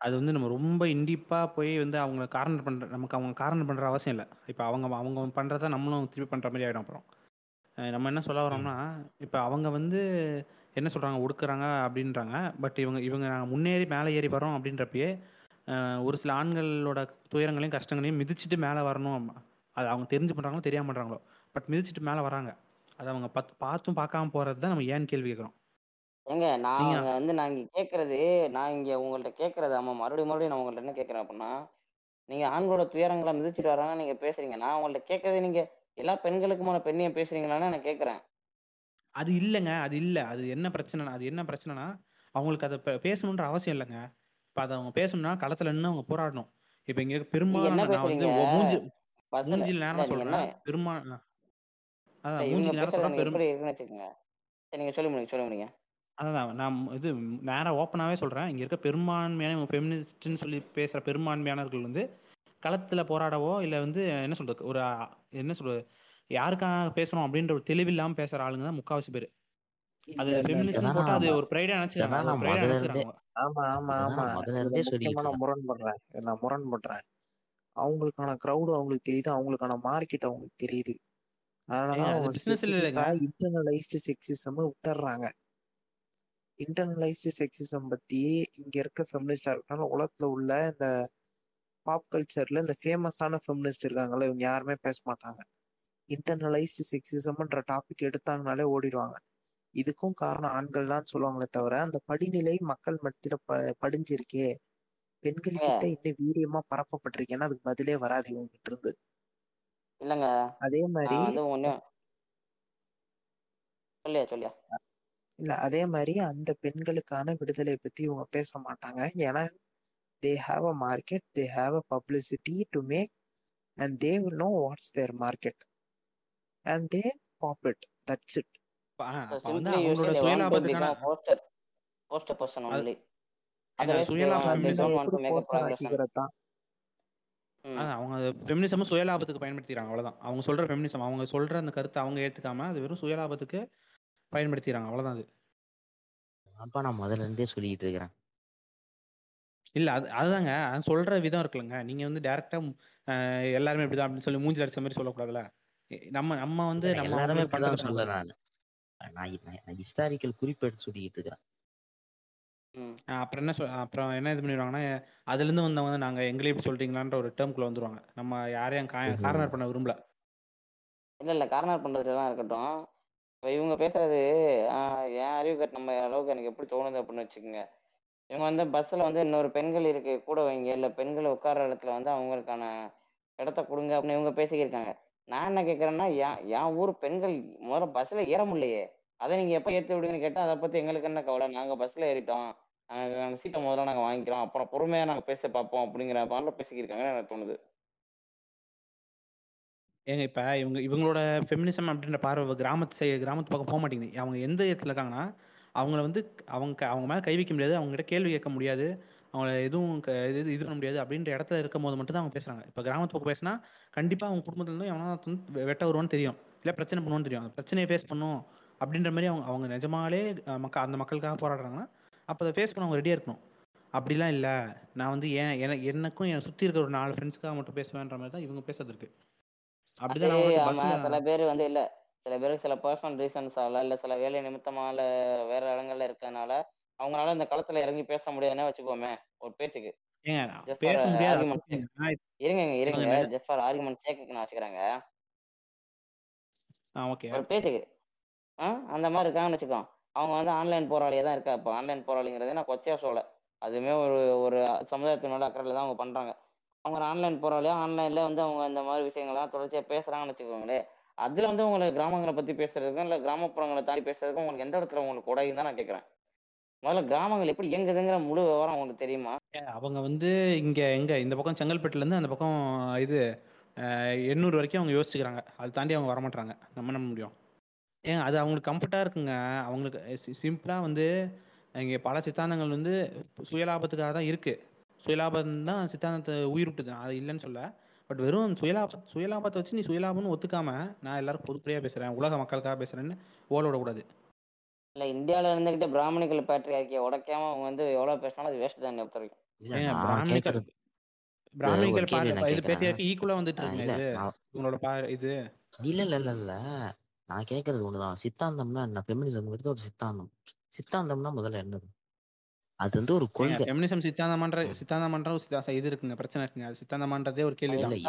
அது வந்து நம்ம ரொம்ப இண்டிப்பா போய் வந்து அவங்க காரணம் பண்ற நமக்கு அவங்க காரணம் பண்ற அவசியம் இல்லை. இப்போ அவங்க அவங்க பண்றத நம்மளும் திருப்பி பண்ற மாதிரி ஆயிடும் அப்புறம். நம்ம என்ன சொல்ல வரோம்னா இப்போ அவங்க வந்து என்ன சொல்றாங்க ஒடுக்குறாங்க அப்படின்றாங்க. பட் இவங்க இவங்க நாங்க முன்னேறி மேலே ஏறி வரோம் அப்படின்றப்பயே ஒரு சில ஆண்களோட துயரங்களையும் கஷ்டங்களையும் மிதிச்சிட்டு மேலே வரணும். அது அவங்க தெரிஞ்சு பண்றாங்களோ தெரியாம பண்றாங்களோ. பட் மிதிச்சிட்டு மேலே வராங்க. அது அவங்க பத் பார்த்தும் பார்க்காம போறது தான் நம்ம ஏன் கேள்வி கேட்குறோம். ஏங்க நான் நீங்க அவங்க வந்து நான் இங்க கேட்கறது நான் இங்க உங்கள்ட்ட கேட்கறது ஆமா மறுபடியும் மறுபடியும் நான் உங்கள்ட்ட என்ன கேட்கறேன் அப்படின்னா நீங்க ஆண்களோட துயரங்களை மிதிச்சிட்டு வராங்க நீங்க பேசுறீங்க. நான் உங்கள்ட்ட கேட்கறது நீங்க எல்லா பெண்களுக்குமான பெண்ணையும் பேசுறீங்களான்னு நான் கேட்கறேன். அது இல்லைங்க அது இல்லை. அது என்ன பிரச்சனைனா அது என்ன பிரச்சனைனா அவங்களுக்கு அதை பே- பேசணுன்ற அவசியம் இல்லைங்க. இப்போ அதை அவங்க பேசணும்னா களத்துல நின்று அவங்க போராடணும். இப்போ இங்க நீங்க பெரும்பாலான என்ன நான் வந்து பேசுறீங்க? ஒ- மூஞ்சி பஸ்ல மூஞ்சில் இல்ல நேரமா நீங்க என்ன சொல்றேன். பெரும்பால் இல்ல அதான் இவங்க மூஞ்சிக்கு நேரம் பேசுறது சொல்றேன் எனக்கு பெரும் எப்படி இருக்குன்னு வச்சுக்கோங்க. சரி நீங்க சொல்லி முடிங்க சொல்லி முடிங்க அதான் நான் இது நேராக ஓப்பனாகவே சொல்கிறேன் இங்கே இருக்க பெரும்பான்மையான ஃபெமினிஸ்ட்னு சொல்லி பேசுகிற பெரும்பான்மையானவர்கள் வந்து களத்தில் போராடவோ இல்லை வந்து என்ன சொல்கிறது ஒரு அ, என்ன சொல்கிறது யாருக்காக பேசுகிறோம் அப்படின்ற ஒரு தெளிவில்லாமல் பேசுகிற ஆளுங்க தான் முக்காவாசி பேர். அது இல்ல இல்ல இல்ல ஃபெமினிஸ்ட்னு இதான் போட்டால் அது நான் ஒரு நினச்சிக்கிறாங்க இதான் அது ஒரு நான் ப்ரைடாக முதல்ல இருந்தே நினச்சிக்கிறாங்க ஆமா ஆமா இதான் ஆமா. நான் முதல்ல இதுல இருந்தே முக்கியமா சொல்லிட்டு நான் முரண்படுறேன். நான் முரண்படுறேன். அவங்களுக்கான க்ரௌடு அவங்களுக்கு தெரியுது. அவங்களுக்கான மார்க்கெட் அவங்களுக்கு தெரியுது. அதனால ஏங்க அது அவங்க பிஸ்னஸில் இல்லைங்க. ஸ்பெசிஃபிக்கா இன்டர்னலைஸ்டு செக்ஸிசம் விட்டுறாங்க. இன்டர்னலைஸ்டு செக்ஸிசம் பத்தி இங்க இருக்க ஃபெமினிஸ்டா இருக்கனால உலகத்துல உள்ள இந்த பாப் கல்ச்சர்ல இந்த ஃபேமஸான ஃபெமினிஸ்ட் இருக்காங்கல்ல இவங்க யாருமே பேச மாட்டாங்க. இன்டர்னலைஸ்டு செக்ஸிசம்ன்ற டாபிக் எடுத்தாங்கனாலே ஓடிடுவாங்க. இதுக்கும் காரணம் ஆண்கள் தான் சொல்லுவாங்களே தவிர அந்த படிநிலை மக்கள் மத்தியில ப படிஞ்சிருக்கே. பெண்கள் கிட்ட இன்னும் வீரியமா பரப்பப்பட்டிருக்கேன்னா அதுக்கு பதிலே வராது இவங்க கிட்ட இருந்து. இல்லைங்க. அதே மாதிரி வந்து ஒண்ணு. சொல்லியா சொல்லியா? இல்ல அதே மாதிரி அந்த பெண்களுக்கான விடுதலை பத்தி இவங்க பேச மாட்டாங்க. ஏன்னா they have a market they have a publicity to make and they will know what's there market and they pop it that's it அது ஒன்லி ஏங்க அதர்வைஸ் தே சுயலாப தே ஃபெமினிசம் ஃபெமினிசம் அவங்க ஃபெமினிசமும் சுயலாபத்துக்கு பயன்படுத்திக்கிறாங்க அவ்வளவுதான். அவங்க சொல்ற ஃபெமினிசம் அவங்க சொல்ற அந்த கருத்தை அவங்க ஏத்துக்காம அது வெறும் சுயலாபத்துக்கு பயன்படுத்திக்கிறாங்க அவ்வளவுதான் அது. அப்பா நான் முதல்ல இருந்தே சொல்லிட்டு இருக்கிறேன். இல்ல அது அதுதாங்க. அது சொல்ற விதம் இருக்குல்லங்க. நீங்க வந்து டைரக்டா எல்லாருமே இப்படிதான் அப்படின்னு சொல்லி மூஞ்சி அடிச்ச மாதிரி சொல்லக்கூடாதுல்ல? நம்ம நம்ம வந்து நம்ம எல்லாருமே பண்றது நான். ஹிஸ்டாரிக்கல் குறிப்பு எடுத்து சொல்லிட்டு இருக்கிறேன். ம். அப்புறம் என்ன சொல் அப்புறம் என்ன இது பண்ணிடுவாங்கன்னா அதுல இருந்து வந்தவங்க நாங்க எங்களே இப்படி சொல்லிட்டீங்களான்ற ஒரு டேர்ம்குள்ள வந்துருவாங்க. நம்ம யாரையும் ஓஹோ. கார்னர் பண்ண விரும்பல. இல்ல இல்ல கார்னர் பண்றதுலாம் இருக்கட்டும். இப்ப இவங்க பேசுறது ஆஹ் என் அறிவு கட் நம்ம அளவுக்கு எனக்கு எப்படி தோணுது அப்படின்னு வச்சுக்கோங்க. இவங்க வந்து பஸ்ல வந்து இன்னொரு பெண்கள் இருக்கு கூட வைங்க. இல்ல பெண்கள் உட்கார்ற இடத்துல வந்து அவங்களுக்கான இடத்த கொடுங்க அப்படின்னு இவங்க பேசிக்கிருக்காங்க. நான் என்ன கேக்குறேன்னா என் என் ஊர் பெண்கள் முதல்ல பஸ்ல ஏற முடியலையே. அதை நீங்க எப்ப ஏத்தி விடுங்கன்னு கேட்டா அதை பத்தி எங்களுக்கு என்ன கவலை? நாங்க பஸ்ல ஏறிட்டோம். நாங்க சீட்டை முதல்ல நாங்க வாங்கிக்கிறோம். அப்புறம் பொறுமையா நாங்க பேச பார்ப்போம் அப்படிங்கிற மாதிரிலாம் பேசிக்கிருக்காங்கன்னு எனக்கு தோணுது. ஏங்க இப்ப இவங்க இவங்களோட ஃபெமினிசம் அப்படின்ற பார்வை கிராமத்து சை கிராமத்து பக்கம் போக மாட்டேங்குது. அவங்க எந்த இடத்துல இருக்காங்கன்னா அவங்கள வந்து அவங்க க- அவங்க மேல கை வைக்க முடியாது. அவங்க கிட்ட கேள்வி கேட்க முடியாது. அவங்கள எதுவும் க- இது இது பண்ண முடியாது. அப்படின்ற இடத்துல இருக்கும் போது மட்டும் தான் அவங்க பேசுறாங்க. இப்ப கிராமத்து பக்கம் பேசினா கண்டிப்பா அவங்க குடும்பத்துல இருந்து எவனா வெட்ட வருவான்னு தெரியும். இல்ல பிரச்சனை பண்ணுவோன்னு தெரியும். அந்த பிரச்சனையை ஃபேஸ் பண்ணும் அப்படின்ற மாதிரி அவங்க அவங்க நிஜமாலே மக்க மக்கள் அந்த மக்களுக்காக போராடுறாங்கன்னா அப்ப அதை ஃபேஸ் பண்ண அவங்க ரெடியா இருக்கணும். அப்படிலாம் இல்ல. நான் வந்து ஏன் என எனக்கும் என் சுத்தி இருக்கிற ஒரு நாலு ஃப்ரெண்ட்ஸ்க்காக மட்டும் பேசுவேன்ற மாதிரி தான் இவங்க பேசுறது இருக்கு. அப்படிதான் சில பேர் வந்து இல்ல. சில பேருக்கு சில பர்சனல் ரீசன்ஸால இல்ல சில வேலை நிமித்தமால வேற இடங்கள்ல இருக்கறதுனால அவங்களால இந்த களத்துல இறங்கி பேச முடியாதுன்னே வச்சுக்கோமே ஒரு பேச்சுக்கு. இருங்க இருங்க ஜஸ்ட் ஃபார் ஆர்குமெண்ட் சேக்குக்கு நான் வச்சுக்கிறேங்க. ஒரு பேச்சுக்கு. அந்த மாதிரி இருக்காங்கன்னு வச்சுக்கோ. அவங்க வந்து ஆன்லைன் போராளியா தான் இருக்கா இப்போ ஆன்லைன் போராளிங்கிறது நான் கொச்சையா சொல்ல அதுவுமே ஒரு ஒரு சமுதாயத்தினோட அக்கறையில் தான் அவங்க பண்றாங்க. அவங்க ஆன்லைன் போராளியா ஆன்லைன்ல வந்து அவங்க இந்த மாதிரி விஷயங்கள்லாம் தொடர்ச்சியா பேசுறாங்கன்னு வச்சுக்கோங்களேன் அதுல வந்து உங்களுக்கு கிராமங்களை பத்தி பேசுறதுக்கும் இல்ல கிராமப்புறங்களை தாண்டி பேசுறதுக்கும் உங்களுக்கு எந்த இடத்துல உங்களுக்கு உடையும் தான் நான் கேட்கறேன். முதல்ல கிராமங்கள் எப்படி இயங்குதுங்கிற முழு விவரம் உங்களுக்கு தெரியுமா? அவங்க வந்து இங்க எங்க? இந்த பக்கம் செங்கல்பட்டுல இருந்து அந்த பக்கம் இது எண்ணூறு வரைக்கும் அவங்க யோசிச்சுக்கிறாங்க. அது தாண்டி அவங்க வரமாட்டாங்க நம்ம நம்ப முடியும். ஏங்க அது அவங்களுக்கு கம்ஃபர்ட்டா இருக்குங்க. அவங்களுக்கு சிம்பிளா வந்து இங்க பல சித்தாந்தங்கள் வந்து சுயலாபத்துக்காக தான் இருக்கு. சுயலாபம் தான் சித்தாந்தத்தை உயிர் விட்டுது அது இல்லைன்னு சொல்ல. பட் வெறும் சுயலாப சுயலாபத்தை வச்சு நீ சுயலாபம்னு ஒத்துக்காம நான் எல்லாரும் பொதுப்படியா பேசுறேன். உலக மக்களுக்காக பேசுறேன்னு ஓட விடக்கூடாது இல்ல இந்தியால இருந்துகிட்டு பிராமணிகள் பேட்டரி உடைக்காம அவங்க வந்து எவ்வளவு பேசினாலும் அது வேஸ்ட் தான் பொறுத்த வரைக்கும். இல்ல ஏங்க நான் பிராமணிகள் கேக்குறது. பிராமணிகள் ஒரு கேள்வி பாரு- நான் இது பேட்டியாக்கி ஈக்குவலா வந்துட்டு ஆஹ் இருக்குங்க இல்ல இது. நான் இவங்களோட பா இது. இல்ல இல்ல இல்ல இல்ல. நான் கேக்குறது ஒண்ணுதான். சித்தாந்தம்னா என்ன? ஃபெமினிசம்ங்கிறது ஒரு சித்தாந்தம். சித்தாந்தம்னா முதல்ல என்னது? அது வந்து ஒரு கொள்கை. ஃபெமினிசம் சித்தாந்தமன்ற. சித்தாந்தமன்ற இது இருக்குங்க. பிரச்சனை இருக்குங்க. அது சித்தாந்தமன்றதே ஒரு கேள்விதான். இல்ல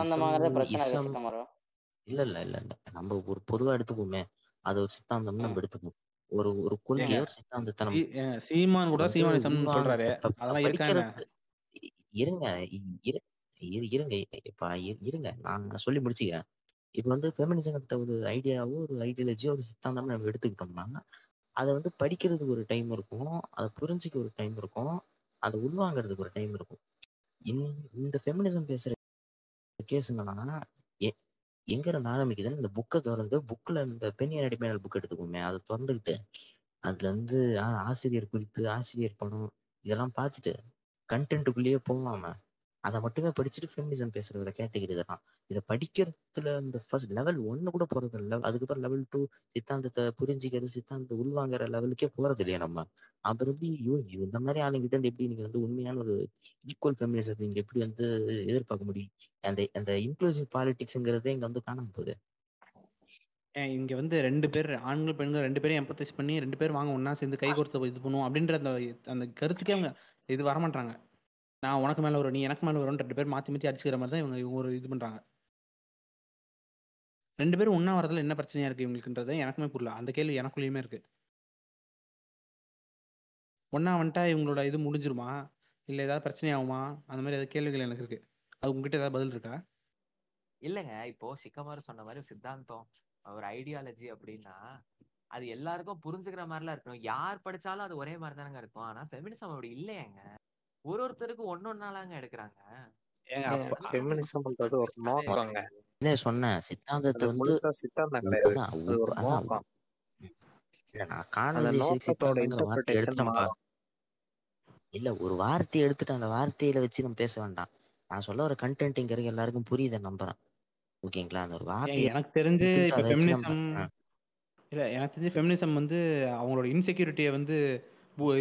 இல்ல இல்ல இல்ல இல்ல. நம்ம ஒரு பொதுவா எடுத்துக்குவோமே. அது ஒரு சித்தாந்தம்னு நம்ம எடுத்துக்குவோம். ஒரு ஒரு கொள்கையை ஒரு சித்தாந்தத்தை நம்ம சீமான் கூட சீமானிசம் சொல்றாரு. அதெல்லாம் இருக்காங்க. இருங்க இ- இரு- இரு- இருங்க. இப்ப இரு- இருங்க. நான் நான் சொல்லி முடிச்சுக்கிறேன். இப்ப வந்து ஃபெமினிசங்கிறத ஒரு ஐடியாவோ ஒரு ஐடியாலஜியோ ஒரு சித்தாந்தம் நம்ம எடுத்துக்கிட்டோம்னா அதை வந்து படிக்கிறதுக்கு ஒரு டைம் இருக்கும் அதை புரிஞ்சுக்க ஒரு டைம் இருக்கும் அதை உள்வாங்கிறதுக்கு ஒரு டைம் இருக்கும். இந்த- இந்த ஃபெமினிசம் பேசுற கேஸுங்கன்னா எங்க இருந்து ஆரம்பிக்குதுன்னு இந்த புக்கை திறந்து புக்ல இந்த பெண்ணியர் அடிமையாளர் புக் எடுத்துக்கோமே அதை திறந்துக்கிட்டு அதுல இருந்து ஆசிரியர் குறிப்பு ஆசிரியர் படம் இதெல்லாம் பார்த்துட்டு கண்டென்ட்டுக்குள்ளேயே போகலாமா அதை மட்டுமே படிச்சுட்டு ஃபெமினிசம் பேசுறதுல கேட்டகிரி இதெல்லாம். இதை படிக்கிறதுல இந்த ஃபர்ஸ்ட் லெவல் ஒன்னு கூட போறது இல்லை அதுக்கப்புறம் லெவல் டூ சித்தாந்தத்தை புரிஞ்சுக்கிறது சித்தாந்தத்தை உள்வாங்குற லெவலுக்கே போறது இல்லையா நம்ம. அப்புறம் எப்படி ஐயோ இந்த மாதிரி ஆளுங்கிட்ட இருந்து எப்படி நீங்க வந்து உண்மையான ஒரு ஈக்குவல் ஃபெமினிசத்தை நீங்க எப்படி வந்து எதிர்பார்க்க முடியும்? அந்த அந்த இன்க்ளூசிவ் பாலிடிக்ஸ்ங்கிறதே இங்க வந்து காணாம போகுது. இங்க வந்து ரெண்டு பேர் ஆண்கள் பெண்கள் ரெண்டு பேரும் எம்பத்தைஸ் பண்ணி ரெண்டு பேரும் வாங்க ஒண்ணா சேர்ந்து கை கோர்த்து இது பண்ணுவோம் அப்படின்ற அந்த அந்த கருத்துக்கே அவங்க இது வரமாட்டாங்க நான் உனக்கு மேல வரும் நீ எனக்கு மேல வரும்னு ரெண்டு பேர் மாத்தி மாத்தி அடிச்சுக்கிற மாதிரி தான் இவங்க ஒரு இது பண்றாங்க. ரெண்டு பேரும் ஒண்ணா வரதுல என்ன பிரச்சனையா இருக்கு இவங்களுக்குன்றது எனக்குமே புரியல. அந்த கேள்வி எனக்குள்ளேயுமே இருக்கு. ஒன்னா வந்துட்டா இவங்களோட இது முடிஞ்சிருமா? இல்ல ஏதாவது பிரச்சனை ஆகுமா அந்த மாதிரி ஏதாவது கேள்விகள் எனக்கு இருக்கு. அது உங்ககிட்ட ஏதாவது பதில் இருக்கா? இல்லைங்க. இப்போ சிக்கமாரு சொன்ன மாதிரி சித்தாந்தம் ஒரு ஐடியாலஜி அப்படின்னா அது எல்லாருக்கும் புரிஞ்சுக்கிற மாதிரிலாம் இருக்கணும். யார் படிச்சாலும் அது ஒரே மாதிரி தானங்க இருக்கும். ஆனா ஃபெமினிசம் அப்படி இல்லையேங்க. ஒரு ஒருத்தருக்கு ஒன்னொன்னாலாங்க எடுக்கிறாங்க இல்ல சொன்னேன். சித்தாந்தத்தை வந்து சித்தாந்தம் கிடையாது. ஒரு இல்ல வார்த்தை ஒரு வார்த்தையை எடுத்துட்டு அந்த வார்த்தையில வச்சு நம்ம பேச வேண்டாம். நான் சொல்ல ஒரு கண்டென்ட்ங்கிறது எல்லாருக்கும் புரியுதை நம்புறேன். ஓகேங்களா? அந்த ஒரு ஏங்க வார்த்தையை எனக்கு தெரிஞ்சு இல்லை எனக்கு தெரிஞ்சு ஃபெமினிசம் வந்து அவங்களோட இன்செக்யூரிட்டியை வந்து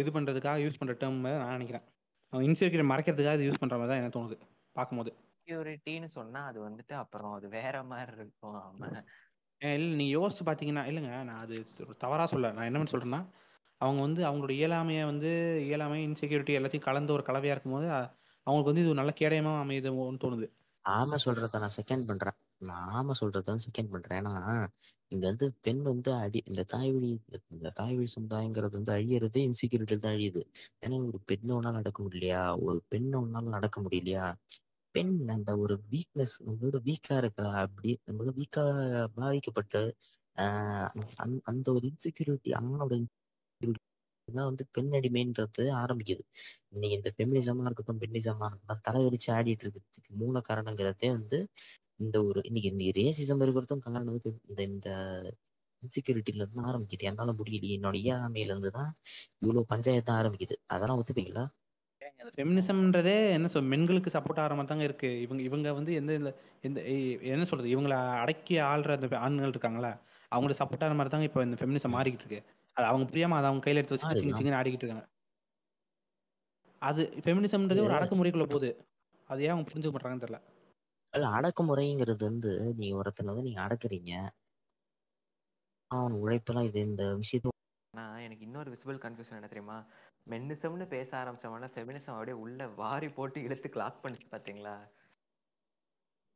இது பண்ணுறதுக்காக யூஸ் பண்ணுற டேர்ம் நான் நினைக்கிறேன். அவங்க இன்செக்யூரிட்டி மறைக்கிறதுக்காக இது யூஸ் பண்ணுற மாதிரி தான் எனக்கு தோணுது பார்க்கும்போது. செக்யூரிட்டின்னு சொன்னா அது வந்துட்டு அப்புறம் அது வேற மாதிரி இருக்கும் அவன். இல்லை நீங்கள் யோசிச்சு பார்த்தீங்கன்னா இல்லைங்க நான் அது தவறாக சொல்ல நான் என்ன சொல்கிறேன்னா அவங்க வந்து அவங்களோட இயலாமையை வந்து இயலாமை இன்செக்யூரிட்டி எல்லாத்தையும் கலந்து ஒரு கலவையாக இருக்கும்போது அவங்களுக்கு வந்து இது ஒரு நல்ல கேடயமாக அமையுதுன்னு தோணுது. ஆமா சொல்றத நான் செகண்ட் பண்றேன். நான் ஆமா செகண்ட் பண்றேன். ஏன்னா இங்க வந்து பெண் வந்து அடி இந்த தாய்வழி இந்த தாய்வழி சமுதாயங்கிறது வந்து அழியறதே இன்செக்யூரிட்டி தான் அழியுது. ஏன்னா ஒரு பெண் ஒன்னால நடக்க முடியலையா? ஒரு பெண் ஒன்னால நடக்க முடியலையா? பெண் அந்த ஒரு வீக்னஸ் நம்மளோட வீக்கா இருக்கா? அப்படி நம்மளோட வீக்கா பாதிக்கப்பட்ட ஆஹ் அந்த- அந்த ஒரு இன்செக்யூரிட்டி ஆணோட தான் வந்து பெண் அடிமைன்றது ஆரம்பிக்குது. இன்னைக்கு இந்த பெமினிசமா இருக்கட்டும் பெண்ணிசமா இருக்கட்டும் தலைவிரிச்சு ஆடிட்டு இருக்கிறதுக்கு மூல காரணங்கிறதே வந்து இந்த ஒரு இன்னைக்கு இந்த ரேசிசம் இருக்கிறதும் காரணம் இந்த இந்த இன்செக்யூரிட்டில இருந்து ஆரம்பிக்குது. என்னால முடியலையே. என்னோட இயலாமையில இருந்து தான் இவ்வளவு பஞ்சாயத்து ஆரம்பிக்குது. அதெல்லாம் ஒத்துப்பீங்களா? ஃபெமினிசம்ன்றதே என்ன சொல் பெண்களுக்கு சப்போர்ட் ஆகிற தாங்க இருக்கு. இவங்க இவங்க வந்து எந்த எந்த என்ன சொல்றது? இவங்கள அடக்கி ஆள்ற அந்த ஆண்கள் இருக்காங்களா அவங்களுக்கு சப்போர்ட் ஆகிற மாதிரி தாங்க இப்போ இந்த ஃபெமினிசம். மாறிக்கிட்டு இருக்கு. அது அவங்க புரியாம அதை அவங்க கையில எடுத்து சிங்க மாறுதான் சிங்கன்னு ஆடிக்கிட்டு இருக்காங்க. அது ஃபெமினிசம்ன்றதே ஒரு அடக்குமுறைக்குள்ள போகுது. அது ஏன் அவங்க புரிஞ்சுக்க மாட்டாங்கன்னு தெரியல. அல்ல அடக்குமுறைங்கிறது வந்து நீங்க ஒருத்தனை வந்து நீங்க அடக்குறீங்க. அவன் உழைப்பெல்லாம் இது இந்த விஷயத்த எனக்கு இன்னொரு விசிபிள் கன்ஃபியூஷன் என்ன தெரியுமா? மென்னிசம்னு பேச ஆரம்பிச்சவன ஃபெமினிசம் அப்படியே உள்ள வாரி போட்டு இழுத்து கிளாக் பண்ணிச்சு பாத்தீங்களா?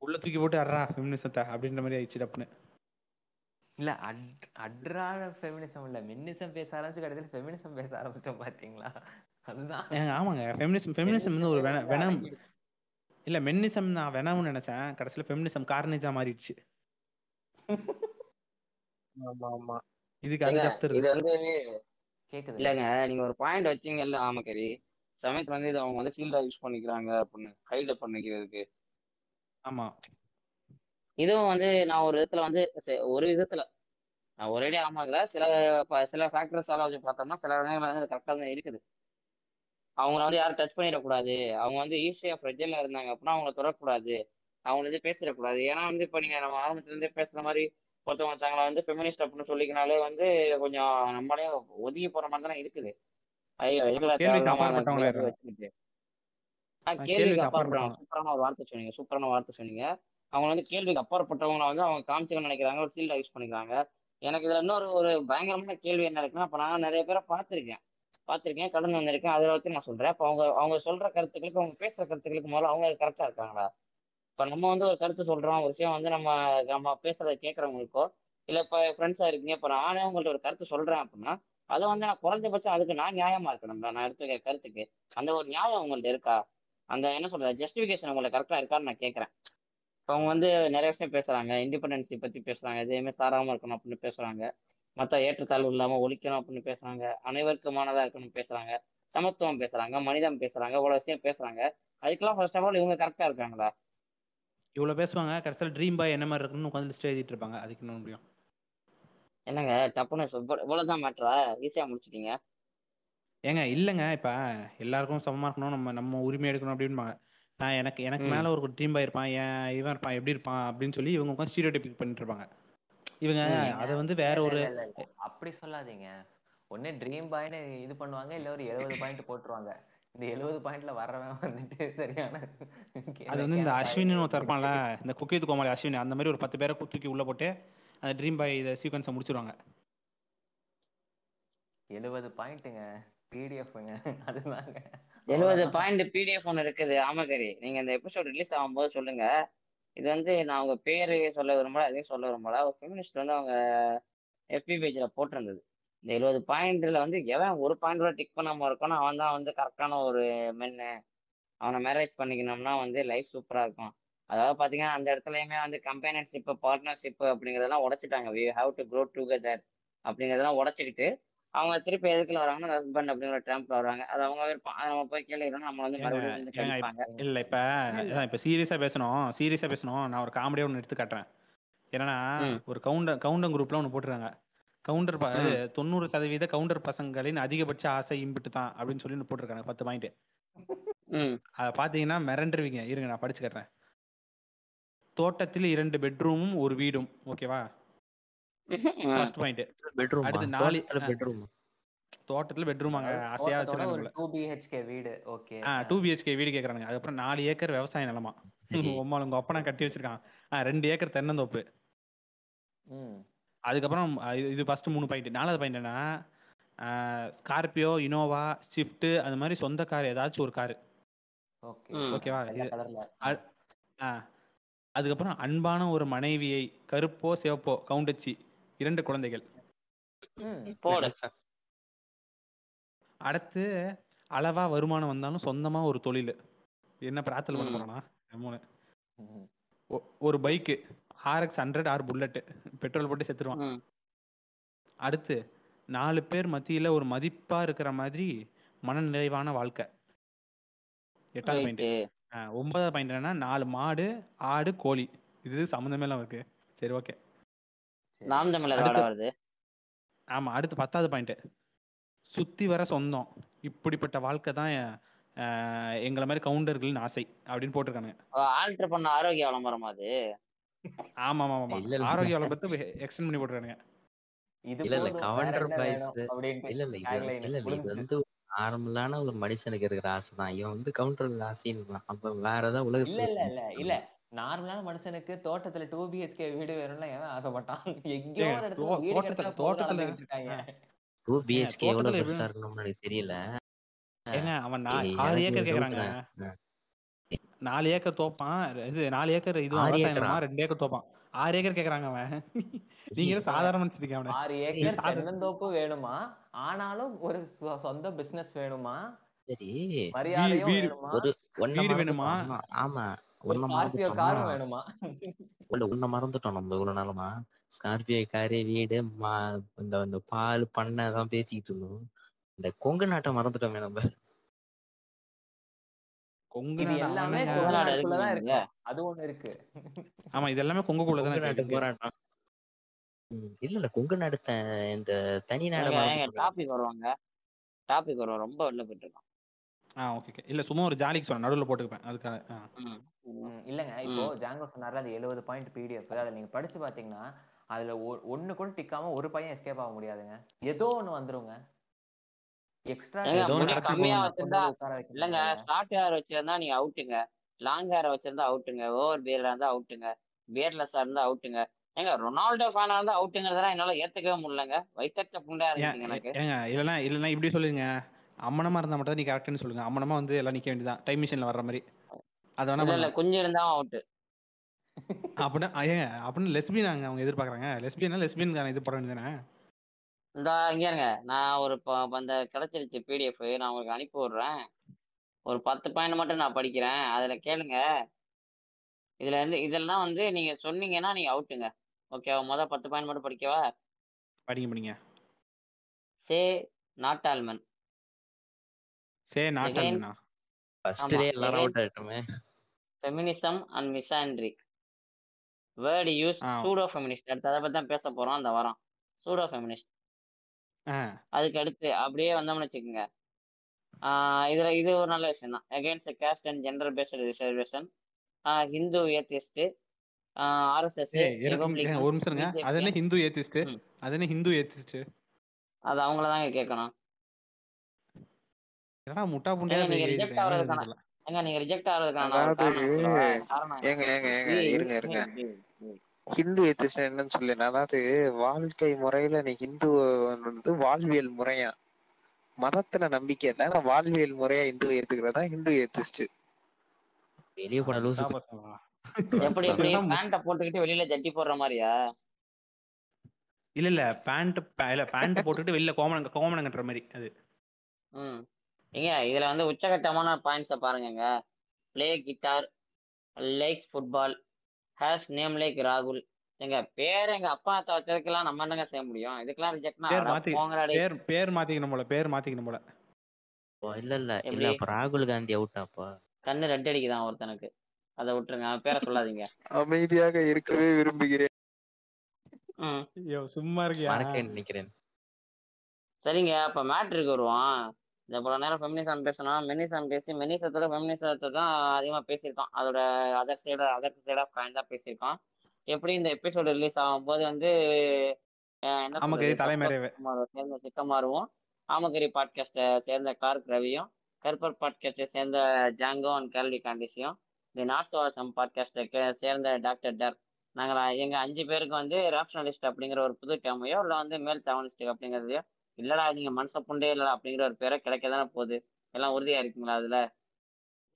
உள்ள தூக்கி போட்டு அட்ரா ஃபெமினிசத்தை அப்படின்ற மாதிரி ஆயிடுச்சு டப்புன்னு. இல்ல அட் அட்ரான ஃபெமினிசம் இல்ல. மென்னிசம் பேச ஆரம்பிச்சு கடைசியில ஃபெமினிசம் பேச ஆரம்பிச்சிட்டோம் பாத்தீங்களா? அதுதான். ஏங்க ஆமாங்க. ஃபெமினிசம் ஃபெமினிசம் வந்து ஒரு வெனம் இல்ல மென்னிசம் நான் வெனம்னு நினைச்சேன். கடைசியில ஃபெமினிசம் கார்னேஜா மாறிடுச்சு. ஆமா ஆமா இதுக்கு அது இது வந்து கேக்குதுல்ல இல்லைங்க நீங்க ஒரு பாயிண்ட் வச்சீங்கல்ல ஆமக்கரி சமயத்துல வந்து இது அவங்க வந்து சீல்டா யூஸ் பண்ணிக்கிறாங்க அப்படின்னு கையில பண்ணிக்கிறதுக்கு. ஆமா. இதுவும் வந்து நான் ஒரு விதத்துல வந்து ஒரு விதத்துல. நான் ஒரேடியா ஆமாக்கல சில சில ஃபேக்டர்ஸால வச்சு பார்த்தோம்னா சில நேரங்கள் வந்து கரெக்டாக தான் இருக்குது. அவங்கள வந்து யாரும் டச் பண்ணிடக்கூடாது. அவங்க வந்து ஈஸியா ஃப்ரெஜ்ல இருந்தாங்க அப்படின்னா அவங்கள தொடக்கூடாது. அவங்கள வந்து பேசிடக்கூடாது. ஏன்னா வந்து இப்போ நீங்க நம்ம ஆரம்பத்துல இருந்தே பேசுற மாதிரி ஒருத்தவங்க தங்களை வந்து ஃபெமினிஸ்ட் அப்படின்னு சொல்லிக்கினாலே வந்து கொஞ்சம் நம்மளே ஒதுங்கி போற மாதிரி தானே இருக்குது. கேள்விக்கு அப்பாற்பட்டவங்க சூப்பரான ஒரு வார்த்தை சொன்னீங்க. சூப்பரான வார்த்தை சொன்னீங்க. அவங்க வந்து கேள்விக்கு அப்பாற்பட்டவங்களை வந்து அவங்க காமிச்சுக்கணும்னு நினைக்கிறாங்க. ஒரு சீல்டா யூஸ் பண்ணிக்கிறாங்க. எனக்கு இதுல இன்னொரு ஒரு பயங்கரமான கேள்வி என்ன இருக்குன்னா அப்ப நான் நிறைய பேரை பார்த்திருக்கேன். பார்த்திருக்கேன் கடந்து வந்திருக்கேன். அதை வச்சு நான் சொல்றேன். அப்ப அவங்க அவங்க சொல்ற கருத்துக்களுக்கு அவங்க பேசுற கருத்துக்களுக்கு முதல்ல அவங்க கரெக்டா இருக்காங்களா? இப்ப நம்ம வந்து ஒரு கருத்து சொல்றோம். ஒரு விஷயம் வந்து நம்ம நம்ம பேசுறத கேட்கறவங்களுக்கோ இல்ல இப்போ ஃப்ரெண்ட்ஸா இருக்கீங்க இப்போ நானே உங்கள்ட்ட ஒரு கருத்து சொல்றேன் அப்படின்னா அதை வந்து நான் குறைஞ்சபட்சம் அதுக்கு நான் நியாயமா இருக்கணும். நான் எடுத்துக்கிற கருத்துக்கு. அந்த ஒரு நியாயம் உங்கள்ட்ட இருக்கா? அந்த என்ன சொல்றது? ஜஸ்டிபிகேஷன் உங்களுக்கு கரெக்டா இருக்கான்னு நான் கேட்கறேன் இப்போ அவங்க வந்து நிறைய விஷயம் பேசுறாங்க. இண்டிபெண்டன்சி பத்தி பேசுறாங்க. எதையுமே சாராம இருக்கணும் அப்படின்னு பேசுறாங்க. மற்ற ஏற்றத்தாழ்வு இல்லாம ஒழிக்கணும் அப்படின்னு பேசுறாங்க. அனைவருக்குமானதா இருக்கணும் பேசுறாங்க. சமத்துவம் பேசுறாங்க. மனிதம் பேசுறாங்க. இவ்வளவு விஷயம் பேசுறாங்க. அதுக்கெல்லாம் ஃபர்ஸ்ட் ஆஃப் ஆல் இவங்க கரெக்டா இருக்காங்களா? இவ்வளவு பேசுவாங்க. கடைசியில் ட்ரீம் பாய் என்ன மாதிரி இருக்குன்னு உட்காந்து லிஸ்ட் எழுதிட்டு இருப்பாங்க. அதுக்கு என்ன முடியும்? என்னங்க டப்புன்னு இவ்வளவுதான் மேட்ரா ஈஸியா முடிச்சிட்டீங்க. ஏங்க இல்லைங்க. இப்ப எல்லாருக்கும் சமமா இருக்கணும். நம்ம நம்ம உரிமை எடுக்கணும் அப்படின்பாங்க. நான் எனக்கு எனக்கு மேல ஒரு ட்ரீம் பாய் இருப்பான். ஏன் இவன் இருப்பான்? எப்படி இருப்பான்? அப்படின்னு சொல்லி இவங்க உட்காந்து ஸ்டீரியோடைபிக் பண்ணிட்டு இருப்பாங்க. இவங்க ம் ஏங்க அதை வந்து வேற இல்ல ஒரு இல்ல இல்ல இல்ல. அப்படி சொல்லாதீங்க. ஒண்ணு ட்ரீம் பாய்னு இது பண்ணுவாங்க இல்ல ஒரு எழுபது பாயிண்ட் போட்டுருவாங்க. இந்த எழுபது பாயிண்ட்ல வர்றவன் வந்துட்டு சரியான அது வந்து இந்த வெக்கையான அஸ்வின்னு இருப்பான்ல இந்த குக்கித்து கோமாளி அஸ்வின் அந்த மாதிரி ஒரு பத்து பேரை தூக்கி உள்ள போட்டு அந்த ட்ரீம் பாய் இதை சீக்வன்ஸை முடிச்சிருவாங்க. எழுபது பாயிண்ட்டுங்க பிடிஎஃப்ங்க அதுதாங்க. எழுபது அவ்வளவுதான். பாயிண்ட் பிடிஎஃப் ஒன்று இருக்குது ஆமாக்கரி நீங்க இந்த எபிசோட் ரிலீஸ் ஆகும்போது சொல்லுங்க. இது வந்து நான் அவங்க பேரு சொல்ல விரும்பல அதையும் சொல்ல விரும்பல. ஒரு ஃபெமினிஸ்ட் வந்து அவங்க எஃபி பேஜ்ல போட்டிருந்தது. இந்த எழுபது பாயிண்ட்ல வந்து எவன் ஒரு பாயிண்ட் கூட டிக் பண்ணாம இருக்கானோ அவன் தான் வந்து கரெக்டான ஒரு மென்னு அவனை மேரேஜ் பண்ணிக்கணும்னா வந்து லைஃப் சூப்பரா இருக்கும். அதாவது பாத்தீங்கன்னா அந்த இடத்துலயுமே வந்து கம்பேனியன்ஷிப் பார்ட்னர்ஷிப் அப்படிங்கறதெல்லாம் உடைச்சிட்டாங்க. We have to grow together அப்படிங்கறதெல்லாம் உடைச்சிக்கிட்டு அவங்க திருப்பி எதுக்குள்ள வராங்கன்னா ஹஸ்பண்ட் அப்படிங்கிற ட்ராம்ப்ல வராங்க அது அவங்க நம்ம போய் கேள்வி நம்ம வந்து மறுபடியும் இல்ல இப்ப இப்ப சீரியஸா பேசணும் சீரியஸா பேசணும். நான் ஒரு காமெடியா ஒன்று எடுத்து காட்டுறேன். என்னன்னா ஒரு கவுண்ட கவுண்டம் குரூப்ல ஒன்று போட்டுருக்காங்க. கவுண்டர். தொண்ணூறு சதவீத கவுண்டர் பசங்களின் அதிகபட்ச ஆசை இம்பிட்டு தான் அப்படின்னு சொல்லி போட்டிருக்காங்க பத்து பாயிண்ட் அதை பார்த்தீங்கன்னா மிரண்டுருவீங்க. இருங்க நான் படிச்சு கட்டுறேன். தோட்டத்தில் இரண்டு பெட்ரூமும் ஒரு வீடும். ஓகேவா ஃபர்ஸ்ட் பாயிண்ட் பெட்ரூமா அடுத்து நாலு தோட்டத்துல பெட்ரூம் தோட்டத்துல ஆசையா வச்சிருக்காங்க டூ பிஹெச்கே வீடு. ஓகே ஆ டூ பிஹெச்கே வீடு கேக்குறாங்க அதுக்கப்புறம் நாலு ஏக்கர் விவசாய நிலமா. உம்மால உங்க அப்பனா கட்டி வச்சிருக்கான். ஆ ரெண்டு ஏக்கர் தென்னந்தோப்பு. ம். அதுக்கப்புறம் இது- ஃபர்ஸ்ட் மூணு பாயிண்ட் நாலாவது பாயிண்ட் என்ன ஸ்கார்பியோ இனோவா ஸ்விஃப்ட் அது மாதிரி சொந்த கார் ஏதாச்சும் ஒரு கார். ஓகேவா அதுக்கப்புறம் அன்பான ஒரு மனைவியை கருப்போ சிவப்போ கவுண்டச்சி. இரண்டு குழந்தைகள். ம் போடு. அடுத்து அளவா வருமானம் வந்தாலும் சொந்தமா ஒரு தொழில். என்ன பிரார்த்தனை பண்ண. போறானா? ஒரு bike RX hundred or Bullet petrol போட்டு செத்துருவான். அடுத்து நாலு பேர் மத்தியில ஒரு மதிப்பா இருக்கிற மாதிரி மன நிறைவான வாழ்க்கை. எட்டாவது பாயிண்ட் ஒன்பதாவது பாயிண்ட் என்னன்னா நாலு மாடு ஆடு கோழி. இது சம்மந்தமே இல்லாம இருக்கு. சரி ஓகே. நாம் தமிழர் வருது ஆமா அடுத்து பத்தாவது பாயிண்ட் சுத்தி வர சொந்தம். இப்படிப்பட்ட வாழ்க்கை தான் எங்களை மாதிரி கவுண்டர்களின் ஆசை அப்படின்னு போட்டிருக்கானுங்க. ஆல்டர் பண்ண ஆரோக்கிய விளம்பரமா அது. ஆமா ஆமா ஆமா. ஆரோக்கிய வளர்ப்பத்தை எக்ஸ்டெண்ட் பண்ணி போட்டிருக்கானுங்க. இது இல்ல இல்ல. கவுண்டர் பாய்ஸ் இல்ல இல்ல. இது. வந்து நார்மலான ஒரு மனுஷனுக்கு இருக்கிற ஆசை தான். இவன் வந்து கவுண்டர் ஆசைன்னு அப்ப வேற ஏதாவது உலகத்துல இல்ல இல்ல இல்ல. நார்மலான மனுஷனுக்கு தோட்டத்துல டூ பிஹெச்கே வீடு வேணும்னா எவன் ஆசைப்பட்டான்? எங்கேயோ ஒரு இடத்துல தோ- வீடு தோட்டத்துல- இருக்காங்க. டூ பிஹெச்கே எவ்வளவு பெருசா இருக்கணும்னு எனக்கு தெரியல. அவன் ஆறு ஏக்கர் கேக்குறாங்க. நாலு ஏக்கர் தோப்பான் இது நாலு ஏக்கர் இது ரெண்டு ஏக்கர் தோப்பான். ஆறு ஏக்கர் கேக்குறாங்க அவன். நீங்க சாதாரண மனுஷனுக்கு அவனை. ஆறு ஏக்கர் தென்னந்தோப்பு வேணுமா? ஆனாலும் ஒரு சொ- சொந்த பிசினஸ் வேணுமா? சரி. மரியாதையும் வேணுமா? ஒரு ஒன்ன வீடு வேணுமா? மறந்துட்டோம் ஆமா. ஒன்ன மறந்துட்டோம் உன்ன மறந்துட்டோம் நம்ம இவ்வளவு நாளமா? ஸ்கார்பியோ காரு வீடு மா இந்த இந்த பால் பண்ணை தான் பேசிக்கிட்டு இருந்தோம். இந்த கொங்கு நாட்டை மறந்துட்டோமே நம்ம. கொங்கு எல்லாமே அது ஒண்ணு இருக்கு. ஆமா இது எல்லாமே கொங்குக்குள்ள தானே நாட்டு இருக்கு. போராட்டம். இல்ல இல்ல கொங்கு நாடு இந்த தனி நாடை டாபிக் வருவாங்க. டாபிக் வருவோம் ரொம்ப வெளில போயிட்டு இருக்கோம். ஆ ஓகே ஓகே இல்ல சும்மா ஒரு ஜாலிக்கு சொன்னேன். நடுவுல போட்டுக்குப்பேன். அதுக்காக இல்லங்க இப்போ ஜாங்கோ சொன்னார்ல அது எழுபது பாயிண்ட் பிடிஎஃப் அதை நீங்க படிச்சு பாத்தீங்கன்னா அதுல ஒ- ஒண்ணு கூட டிக்காம ஒரு பையன் எஸ்கேப் ஆக முடியாதுங்க. ஏதோ ஒண்ணு வந்துருங்க. எக்ஸ்ட்ரா கம்மியா. வச்சிருந்தா இல்லங்க ஷார்ட் ஹேர் வச்சிருந்தா நீங்க அவுட்டுங்க லாங் ஹேர் வச்சிருந்தா அவுட்டுங்க ஓவர் பியர்டா இருந்தா அவுட்டுங்க பியர்லெஸ்ஸா இருந்தா அவுட்டுங்க ஏங்க ரொனால்டோ ஃபேனா இருந்தா அவுட்டுங்கிறதெல்லாம் என்னால ஏத்துக்கவே முடியலங்க. வயிற்றச்ச புண்டையா இருந்துச்சுங்க எனக்கு. ஏங்க இல்லைன்னா இல்லைன்னா இப்படி சொல்லுங்க. அம்மனமா இருந்தா மட்டும் தான் நீ கரெக்ட்னு சொல்லுங்க. அம்மனமா வந்து எல்லாம் நிக்க வேண்டியதான் டைம் மிஷின்ல வர்ற மாதிரி. அது வேணா இல்ல இல்ல பண்ணலாம். குஞ்சு இருந்தா அவுட்டு அப்படின்னா ஏங்க அப்படின்னு லெஸ்பியன் அவங்க எதிர்பார்க்கறாங்க. லெஸ்பியனா லெஸ்பியன் இது போட வேண்டியதானே இந்த இங்க இருங்க. நான் ஒரு அந்த கிடைச்சிருச்சு பிடிஎஃப் நான் உங்களுக்கு அனுப்பி விடுறேன். ஒரு பத்து பாயிண்ட் மட்டும் நான் படிக்கிறேன். அதுல கேளுங்க. இதுல இருந்து இதெல்லாம் வந்து நீங்க சொன்னீங்கன்னா நீங்க அவுட்டுங்க ஓகேவா மொதல் பத்து பாயிண்ட் மட்டும் படிக்கவா? படிங்க படிங்க. சே நாட்டாள்மன். சே நாட்டாளுங்கண்ணா Again, ஃபர்ஸ்ட்லயே எல்லாரும் out ஆயிட்டோமே. Feminism and misandry word use. Pseudo feminist அடுத்து அதை பத்தி தான் பேச போறோம் அந்த வாரம். சூடோ ஃபெமினிஸ்ட் அதுக்கு அடுத்து அப்படியே வந்தோம்னு வச்சுக்கோங்க. ஆஹ் இதுல இது ஒரு நல்ல விஷயம் தான் against caste and gender based reservation Hindu atheist RSS ஒரு நிமிஷம் அது என்ன ஹிந்து ஏத்திஸ்ட். அது என்ன ஹிந்து ஏத்திஸ்ட் அது அவங்கள தாங்க கேட்கணும் என்னடா முட்டா புண்டையா நீங்க எழுதுன்னு தெரியல. ஏங்க நீங்க ரிஜெக்ட் அதாவது, காரணம் ஏங்க ஏங்க ஏங்க இருங்க இருங்க. ஹிந்து எத்திஸ்ட் என்னன்னு சொல்லு அதாவது வாழ்க்கை முறையில நீ ஹிந்து வந்து வாழ்வியல் முறையா? மதத்துல நம்பிக்கை இல்ல. ஆனா வாழ்வியல் முறையா இந்து ஏத்துக்கிறதா? ஹிந்து ஏத்திஸ்ட் வெளியே போன லூசு. எப்படி எப்படி? பேண்ட போட்டுக்கிட்டு வெளியில ஜட்டி போடுற மாதிரியா? இல்ல இல்ல. பேண்ட் இல்ல பேண்ட் போட்டுட்டு வெளில கோமணம் கோமணம் கட்டுற மாதிரி அது. ம். ஏங்க இதுல வந்து உச்சகட்டமான பாயிண்ட்ஸை பாருங்கங்க. Play guitar likes football has name like ராகுல் எங்க பேர் எங்க அப்பா அத்தா வச்சதுக்கெல்லாம் நம்ம என்னங்க செய்ய முடியும்? இதுக்கெல்லாம் ரிஜெக்ட்னா பேர் பேர் பேர் மாத்திக்கணும் போல பேர் மாத்திக்கணும் போல. ஓ, இல்ல இல்ல. இல்ல எப்படி? அப்ப ராகுல் காந்தி அவுட்டாப்பா கண்ணு ரெட் அடிக்குதான் ஒருத்தனுக்கு. அதை விட்டுருங்க அவன் பேரை சொல்லாதீங்க. அமைதியாக இருக்கவே விரும்புகிறேன். சும்மா இருக்கியா? நினைக்கிறேன். சரிங்க அப்ப மேட்ருக்கு வருவோம் இந்த போல நேரம் ஃபெமினிசம் பேசணும் மெனிசம் பேசி மெனிசத்துல ஃபெமினிசத்தை தான் அதிகமா பேசியிருக்கோம் அதோட other side other side of coin தான் பேசியிருக்கோம் எப்படி இந்த எபிசோடு ரிலீஸ் ஆகும்போது வந்து அஹ், என்ன சேர்ந்த சிக்கமாருவும். ஆமகரி பாட்காஸ்ட்டை சேர்ந்த கிளார்க் ரவியும் கருப்பர் பாட்காஸ்ட்டை சேர்ந்த ஜாங்கோ அண்ட் கேல்வி காண்டிஸையும் இந்த நாட் சவாசம் பாட்காஸ்ட்டை சேர்ந்த டாக்டர் டர் நாங்கள் எங்க அஞ்சு பேருக்கு வந்து ரேப்ஷனலிஸ்ட் அப்படிங்கிற ஒரு புது டேமையோ இல்லை வந்து மேல் சாவனிஸ்ட் அப்படிங்கிறதையோ இல்லடா நீங்க மனச புண்டே இல்லடா அப்படிங்கிற ஒரு பேரை கிடைக்க தானே போகுது. எல்லாம் உறுதியா இருக்கீங்களா அதுல?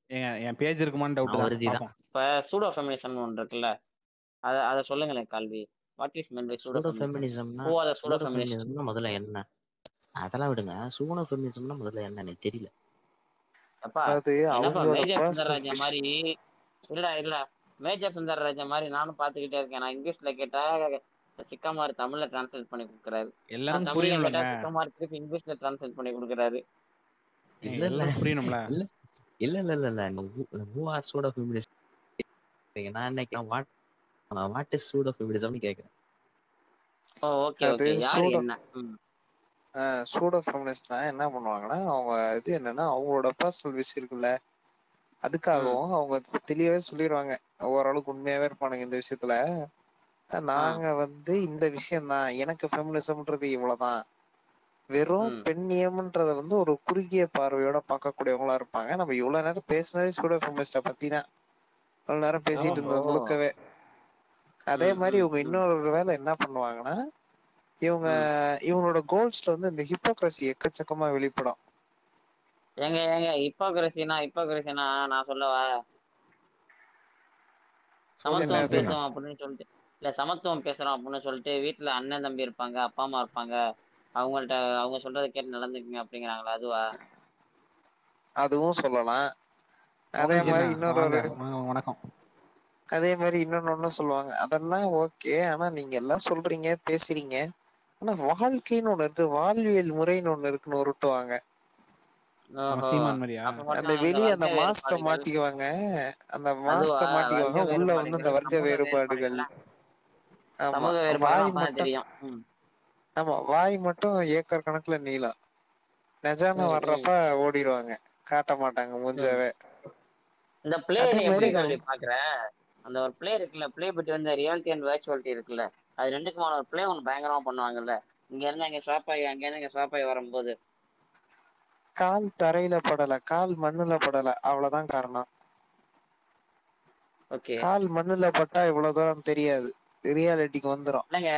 என் என் பேஜ் இருக்குமான்னு டவுட் நான் தான் இப்ப சூடோ ஃபெமினிசம் ஒன்று இருக்குல்ல அத அதை சொல்லுங்களேன் கல்வி. What is men by pseudo pseudo feminism ஃபெமினிசம்னா who are the pseudo ஃபெமினிசம்னா முதல்ல என்ன? அதெல்லாம் விடுங்க. சூடோ ஃபெமினிசம்னா முதல்ல என்ன எனக்கு தெரியல. அப்பா அது மேஜர் பர்சனல் சுந்தரராஜா மாதிரி? இல்ல இல்ல மேஜர் சுந்தரராஜா மாதிரி நானும் பாத்துக்கிட்டே இருக்கேன். நான் இங்கிலீஷ்ல கேட்டா சிக்கமார் தமிழ்ல டிரான்ஸ்லேட் பண்ணி கொடுக்குறாரு. எல்லாரும் தமிழ்ல சிக்கமார் திருப்பி இங்கிலீஷ்ல டிரான்ஸ்லேட் பண்ணி கொடுக்குறாரு. இல்ல இல்ல புரியணும்ல. இல்ல இல்ல இல்ல இல்ல ஹூ ஆர் சூடோ ஃபெமினிஸ்ட் நான் என்ன வாட் வாட் இஸ் சூடோ ஃபெமினிசம்னு கேக்குறேன். Oh okay okay. யாரு சூடோ என்ன? சூடோ ஃபெமினிஸ்ட்னா என்ன பண்ணுவாங்கன்னா அவங்க இது என்னன்னா அவங்களோட பர்சனல் விஷயம் இருக்குல்ல அதுக்காகவும் அவங்க தெளிவாவே சொல்லிடுவாங்க ஓரளவுக்கு உண்மையாவே இருப்பானுங்க இந்த விஷயத்துல. நாங்க வந்து இந்த விஷயம்தான் எனக்கு ஃபெமினிசம்ன்றது இவ்வளவுதான். வெறும் பெண்ணியம்ன்றத வந்து ஒரு குறுகிய பார்வையோட பார்க்கக்கூடியவங்களா இருப்பாங்க. நம்ம இவ்வளவு நேரம் பேசினதே சூடோ ஃபெமினிஸ்ட பத்தி தான். இவ்வளவு நேரம் பேசிட்டு இருந்தது முழுக்கவே. அதே மாதிரி இவங்க இன்னொரு வேலை என்ன பண்ணுவாங்கன்னா இவங்க இவங்களோட கோல்ஸ்ல வந்து இந்த ஹிப்போக்ரஸி எக்கச்சக்கமா வெளிப்படும். ஏங்க ஏங்க ஹிப்போக்ரஸினா ஹிப்போக்ரஸினா நான் சொல்லவா? சமத்துவம் பேசுறோம் அப்படின்னு சொல்லிட்டு. இல்ல சமத்துவம் பேசுறோம் அப்படின்னு சொல்லிட்டு வீட்டுல அண்ணன் தம்பி இருப்பாங்க அப்பா அம்மா இருப்பாங்க. அவங்கள்ட்ட அவங்க சொல்றதை கேட்டு நடந்துக்குங்க அப்படிங்கிறாங்களா அதுவா? அதுவும் சொல்லலாம். அதே மாதிரி இன்னொரு வணக்கம். அதே மாதிரி இன்னொன்னு சொல்லுவாங்க. அதெல்லாம் ஓகே ஆனா நீங்க எல்லாம் சொல்றீங்க பேசுறீங்க. ஆனா வாழ்க்கைன்னு ஒண்ணு இருக்கு. வாழ்வியல் முறைன்னு ஒண்ணு இருக்குன்னு உருட்டுவாங்க. அந்த அந்த வெளிய அந்த மாஸ்க மாட்டிக்குவாங்க. அந்த மாஸ்க மாட்டிக்குவாங்க. உள்ள வந்து இந்த வேறுபாடுகள் வர்க்க வேறுபாடுகள்? சமூக தெரியும். ம். ஆமா. வாய் மட்டும் ஏக்கர் கணக்குல நீளம். நிஜான வர்றப்ப ஓடிடுவாங்க காட்ட மாட்டாங்க மூஞ்சாவே. இந்த பிளே எப்படி இந்த கல்வி பாக்குற? அந்த ஒரு பிளே இருக்குல்ல பிளே பத்தி வந்து ரியாலிட்டி அண்ட் வர்ச்சுவாலிட்டி இருக்குல்ல அது ரெண்டுக்குமான ஒரு பிளே ஒன்று பயங்கரமா பண்ணுவாங்கல்ல. இங்க இருந்து அங்க ஸ்வாப் ஆகி அங்க இருந்து இங்க ஸ்வாப் ஆகி வரும்போது. கால் தரையில படல கால் மண்ணுல படல அவ்வளவுதான் காரணம். ஓகே. கால் மண்ணுல பட்டா இவ்வளவு தூரம் தெரியாது. ரியாலிட்டிக்கு வந்துரும். இல்லைங்க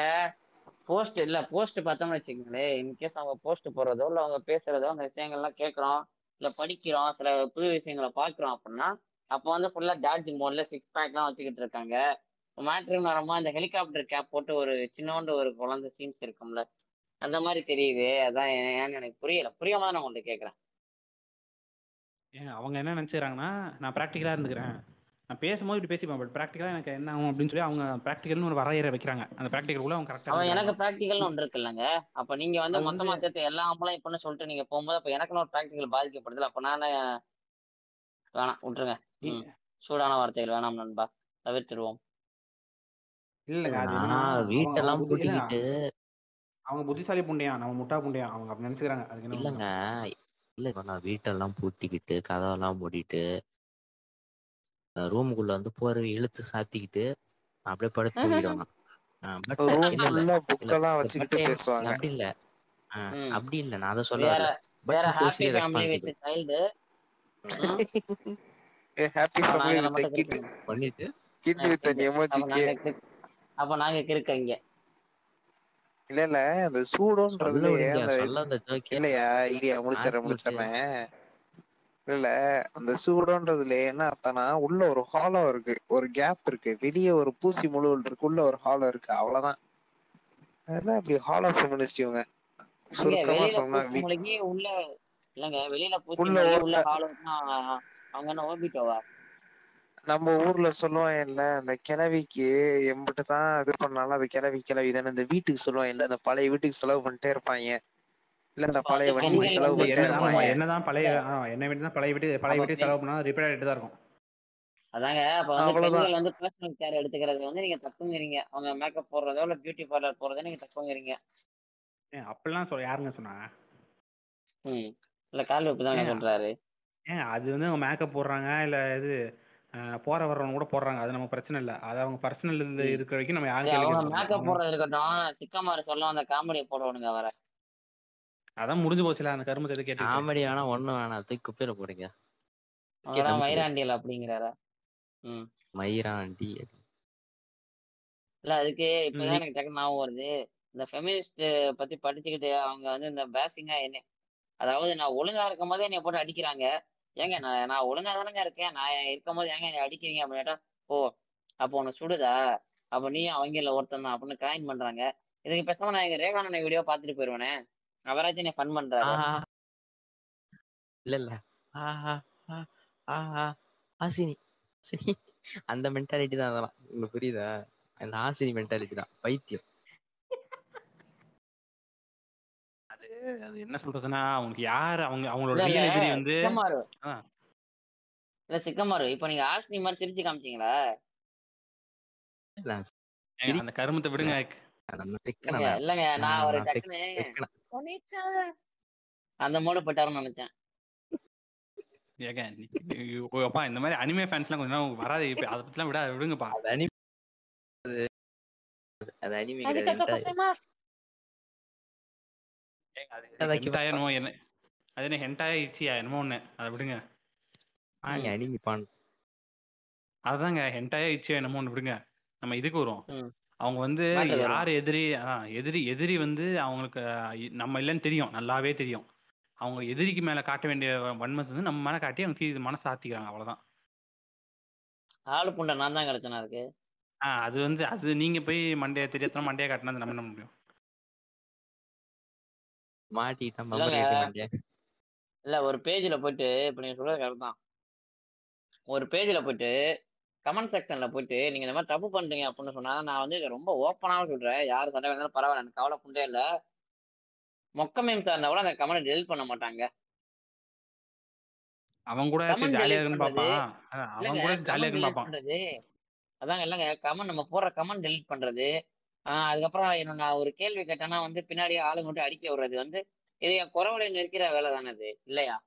போஸ்ட் இல்ல போஸ்ட் பார்த்தோம்னு வச்சுக்கோங்களேன். இன்கேஸ் அவங்க போஸ்ட் போடுறதோ இல்ல அவங்க பேசுறதோ அந்த விஷயங்கள்லாம் கேட்கறோம் இல்ல படிக்கிறோம் சில புது விஷயங்களை பாக்குறோம் அப்படின்னா அப்போ வந்து ஃபுல்லா டார்ஜ் மோட்ல சிக்ஸ் பேக்லாம் வச்சுக்கிட்டு இருக்காங்க. மேட்ரின் வரமா இந்த ஹெலிகாப்டர் கேப் போட்டு ஒரு சின்னோண்டு ஒரு குழந்தை சீன்ஸ் இருக்கும்ல. அந்த மாதிரி தெரியுது அதான் ஏன் ஏன்னு எனக்கு புரியல. புரியாம தான் நான் உங்கள்ட்ட கேட்கறேன். அவங்க என்ன நினைச்சுக்கிறாங்கன்னா நான் ப்ராக்டிக்கலாக இருந்துக்கிறேன். நான் பேசும்போது இப்படி பேசிப்பேன் பட் ப்ராக்டிக்கலாக எனக்கு என்ன ஆகும் அப்படின்னு சொல்லி அவங்க ப்ராக்டிக்கல்னு ஒரு வரையறை வைக்கிறாங்க. அந்த ப்ராக்டிக்கலுக்குள்ள அவங்க கரெக்டாக எனக்கு ப்ராக்டிகல்னு ஒன்று இருக்குல்லங்க. அப்ப நீங்க வந்து மொத்தமா சேர்த்து எல்லா ஆம்பளையும் இப்படின்னு சொல்லிட்டு நீங்க போகும்போது அப்ப எனக்குன்னு ஒரு ப்ராக்டிகல் பாதிக்கப்படுதுல அப்ப நான் வேணாம் விட்டுருங்க. சூடான வார்த்தைகள் வேணாம் நண்பா. தவிர்த்துடுவோம் இல்லைங்க வீட்டெல்லாம் பூட்டிக்கிட்டு அவங்க புத்திசாலி புண்டையா நம்ம முட்டா புண்டையா அவங்க அப்படி நினைச்சுக்கிறாங்க. அதுக்கு என்ன இல்லைங்க. இல்ல இப்ப நான் வீட்டெல்லாம் பூட்டிக்கிட்டு கதவெல்லாம் மூடிட்டு ரூமுக்குள்ள வந்து போர்வை இழுத்து சாத்திக்கிட்டு அப்படியே படுத்து தூங்கிடுவேன் பட் அப்படி இல்ல. அப்படி இல்ல. நான் அதை சொல்ல வரல. But happy socially responsible family with kid பண்ணிட்டு? கிட் வித் அன் எமோஜி அப்ப கே அப்ப நாங்க இல்ல இல்ல. அந்த ஜோக்கே இல்லையா? இரியா முடிச்சிடறேன். முடிச்சிடறேன். இல்ல அந்த சூடோன்றதுல என்ன அர்த்தம்னா உள்ள ஒரு ஹாலோ இருக்கு ஒரு கேப் இருக்கு வெளியே ஒரு பூசி முழுவல் இருக்கு உள்ள ஒரு ஹாலோ இருக்கு அவ்வளவுதான். அதெல்லாம் அப்படி ஹாலோ ஃபெமினிஸ்ட் இவங்க. சுருக்கமா சொன்னா உள்ள இல்லங்க வெளியில பூச்சி உள்ள ஹாலுன்னா அவங்க என்ன ஓபிட்டோவா? நம்ம ஊர்ல சொல்லுவான் இல்ல அந்த கிழவிக்கு எம்பிட்டு தான் இது பண்ணாலும் அது கிழவி கிழவி தானே இந்த வீட்டுக்கு சொல்லுவான் இல்ல இந்த பழைய வீட்டுக்கு செலவு பண்ணிட்டே இருப்பாங்க. இல்ல இந்த பழைய பெண்கள் செலவு என்னதான் பழைய ஆ, என்ன வீட்டு தான் பழைய வீட்டு பழைய பெண் செலவு பண்ணாலும் ரிப்பேர் ஆகிட்டு தான் இருக்கும். அதாங்க அப்ப வந்து பர்சனல் கேர் எடுத்துக்கிறது வந்து நீங்க தப்புங்கிறீங்க. அவங்க மேக்கப் போடுறதோ இல்ல பியூட்டி பார்லர் போறதோ நீங்க தப்புங்கிறீங்க. ஏன் அப்படிலாம் சொல்ல யாருங்க சொன்னா ம். இல்ல கால் வைப்பு தாங்க சொல்றாரு. ஏங்க அது வந்து அவங்க மேக்கப் போடுறாங்க இல்ல இது போற வர்றவங்க கூட போடுறாங்க. அது நம்ம பிரச்சனை இல்லை. அது அவங்க பர்சனல் இருக்கிற வரைக்கும் நம்ம யாரும் மேக்கப் போடுறது இருக்கட்டும் சிக்கமாரு சொல்ல அந்த காமெடியை போடுவானுங்க அவரை. அதான் முடிஞ்சு போச்சுல அந்த கருமத்தை எது கேட்டுக்கிட்டு காமெடி வேணா ஒண்ணும் வேணாம் தூக்கி குப்பையில போடுங்க. மயிராண்டியல் அப்படிங்கிறாரா? ம். மயிராண்டி இல்ல அதுக்கு இப்பதான் எனக்கு டக்குனு ஞாபகம் வருது. இந்த ஃபெமினிஸ்ட் பத்தி படிச்சுக்கிட்டு அவங்க வந்து இந்த பேசிங்கா என்ன அதாவது நான் ஒழுங்கா இருக்கும் போதே என்னை போட்டு அடிக்கிறாங்க. ஏங்க நான் நான் ஒழுங்கா தானங்க இருக்கேன். நான் இருக்கும் போது ஏங்க என்னை அடிக்கிறீங்க அப்படின்னு கேட்டா ஓ அப்போ உனக்கு சுடுதா? அப்ப நீ அவங்கள ஒருத்தன் தான். அப்படின்னு காயின் பண்றாங்க. இதுக்கு பேசாம நான் எங்க ரேகானனை வீடியோ பார்த்துட்டு போயிருவேனே. அவராச்சும் என்னை ஃபன் பண்றாரு. இல்ல இல்ல ஆஹா ஆஹா ஆசினி சரி அந்த மென்டாலிட்டி தான் அதெல்லாம். உங்களுக்கு புரியுதா? அந்த ஆசினி மென்டாலிட்டி தான். பைத்தியம். அது அது என்ன சொல்றதுன்னா அவங்களுக்கு யார் அவங்க அவங்களோட ரியல் எதிரி வந்து இல்ல சிக்கமாரு. இப்ப நீங்க ஆஷ்னி மாதிரி சிரிச்சு காமிச்சீங்களா? அந்த கருமத்தை விடுங்க. நம்ம திக்கன இல்லைங்க நான் நான் அவரு அந்த மூடு போட்டாருன்னு நினைச்சேன். ஏங்க அப்பா இந்த மாதிரி அனிமே ஃபேன்ஸ்லாம் கொஞ்ச நேரம் வராது இப்ப அதை பத்திலாம் விட விடுங்கப்பா. அது அனிமி என்ன அது என்ன ஹென்டாய் இச்சியா என்னமோ ஒண்ணு அதை விடுங்க. அதுதாங்க ஹென்டாயா இச்சியா என்னமோ ஒண்ணு விடுங்க. நம்ம இதுக்கு வருவோம். ம். அவங்க வந்து யார் எதிரி எதிரி எதிரி வந்து அவங்களுக்கு நம்ம இல்லைன்னு தெரியும். நல்லாவே தெரியும். அவங்க எதிரிக்கு மேல காட்ட வேண்டிய வன்மத்தை வந்து நம்ம மேல காட்டி அவங்க தீ- மனசை ஆத்திக்கிறாங்க. அவ்வளவுதான். ஆளு புண்டை நான் தான் கிடைச்சனா இருக்கு ஆ அது வந்து அது நீங்க போய் மண்டைய தெரியாதனா மண்டைய காட்டினா நம்ம என்ன முடியும்? மாட்டியா இல்ல ஒரு பேஜ்ல போயிட்டு இப்ப நீங்க சொல்றது கரெக்ட் தான். ஒரு பேஜ்ல போயிட்டு கமெண்ட் செக்ஷன்ல போயிட்டு நீங்க இந்த மாதிரி தப்பு பண்றீங்க அப்படின்னு சொன்னா நான் வந்து ரொம்ப ஓப்பனாக சொல்றேன். யார் சண்டை வந்தாலும் பரவாயில்ல எனக்கு கவலை புண்டே இல்ல. மொக்க மீம்ஸா இருந்தா கூட அந்த கமெண்ட் டெலிட் பண்ண மாட்டாங்க. அவன் கூட ஜாலியா இருக்குன்னு பண்றது. அதாங்க இல்லைங்க கமெண்ட் நம்ம போடுற கமெண்ட் டெலிட் பண்றது. ஆஹ் அதுக்கப்புறம் என்ன நான் ஒரு கேள்வி கேட்டேன்னா வந்து பின்னாடி ஆளுங்க மட்டும் அடிக்க விடுறது. வந்து இது என் குறவலை நிற்கிற வேலை தானே அது இல்லையா?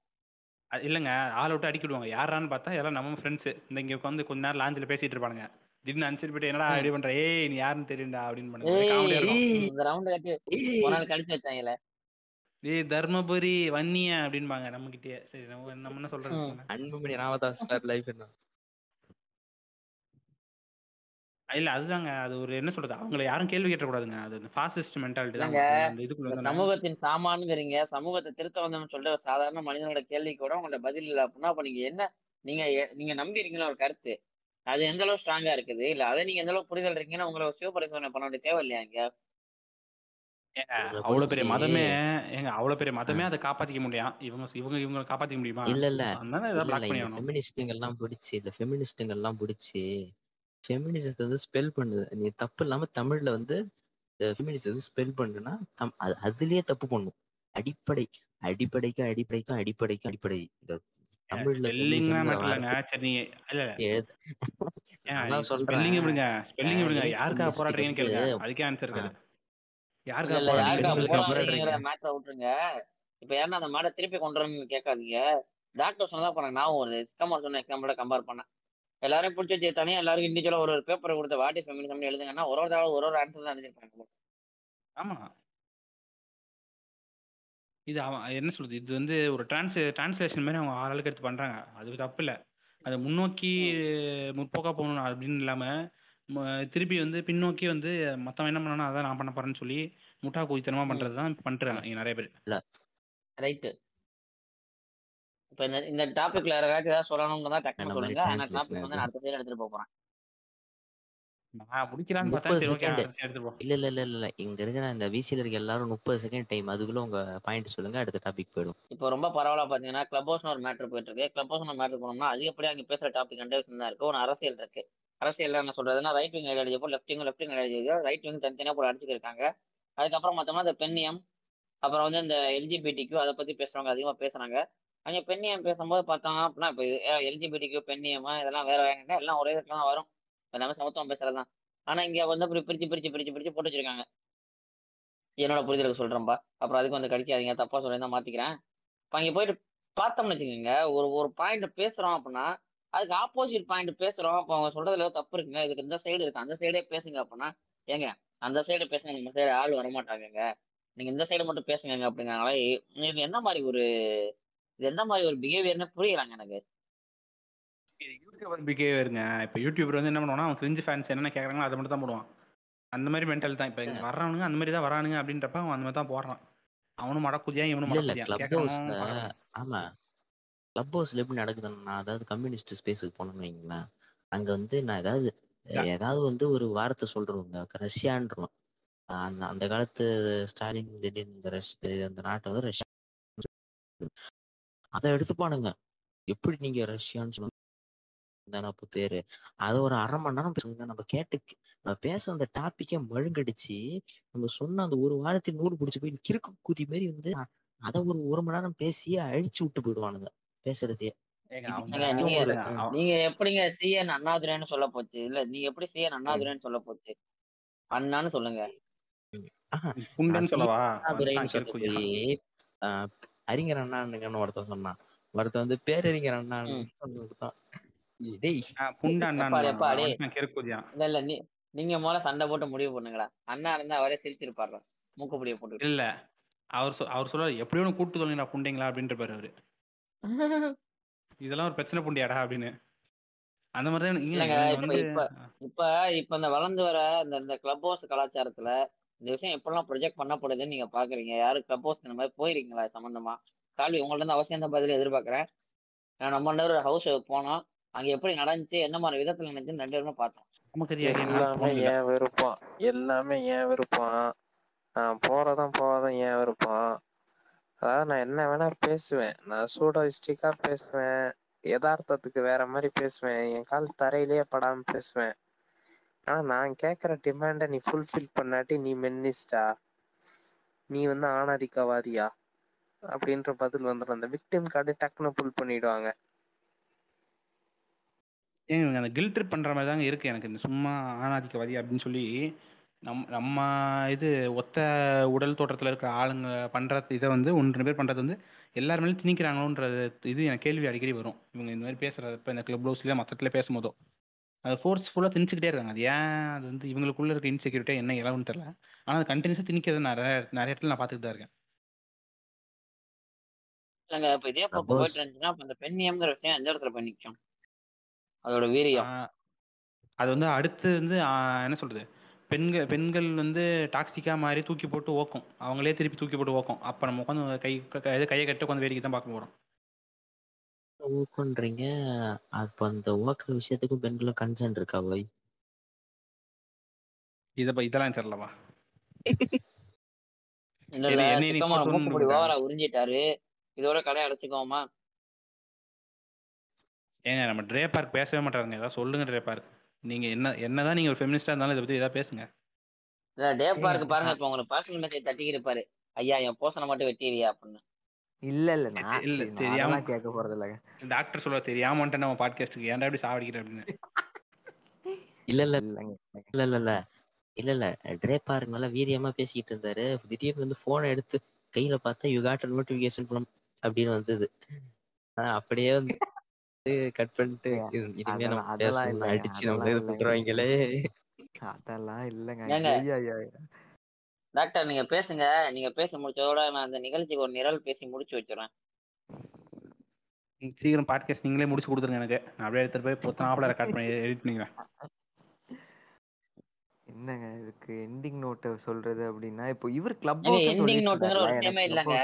அது இல்லைங்க. ஆளை விட்டு அடிக்கி விடுவாங்க யாரான்னு பார்த்தா எல்லாம் நம்ம ஃப்ரெண்ட்ஸ் இந்த இங்க உட்காந்து கொஞ்ச நேரம் லாஞ்சில் பேசிட்டு இருப்பானுங்க. திடீர்னு அனுப்பிச்சிட்டு போயிட்டு என்னடா ம். பண்ற? ஏய் நீ யாருன்னு தெரியும்டா அப்படின்னு பண்ணுங்க. ஒரே ஏய் காமெடியா இருக்கும். ஏய். இந்த ரவுண்ட் கட்டி ஒரு ஏய் நாள் கழிச்சு வச்சாங்கல்ல ஏய் தர்மபுரி வன்னியா அப்படின்பாங்க நம்ம கிட்டயே சரி நம்ம நம்ம என்ன சொல்றது ம். அன்புமணி ராமதாஸ் பேர் லைஃப் என்ன? இல்ல அதுதாங்க. அது ஒரு என்ன சொல்றது? அவங்கள யாரும் கேள்வி கேட்டக்கூடாதுங்க. அது அந்த ஃபாசிஸ்ட் மென்டாலிட்டி தான். அந்த இதுக்குள்ள சமூகத்தின் சாமானுங்கிறீங்க. சமூகத்தை திருத்த வந்தோம்னு சொல்லிட்டு ஒரு சாதாரண மனிதனோட கேள்விக்கு கூட உங்கள்ட்ட பதில் இல்லை அப்படின்னா அப்ப நீங்க என்ன நீங்க நீங்க நம்பி இருக்கீங்களா ஒரு கருத்து? அது எந்த அளவு ஸ்ட்ராங்கா இருக்குது? இல்ல அதை நீங்க எந்த அளவு புரிதல் இருக்கீங்கன்னா உங்களை சிவ பரிசோதனை பண்ண வேண்டிய தேவை இல்லையா இங்க? அவ்வளவு பெரிய மதமே ஏங்க அவ்வளவு பெரிய மதமே அதை காப்பாத்திக்க முடியும் இவங்க இவங்க இவங்க காப்பாத்திக்க முடியுமா? இல்ல இல்ல. அதனால இந்த பிடிச்சி இந்த ஃபெமினிஸ்டுங்கெல்லாம் பிடிச்சி ஃபெமினிசத்தை வந்து ஸ்பெல் பண்ணுது. நீ தப்பு இல்லாம தமிழ்ல வந்து ஃபெமினிசத்தை ஸ்பெல் பண்ணுனா தம் அது அதுலயே தப்பு பண்ணும். அடிப்படை அடிப்படைக்கு அடிப்படைக்கு அடிப்படைக்கு அடிப்படை. இந்த தமிழ்ல இப்ப யாருன்னா அந்த மாடை திருப்பி கொண்டு வரணும்னு கேட்காதீங்க. டாக்டர் சொன்னதா பண்ண நான் ஒரு எக்ஸாம்பிள் சொன்ன எக்ஸாம்பிளோட கம்பேர் பண்ணேன். எல்லாரையும் பிடிச்சி தனியா எல்லாரும் இண்டிவிஜுவலா ஒரு ஒரு பேப்பர் கொடுத்த வாட் இஸ் ஃபெமினிசம் எழுதுங்கன்னா ஒரு ஒரு தடவை ஒரு ஒரு ஆன்சர் தான் எழுதிருப்பாங்க ஆமா. இது அவன் என்ன சொல்றது? இது வந்து ஒரு டிரான்ஸ் டிரான்ஸ்லேஷன் மாதிரி அவங்க ஆளுக்கு எடுத்து பண்றாங்க. அது தப்பு இல்ல. அது முன்னோக்கி முற்போக்கா போகணும் அப்படின்னு இல்லாம திருப்பி வந்து பின்னோக்கி வந்து மத்தவன் என்ன பண்ணானோ அதான் நான் பண்ண போறேன்னு சொல்லி முட்டா கூய்த்தனமா ம். பண்றது தான் பண்றாங்க இங்க நிறைய பேர். ரைட்டு இப்ப இந்த இந்த டாபிக்ல யாராச்சும் ஏதாவது சொல்லணும்னு தான் டக்குனு சொல்லுங்க. ஆனா டாபிக் வந்து அடுத்த சைடு எடுத்துட்டு போறேன். நான் முடிக்கலான்னு பார்த்தா முப்பது சரி ஓகே செகண்ட் இல்ல இல்ல இல்ல இல்ல இங்க இருக்கிற இந்த விசில இருக்க எல்லாரும் முப்பது செகண்ட் டைம் அதுக்குள்ள உங்க பாயிண்ட் சொல்லுங்க. அடுத்த டாபிக் போயிடும். இப்போ ரொம்ப பரவலா பாத்தீங்கன்னா கிளப் ஹவுஸ்னு ஒரு மேட்டர் போயிட்டு இருக்கு. கிளப் ஹவுஸ் மேட்டர் போனோம்னா அதிகப்படியா அங்க பேசுற டாபிக் ரெண்டே விஷயம் தான் இருக்கு. ஒன்று அரசியல் இருக்கு. அரசியல் என்ன சொல்றதுன்னா right wing ideology left wing left wing ideology right wing தனித்தனியா போட்டு அடிச்சுட்டு இருக்காங்க அதுக்கப்புறம் மொத்தமா இந்த பெண்ணியம் அப்புறம் வந்து இந்த எல்ஜிபிடிக்கு அதை பத்தி பேசுறவங்க அதிகமா பேசுறாங்க. அங்க பெண்ணியம் பேசும்போது பார்த்தோம் அப்படின்னா இப்போ எல்ஜிபிடிக்கு பெண்ணியமா இதெல்லாம் வேற வேற எல்லாம் ஒரே இடத்துல தான் வரும். எல்லாமே சமத்துவம் பேசுறதுதான் ஆனா இங்க வந்து அப்படி பிரிச்சு பிரிச்சு பிரிச்சு பிரிச்சு போட்டு வச்சிருக்காங்க. என்னோட புரிதலுக்கு சொல்றேன்பா. அப்புறம் அதுக்கு வந்து கடிக்காதீங்க. தப்பா சொல்லியிருந்தா மாத்திக்கிறேன். இப்போ அங்கே போயிட்டு பார்த்தோம்னு வச்சுக்கோங்க ஒரு ஒரு பாயிண்ட் பேசுறோம் அப்படின்னா அதுக்கு ஆப்போசிட் பாயிண்ட் பேசுறோம். அப்போ அவங்க சொல்றதுல தப்பு இருக்குங்க. இதுக்கு இந்த சைடு இருக்கு. அந்த சைடே பேசுங்க அப்படின்னா ஏங்க அந்த சைடு பேசுங்க. நம்ம சைடு ஆள் வரமாட்டாங்கங்க. நீங்க இந்த சைடு மட்டும் பேசுங்க அப்படிங்கிறனால இது என்ன மாதிரி ஒரு இது எந்த மாதிரி ஒரு பிஹேவியர்னு புரியலாங்க எனக்கு. இது யூடியூபர் பிஹேவியருங்க இப்போ யூடியூபர் வந்து என்ன பண்ணுவானா அவன் ஃப்ரிஞ்சு ஃபேன்ஸ் என்னென்ன கேட்குறாங்களோ அதை மட்டும் தான் போடுவான். அந்த மாதிரி மென்டல் தான். இப்போ இங்கே வர்றவனுங்க அந்த மாதிரி தான் வரானுங்க அப்படின்றப்ப அவன் அந்த மாதிரி தான் போடுறான். அவனும் மடக்குதியா இவனும் மடக்குதியா. ஆமா. கிளப் ஹவுஸ்ல எப்படி நடக்குதுன்னா அதாவது கம்யூனிஸ்ட் ஸ்பேஸுக்கு போனோம்னு வைங்களேன். அங்க வந்து நான் ஏதாவது ஏதாவது வந்து ஒரு வார்த்தை சொல்றவங்க ரஷ்யான்றோம். அந்த அந்த காலத்து ஸ்டாலின் இந்த ரஷ் அந்த நாட்டை வந்து ரஷ்யா அதை எடுத்துப்பானுங்க எப்படி நீங்க ரஷ்யான்னு சொன்ன அப்ப பேரு. அது ஒரு அரை மணி நேரம் பேசுங்க. நம்ம கேட்டு நம்ம பேச அந்த டாபிக்கே மழுங்கடிச்சு நம்ம சொன்ன அந்த ஒரு வாரத்தில் நூறு பிடிச்சி போய் கிறுக்கு கூதி மாதிரி வந்து அதை ஒரு ஒரு மணி நேரம் பேசி அழிச்சு விட்டு போயிடுவானுங்க பேசுறதையே. அவ- நீங்க எப்படிங்க சிஎன் அண்ணாதுரைன்னு சொல்ல போச்சு? இல்ல நீங்க எப்படி சிஎன் அண்ணாதுரைன்னு சொல்ல போச்சு? அண்ணான்னு சொல்லுங்க. அறிஞர் அண்ணான்னு ஒருத்தன் சொன்னான். ஒருத்தன் வந்து பேரறிஞர் அண்ணான்னு நீங்க முதல்ல சண்டை போட்டு முடிவு பண்ணுங்களா? அண்ணா இருந்தா அவரே சிரிச்சிருப்பாரு மூக்குப்படியை போட்டு இல்ல அவர் அவர் சொல்ல எப்படியோ கூட்டு தொலைங்களா புண்டைங்களா? அப்படின்ற பாரு அவரு. இதெல்லாம் ஒரு பிரச்சனை புண்டியாடா அப்படின்னு. அந்த மாதிரி இப்ப இப்ப இப்ப இந்த வளர்ந்து வர இந்த இந்த கிளப் ஹவுஸ் கலாச்சாரத்துல இந்த விஷயம் எப்படிலாம் ப்ரொஜெக்ட் பண்ணப்படுதுன்னு நீங்க பாக்குறீங்க. யாரும் கிளப் ஹவுஸ் இந்த மாதிரி போயிருக்கீங்களா? சம்பந்தமா. கால்வி உங்கள்ட்ட இருந்து அவசியம் தான் பதில் எதிர்பார்க்கறேன். நான் நம்ம பேரும் ஹவுஸ் போனோம். அங்க எப்படி நடந்துச்சு என்ன மாதிரி விதத்துல நடந்துச்சுன்னு ரெண்டு பேருமே பார்த்தோம். நமக்கு தெரியாது நான் எல்லாமே ஏன் விருப்பம் எல்லாமே ஏன் விருப்பம் நான் போறதும் போவதும் ஏன் விருப்பம் அதாவது நான் என்ன வேணா பேசுவேன். நான் சூடோயிஸ்டிக்கா பேசுவேன். யதார்த்தத்துக்கு வேற மாதிரி பேசுவேன். என் கால் தரையிலேயே படாம பேசுவேன். ஆனா நான் கேக்குற டிமாண்ட நீ ஃபுல்ஃபில் பண்ணாட்டி நீ மென்னிஸ்டா நீ வந்து ஆணாதிக்கவாதியா? அப்படின்ற பதில் வந்துடும் அந்த விக்டிம் கார்டு டக்குன்னு புல் பண்ணிடுவாங்க. ஏங்க இவங்க அந்த கில் ட்ரிப் பண்ற மாதிரி தாங்க இருக்கு எனக்கு. இந்த சும்மா ஆணாதிக்கவாதி அப்படின்னு சொல்லி நம் நம்ம இது ஒத்த உடல் தோற்றத்தில் இருக்கிற ஆளுங்க பண்ற இதை வந்து ஒன்று பேர் பண்றது வந்து எல்லாருமே திணிக்கிறாங்களோன்ற திணிக்கிறாங்களோன்றது இது எனக்கு கேள்வி அடிக்கடி வரும். இவங்க இந்த மாதிரி பேசுறது இப்போ இந்த கிளப் ஹவுஸ்ல மொத்தத்துல பேசும்போதோ. அது ஃபோர்ஸ்ஃபுல்லாக திணிச்சுக்கிட்டே இருக்காங்க. அது ஏன் அது வந்து இவங்களுக்குள்ள இருக்க இன்செக்யூரிட்டியாக என்ன இலவுன்னு தெரியல. ஆனால் அது கண்டினியூஸாக திணிக்கிறது நிறைய நிறைய இடத்துல நான் பார்த்துட்டு தான் இருக்கேன். இல்லைங்க இப்ப இதே போக்கு Suppose- போயிட்டு இருந்துச்சுன்னா அப்ப இந்த பெண்ணியம்ங்கிற விஷயம் எந்த இடத்துல போய் நிக்கும்? அதோட வீரியம். அது வந்து அடுத்து வந்து என்ன சொல்றது? பெண்கள் பெண்கள் வந்து டாக்ஸிக்கா மாதிரி தூக்கி போட்டு ஓக்கும். அவங்களே திருப்பி தூக்கி போட்டு ஓக்கும். அப்ப நம்ம உட்காந்து கை கையை கட்டி உட்காந்து வேடிக்கை தான் பார்க்க போறோம். ஊக்கன்றீங்க? அப்ப அந்த ஊக்குற விஷயத்துக்கும் பெண்களும் கன்சர்ன் இருக்கா போய்? இதை ப- இதெல்லாம் தெரியலவா இல்ல இல்ல என்னை- என்னை நீ சிக்கமா போட்டு மூக்குப்படி ஒண்ணுமில்ல. ஓவரா உறிஞ்சிட்டாரு. இதோட கடையை அடைச்சுக்கோமா ஏங்க நம்ம ட்ரே பார்க் பேசவே மாட்டாருங்க. ஏதாவது சொல்லுங்க ட்ரே பார்க் நீங்க என்ன என்னதான் நீங்க ஒரு ஃபெமினிஸ்டா இருந்தாலும் இதை பத்தி ஏதாவது பேசுங்க. இல்ல டே பார்க்கு பாருங்க இப்ப உங்களுக்கு பர்சனல் மெசேஜ் தட்டிக்கிட்டு இருப்பாரு. ஐயா என் போசனை மட்டும் வெட்டிடுறியா? அப்படின்னு. இல்ல இல்ல. நான் இல்ல, தெரியாம- கேட்க போறது இல்லைங்க. டாக்டர் சொல்ல தெரியாம வந்துட்டு நம்ம பாட்காஸ்ட்டுக்கு. ஏன்டா இப்படி சாவடிக்கிற அப்படின்னு. இல்ல இல்ல. இல்லைங்க. இல்ல இல்ல இல்ல. இல்ல இல்ல. ட்ரே பாருங்க நல்லா வீரியமா பேசிக்கிட்டு இருந்தாரு. திடீர்னு வந்து போனை எடுத்து கையில பார்த்தா யூ காட் நோட்டிபிகேஷன் ஃப்ரம் அப்படின்னு வந்தது. ஆஹ் அப்படியே வந்து கட் பண்ணிட்டு இனிமே நம்ம இல்லைங்க அடிச்சு அதெல்லாம் இது இல்லைங்க. பண்றாங்களே அதெல்லாம் இல்லைங்க ஏங்க? ஐயா ஐயா ஐயா. டாக்டர் நீங்க பேசுங்க. நீங்க பேசி முடிச்சதோட நான் அந்த நிகழ்ச்சிக்கு ஒரு நிரல் பேசி முடிச்சு வச்சிடறேன். சீக்கிரம் பாட்காஸ்ட் நீங்களே முடிச்சு கொடுத்துருங்க எனக்கு. நான் அப்படியே எடுத்துட்டு போய் பொத்தாப்புல ரெக்கார்ட் பண்ணி எடிட் பண்ணிக்கிறேன். என்னங்க இதுக்கு எண்டிங் நோட்டை சொல்றது அப்படின்னா இப்போ இவர் கிளப் எண்டிங் ஒரு சொல்லிட்டு விஷயமே இல்லைங்க.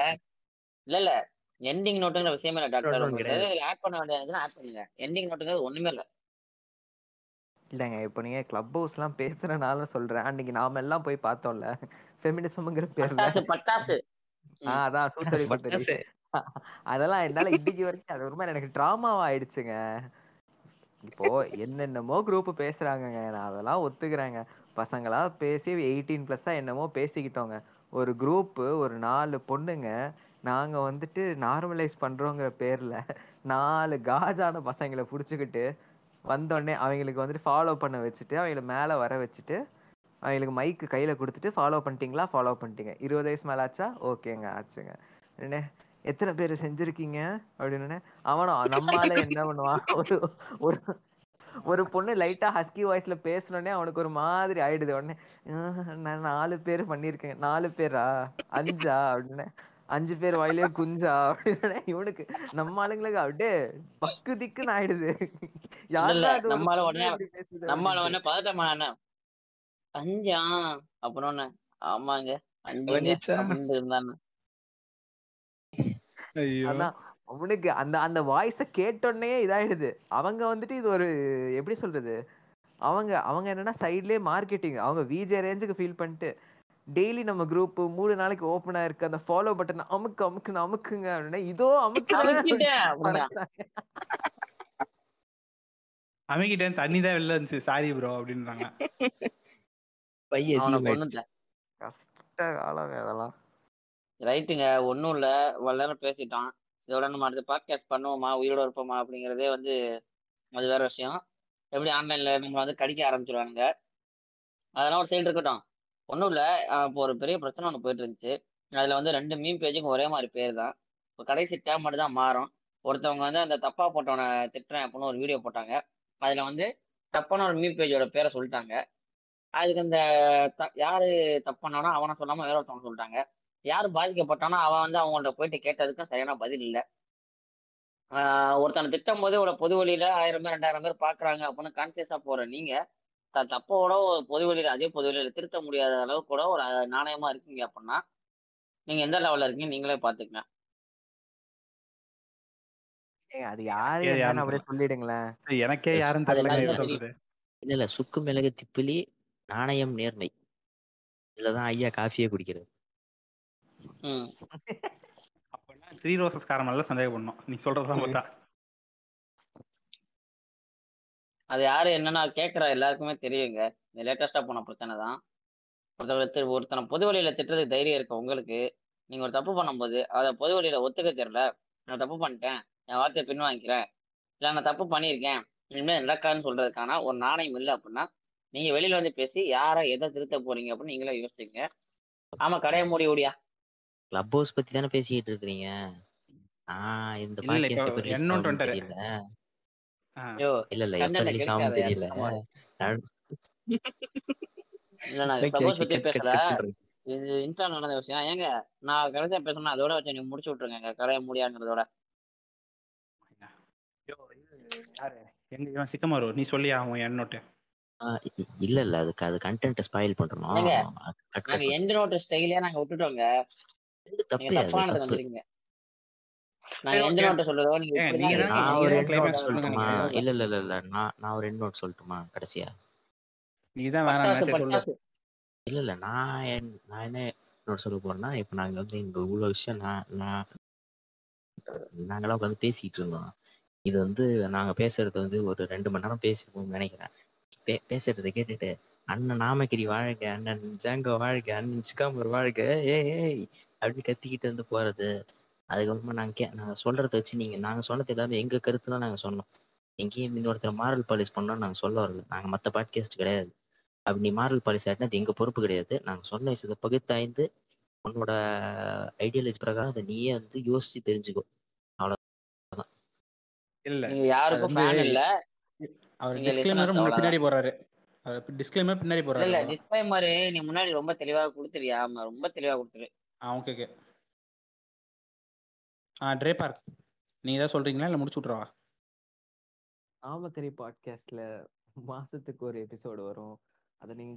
இல்ல இல்ல. எண்டிங் நோட்டுங்கிற விஷயமே இல்ல டாக்டர் உங்களுக்கு. ஆட் பண்ண வேண்டியதுன்னா ஆட் பண்ணுங்க. எண்டிங் நோட்டுங்கிறது ஒண்ணுமே இல்ல. இல்லைங்க இப்போ நீங்க கிளப் ஹவுஸ்லாம் பேசுறனால சொல்றேன். அன்னைக்கு நாம எல்லாம் போய் பார்த்தோம்ல. ஃபெமினிசம்ங்கிற பேர்ல. பட்டாசு. பட்டாசு ஆ அதான் சூத்தரி சூத்தரி பட்டாசு. அதெல்லாம் என்னால இன்னைக்கு வரைக்கும் அது ஒரு மாதிரி எனக்கு ட்ராமாவா ஆயிடுச்சுங்க. இப்போ என்னென்னமோ குரூப் பேசுறாங்கங்க. நான் அதெல்லாம் ஒத்துக்கிறேங்க. பசங்களா பேசி எயிட்டீன் பிளஸ்ஸா என்னமோ பேசிக்கிட்டோங்க. ஒரு குரூப் ஒரு நாலு பொண்ணுங்க. நாங்க வந்துட்டு நார்மலைஸ் பண்றோங்கிற பேர்ல நாலு காஜான பசங்களை புடிச்சுக்கிட்டு வந்தோடனே அவங்களுக்கு வந்துட்டு ஃபாலோ பண்ண வச்சுட்டு அவங்கள மேல வர வச்சுட்டு அவங்களுக்கு மைக்கு கையில கொடுத்துட்டு ஃபாலோ பண்ணிட்டீங்களா? ஃபாலோ பண்ணிட்டீங்க. இருபது வயசு மேல ஆச்சா? ஓகேங்க ஆச்சுங்க. என்ன எத்தனை பேர் செஞ்சிருக்கீங்க? அப்படின்னு அவனும் நம்மால என்ன பண்ணுவான்? ஒரு ஒரு ஒரு பொண்ணு லைட்டா ஹஸ்கி வாய்ஸ்ல பேசணுன்னே அவனுக்கு ஒரு மாதிரி ஆயிடுது. உடனே "ஆஹ், நான் நாலு பேர் பண்ணிருக்கேன் நாலு பேரா? அஞ்சா? அப்படின்னு அஞ்சு பேர் வாயிலே குஞ்சா? அப்படின்னு இவனுக்கு நம்ம ஆளுங்களுக்கு அப்படியே பக்கு திக்குன்னு ஆயிடுது நம்மால பொண்ணு உடனே அப்படின்ட்டு. உடனே பதட்டமா என்ன அஞ்சா? அப்புறம் என்ன ஆமாங்க இருந்தானே. அதான் அவனுக்கு அந்த அந்த வாய்ஸ கேட்டோடனே இதாயிடுது. அவங்க வந்துட்டு இது ஒரு எப்படி சொல்றது? அவங்க அவங்க என்னன்னா சைட்லயே மார்க்கெட்டிங் அவங்க விஜே ரேஞ்சுக்கு ஃபீல் பண்ணிட்டு டெய்லி நம்ம குரூப் மூணு நாளைக்கு ஓப்பன் ஆயிருக்கு. அந்த ஃபாலோ பட்டன் அமுக்கு அமுக்குன்னு அமுக்குங்க. அப்படின்னா இதோ அப்படின்னா. அமைக்கிட்டேன். தண்ணி தான் வெளில இருந்துச்சு. சாரி ப்ரோ அப்படின்றாங்க. பைய அவனை அதிகமாயிடுச்சு கொண்டுட்டேன் கஷ்ட காலம் அதெல்லாம் ரைட்டுங்க ஒன்றும் இல்லை. நேரம் பேசிட்டான் இதோட நம்ம அடுத்த பாட்காஸ்ட் பண்ணுவோமா? உயிரோட இருப்போமா? அப்படிங்கிறதே வந்து அது வேற விஷயம். எப்படி ஆன்லைன்ல நம்ம வந்து கடிக்க ஆரம்பிச்சிருவானுங்க. அதெல்லாம் ஒரு சைடு இருக்கட்டும். ஒன்றும் இல்லை. இப்போ ஒரு பெரிய பிரச்சனை ஒன்று போயிட்டு இருந்துச்சு. அதில் வந்து ரெண்டு மீன் பேஜுக்கும் ஒரே மாதிரி பேர் தான். இப்போ கடைசி டேம் மட்டும் தான் மாறும். ஒருத்தவங்க வந்து அந்த தப்பா போட்டவனை திட்டுறேன் அப்படின்னு ஒரு வீடியோ போட்டாங்க. அதில் வந்து தப்பான ஒரு மீன் பேஜோட பேரை சொல்லிட்டாங்க. அதுக்கு அந்த த- யாரு தப்பானானோ அவனை சொல்லாம வேற ஒருத்தவங்க சொல்லிட்டாங்க. யார் பாதிக்கப்பட்டானோ அவன் வந்து அவங்கள்ட்ட போயிட்டு கேட்டதுக்கும் சரியான பதில் இல்லை. ஆஹ் ஒருத்தனை திட்டம் போது ஒரு பொது வழியில ஆயிரம் பேர் ரெண்டாயிரம் பேர் பாக்குறாங்க அப்படின்னு கான்சியஸா போற நீங்க த- தப்போட பொது வழியில அதே பொது வழியில திருத்த முடியாத அளவுக்கு கூட ஒரு நாணயமா இருக்கீங்க அப்படின்னா நீங்க எந்த லெவல்ல இருக்கீங்க நீங்களே பாத்துக்கங்க. அது யாரு அப்படியே சொல்லிடுங்களேன். எனக்கே தெரியும். சொல்றது. இல்ல இல்ல சுக்கு மிளகு திப்பிலி நாணயம் நேர்மை. இதுலதான் ஐயா காஃபியே குடிக்கிறது ம். அப்படின்னா த்ரீ ரோசஸ் காரம் நல்லா சந்தேகம் பண்ணோம் நீ சொல்றதெல்லாம் பார்த்தா. அது யாரு என்னன்னா கேட்குற எல்லாருக்குமே தெரியுங்க. இந்த லேட்டஸ்டா போன பிரச்சனை தான். ஒருத்தர் திரு- ஒருத்தனை பொது வழியில திட்டுறதுக்கு தைரியம் இருக்க உங்களுக்கு? நீங்க ஒரு தப்பு பண்ணும்போது அதை பொது வழியில ஒத்துக்க தெரியல. நான் தப்பு பண்ணிட்டேன். என் வார்த்தையை பின் வாங்கிக்கிறேன் இல்லை நான் தப்பு பண்ணியிருக்கேன். இனிமேல் நடக்காதுன்னு சொல்றதுக்கான ஒரு நாணயம் இல்லை அப்படின்னா நீங்க வெளியில வந்து பேசி யாரை எதை திருத்த போறீங்க அப்படின்னு நீங்களே யோசிச்சுங்க ஆமா கடையை மூடி ஓடியா. கிளப் ஹவுஸ் பத்தி தானே பேசிக்கிட்டு இருக்கிறீங்க. நான் இந்த இல்ல, இல்ல, எப்ப ரிலீஸ். தெரியல. இல்ல நான் பத்தி பேசல. இது இன்ஸ்டா நடந்த விஷயம். ஏங்க நான் கடைசியா பேசணும் அதோட வச்சு நீங்க முடிச்சு விட்டுருங்க கடையை முடியாங்கிறதோட. யாரு? எங்க இவன் சிக்கமாரு நீ சொல்லியா அவன் என்னோட்டு? இல்ல இல்ல. அதுக்கு அது கண்டென்ட் ஸ்பாயில் பண்றோம்? நாங்க எந்த நோட்டு ஸ்டைலே நாங்க விட்டுட்டோங்க. நீங்க தப்பு அது தப்பானதுக்கு தப்பு. வந்துருக்கீங்க நாங்க சரி, எந்த okay. நோட்டு சொல்றதோ நீங்க ஏங்க, இப்படிதான் நீங்க இருக்கீங்க. தானே நான் ஒரு நோட் சொல்லட்டுமா. இல்ல இல்ல இல்ல இல்ல. நான் நான் ஒரு ரெண்டு நோட் சொல்லட்டுமா கடைசியா? நீ தான் வேணாம் இல்ல இல்ல. நான் என்- நான் என்ன நோட் சொல்ல போறேன்னா இப்ப நாங்க வந்து இங்க இவ்வளவு விஷயம் நான் நான் நாங்களாம் உட்காந்து பேசிட்டு இருந்தோம். இது வந்து நாங்க பேசுறது வந்து ஒரு ரெண்டு மணி நேரம் பேசிருப்போம்னு நினைக்கிறேன். பே பேசுறதை கேட்டுட்டு அண்ணன் நாமகிரி வாழ்க அண்ணன் ஜாங்கோ வாழ்க அண்ணன் சிக்காமர் வாழ்க ஏய் ஏய் அப்படி கத்திக்கிட்டு வந்து போறது. அதுக்கப்புறமா நாங்க கே நாங்க சொல்றத வச்சு நீங்க நாங்க சொன்னது எல்லாமே எங்க கருத்து தான் நாங்க சொன்னோம். எங்கேயும் இன்னொருத்தர் மாரல் பாலிஷ் பண்ணோம்னு நாங்க சொல்ல வரல. நாங்க மத்த பாட்காஸ்ட் கிடையாது. அப்படி நீ மாரல் பாலிஷ் ஆட்டினா அது எங்க பொறுப்பு கிடையாது. நாங்க சொன்ன விஷயத்தை பகுத்தாய்ந்து உன்னோட ஐடியாலஜி பிரகாரம் அதை நீயே வந்து யோசிச்சு தெரிஞ்சுக்கோ. இல்ல. நீங்க யாருக்கும் ஃபேன் இல்ல. அவர் நீங்க டிஸ்க்ளைமர். பின்னாடி போறாரு. அவர் டிஸ்க்ளைமர் பின்னாடி போறாரு இல்ல. டிஸ்க்ளைமர் நீ முன்னாடி ரொம்ப தெளிவா கொடுத்துறியா ஆமா ரொம்ப தெளிவா கொடுத்துரு. ஆ ஓகே ஓகே ஆ ட்ரே பார்க் நீ ஏதாவது சொல்றீங்களா? இல்ல முடிச்சு விட்றவா ஆமக்கரி பாட்காஸ்ட்ல மாசத்துக்கு ஒரு எபிசோடு வரும். அதை நீங்க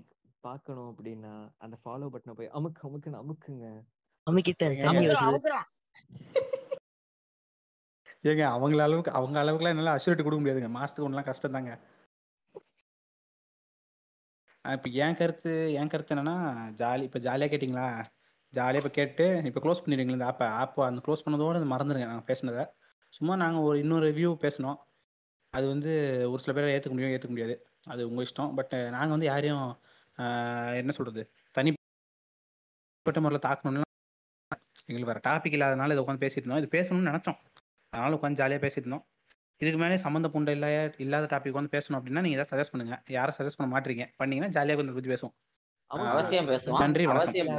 பார்க்கணும் அப்படின்னா அந்த ஃபாலோ பட்டனை போய் அமுக்கு அமுக்குன்னு அமுக்குங்க. அம்மிக்கிட்ட ஏங்க, அவங்கள அளவுக்கு அவங்க அளவுக்குலாம் என்னால அஷ்யூரிட்டி கொடுக்க முடியாதுங்க. மாசத்துக்கு ஒன்றுலாம் கஷ்டம் தாங்க இப்போ என் கருத்து என் கருத்து என்னன்னா ஜாலி இப்போ ஜாலியாக கேட்டிங்களா? ஜாலியாக இப்போ கேட்டு இப்போ க்ளோஸ் பண்ணிடுங்களா இந்த ஆப்பை ஆப்பை அந்த க்ளோஸ் பண்ணதோட அது மறந்துடுங்க நாங்கள் பேசினதை. சும்மா நாங்கள் ஒரு இன்னொரு ரிவ்யூ பேசினோம். அது வந்து ஒரு சில பேரை ஏற்றுக்க முடியும் ஏற்றுக்க முடியாது. அது உங்கள் இஷ்டம். பட் நாங்கள் வந்து யாரையும் என்ன சொல்கிறது தனிப்பட்ட முறையில் தாக்கணும்னா எங்களுக்கு வேறு டாபிக் இல்லாதனால இதை உட்காந்து பேசிட்டு இருந்தோம். இது பேசணும்னு நினச்சோம். அதனால உட்காந்து ஜாலியாக பேசிட்டு இருந்தோம். இதுக்கு மேலே சம்மந்த புண்டை இல்ல இல்லாத டாபிக் வந்து பேசணும் அப்படின்னா நீங்கள் ஏதாவது சஜஸ்ட் பண்ணுங்க. யாரும் சஜஸ்ட் பண்ண மாட்டீங்க. பண்ணீங்கன்னா ஜாலியாக கொஞ்சம் பற்றி பேசுவோம். அவசியம் பேசுவோம். நன்றி. அவசியம்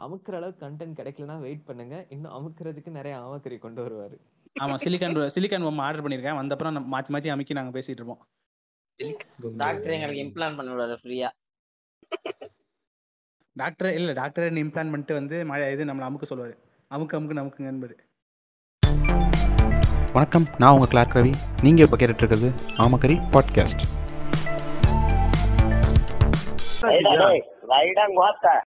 அமுக்குற அளவுக்கு கண்டென்ட் கிடைக்கலனா வெயிட் பண்ணுங்க. இன்னும் அமுக்குறதுக்கு நிறைய அமக்கறி கொண்டு வருவாரு. ஆமாம் சிலிக்கான் சிலிக்கான் பொம்மை ஆர்டர் பண்ணியிருக்கேன் வந்தப்பறம் நம்ம மாற்றி மாற்றி அமைக்கி நாங்கள் பேசிட்டு இருப்போம். டாக்டர் எங்களுக்கு இம்ப்ளான் பண்ணி விடுவாரு ஃப்ரீயா டாக்டர் இல்லை டாக்டர் இம்ப்ளான் பண்ணிட்டு வந்து மழை இது நம்மளை அமுக்க சொல்லுவார். அமுக்கு அமுக்கு நமக்கு என்பது வணக்கம். நான் உங்கள் கிளார்க் ரவி நீங்கள் இப்போ கேட்டுட்டு இருக்கிறது ஆமக்கரி பாட்காஸ்ட் ரைடா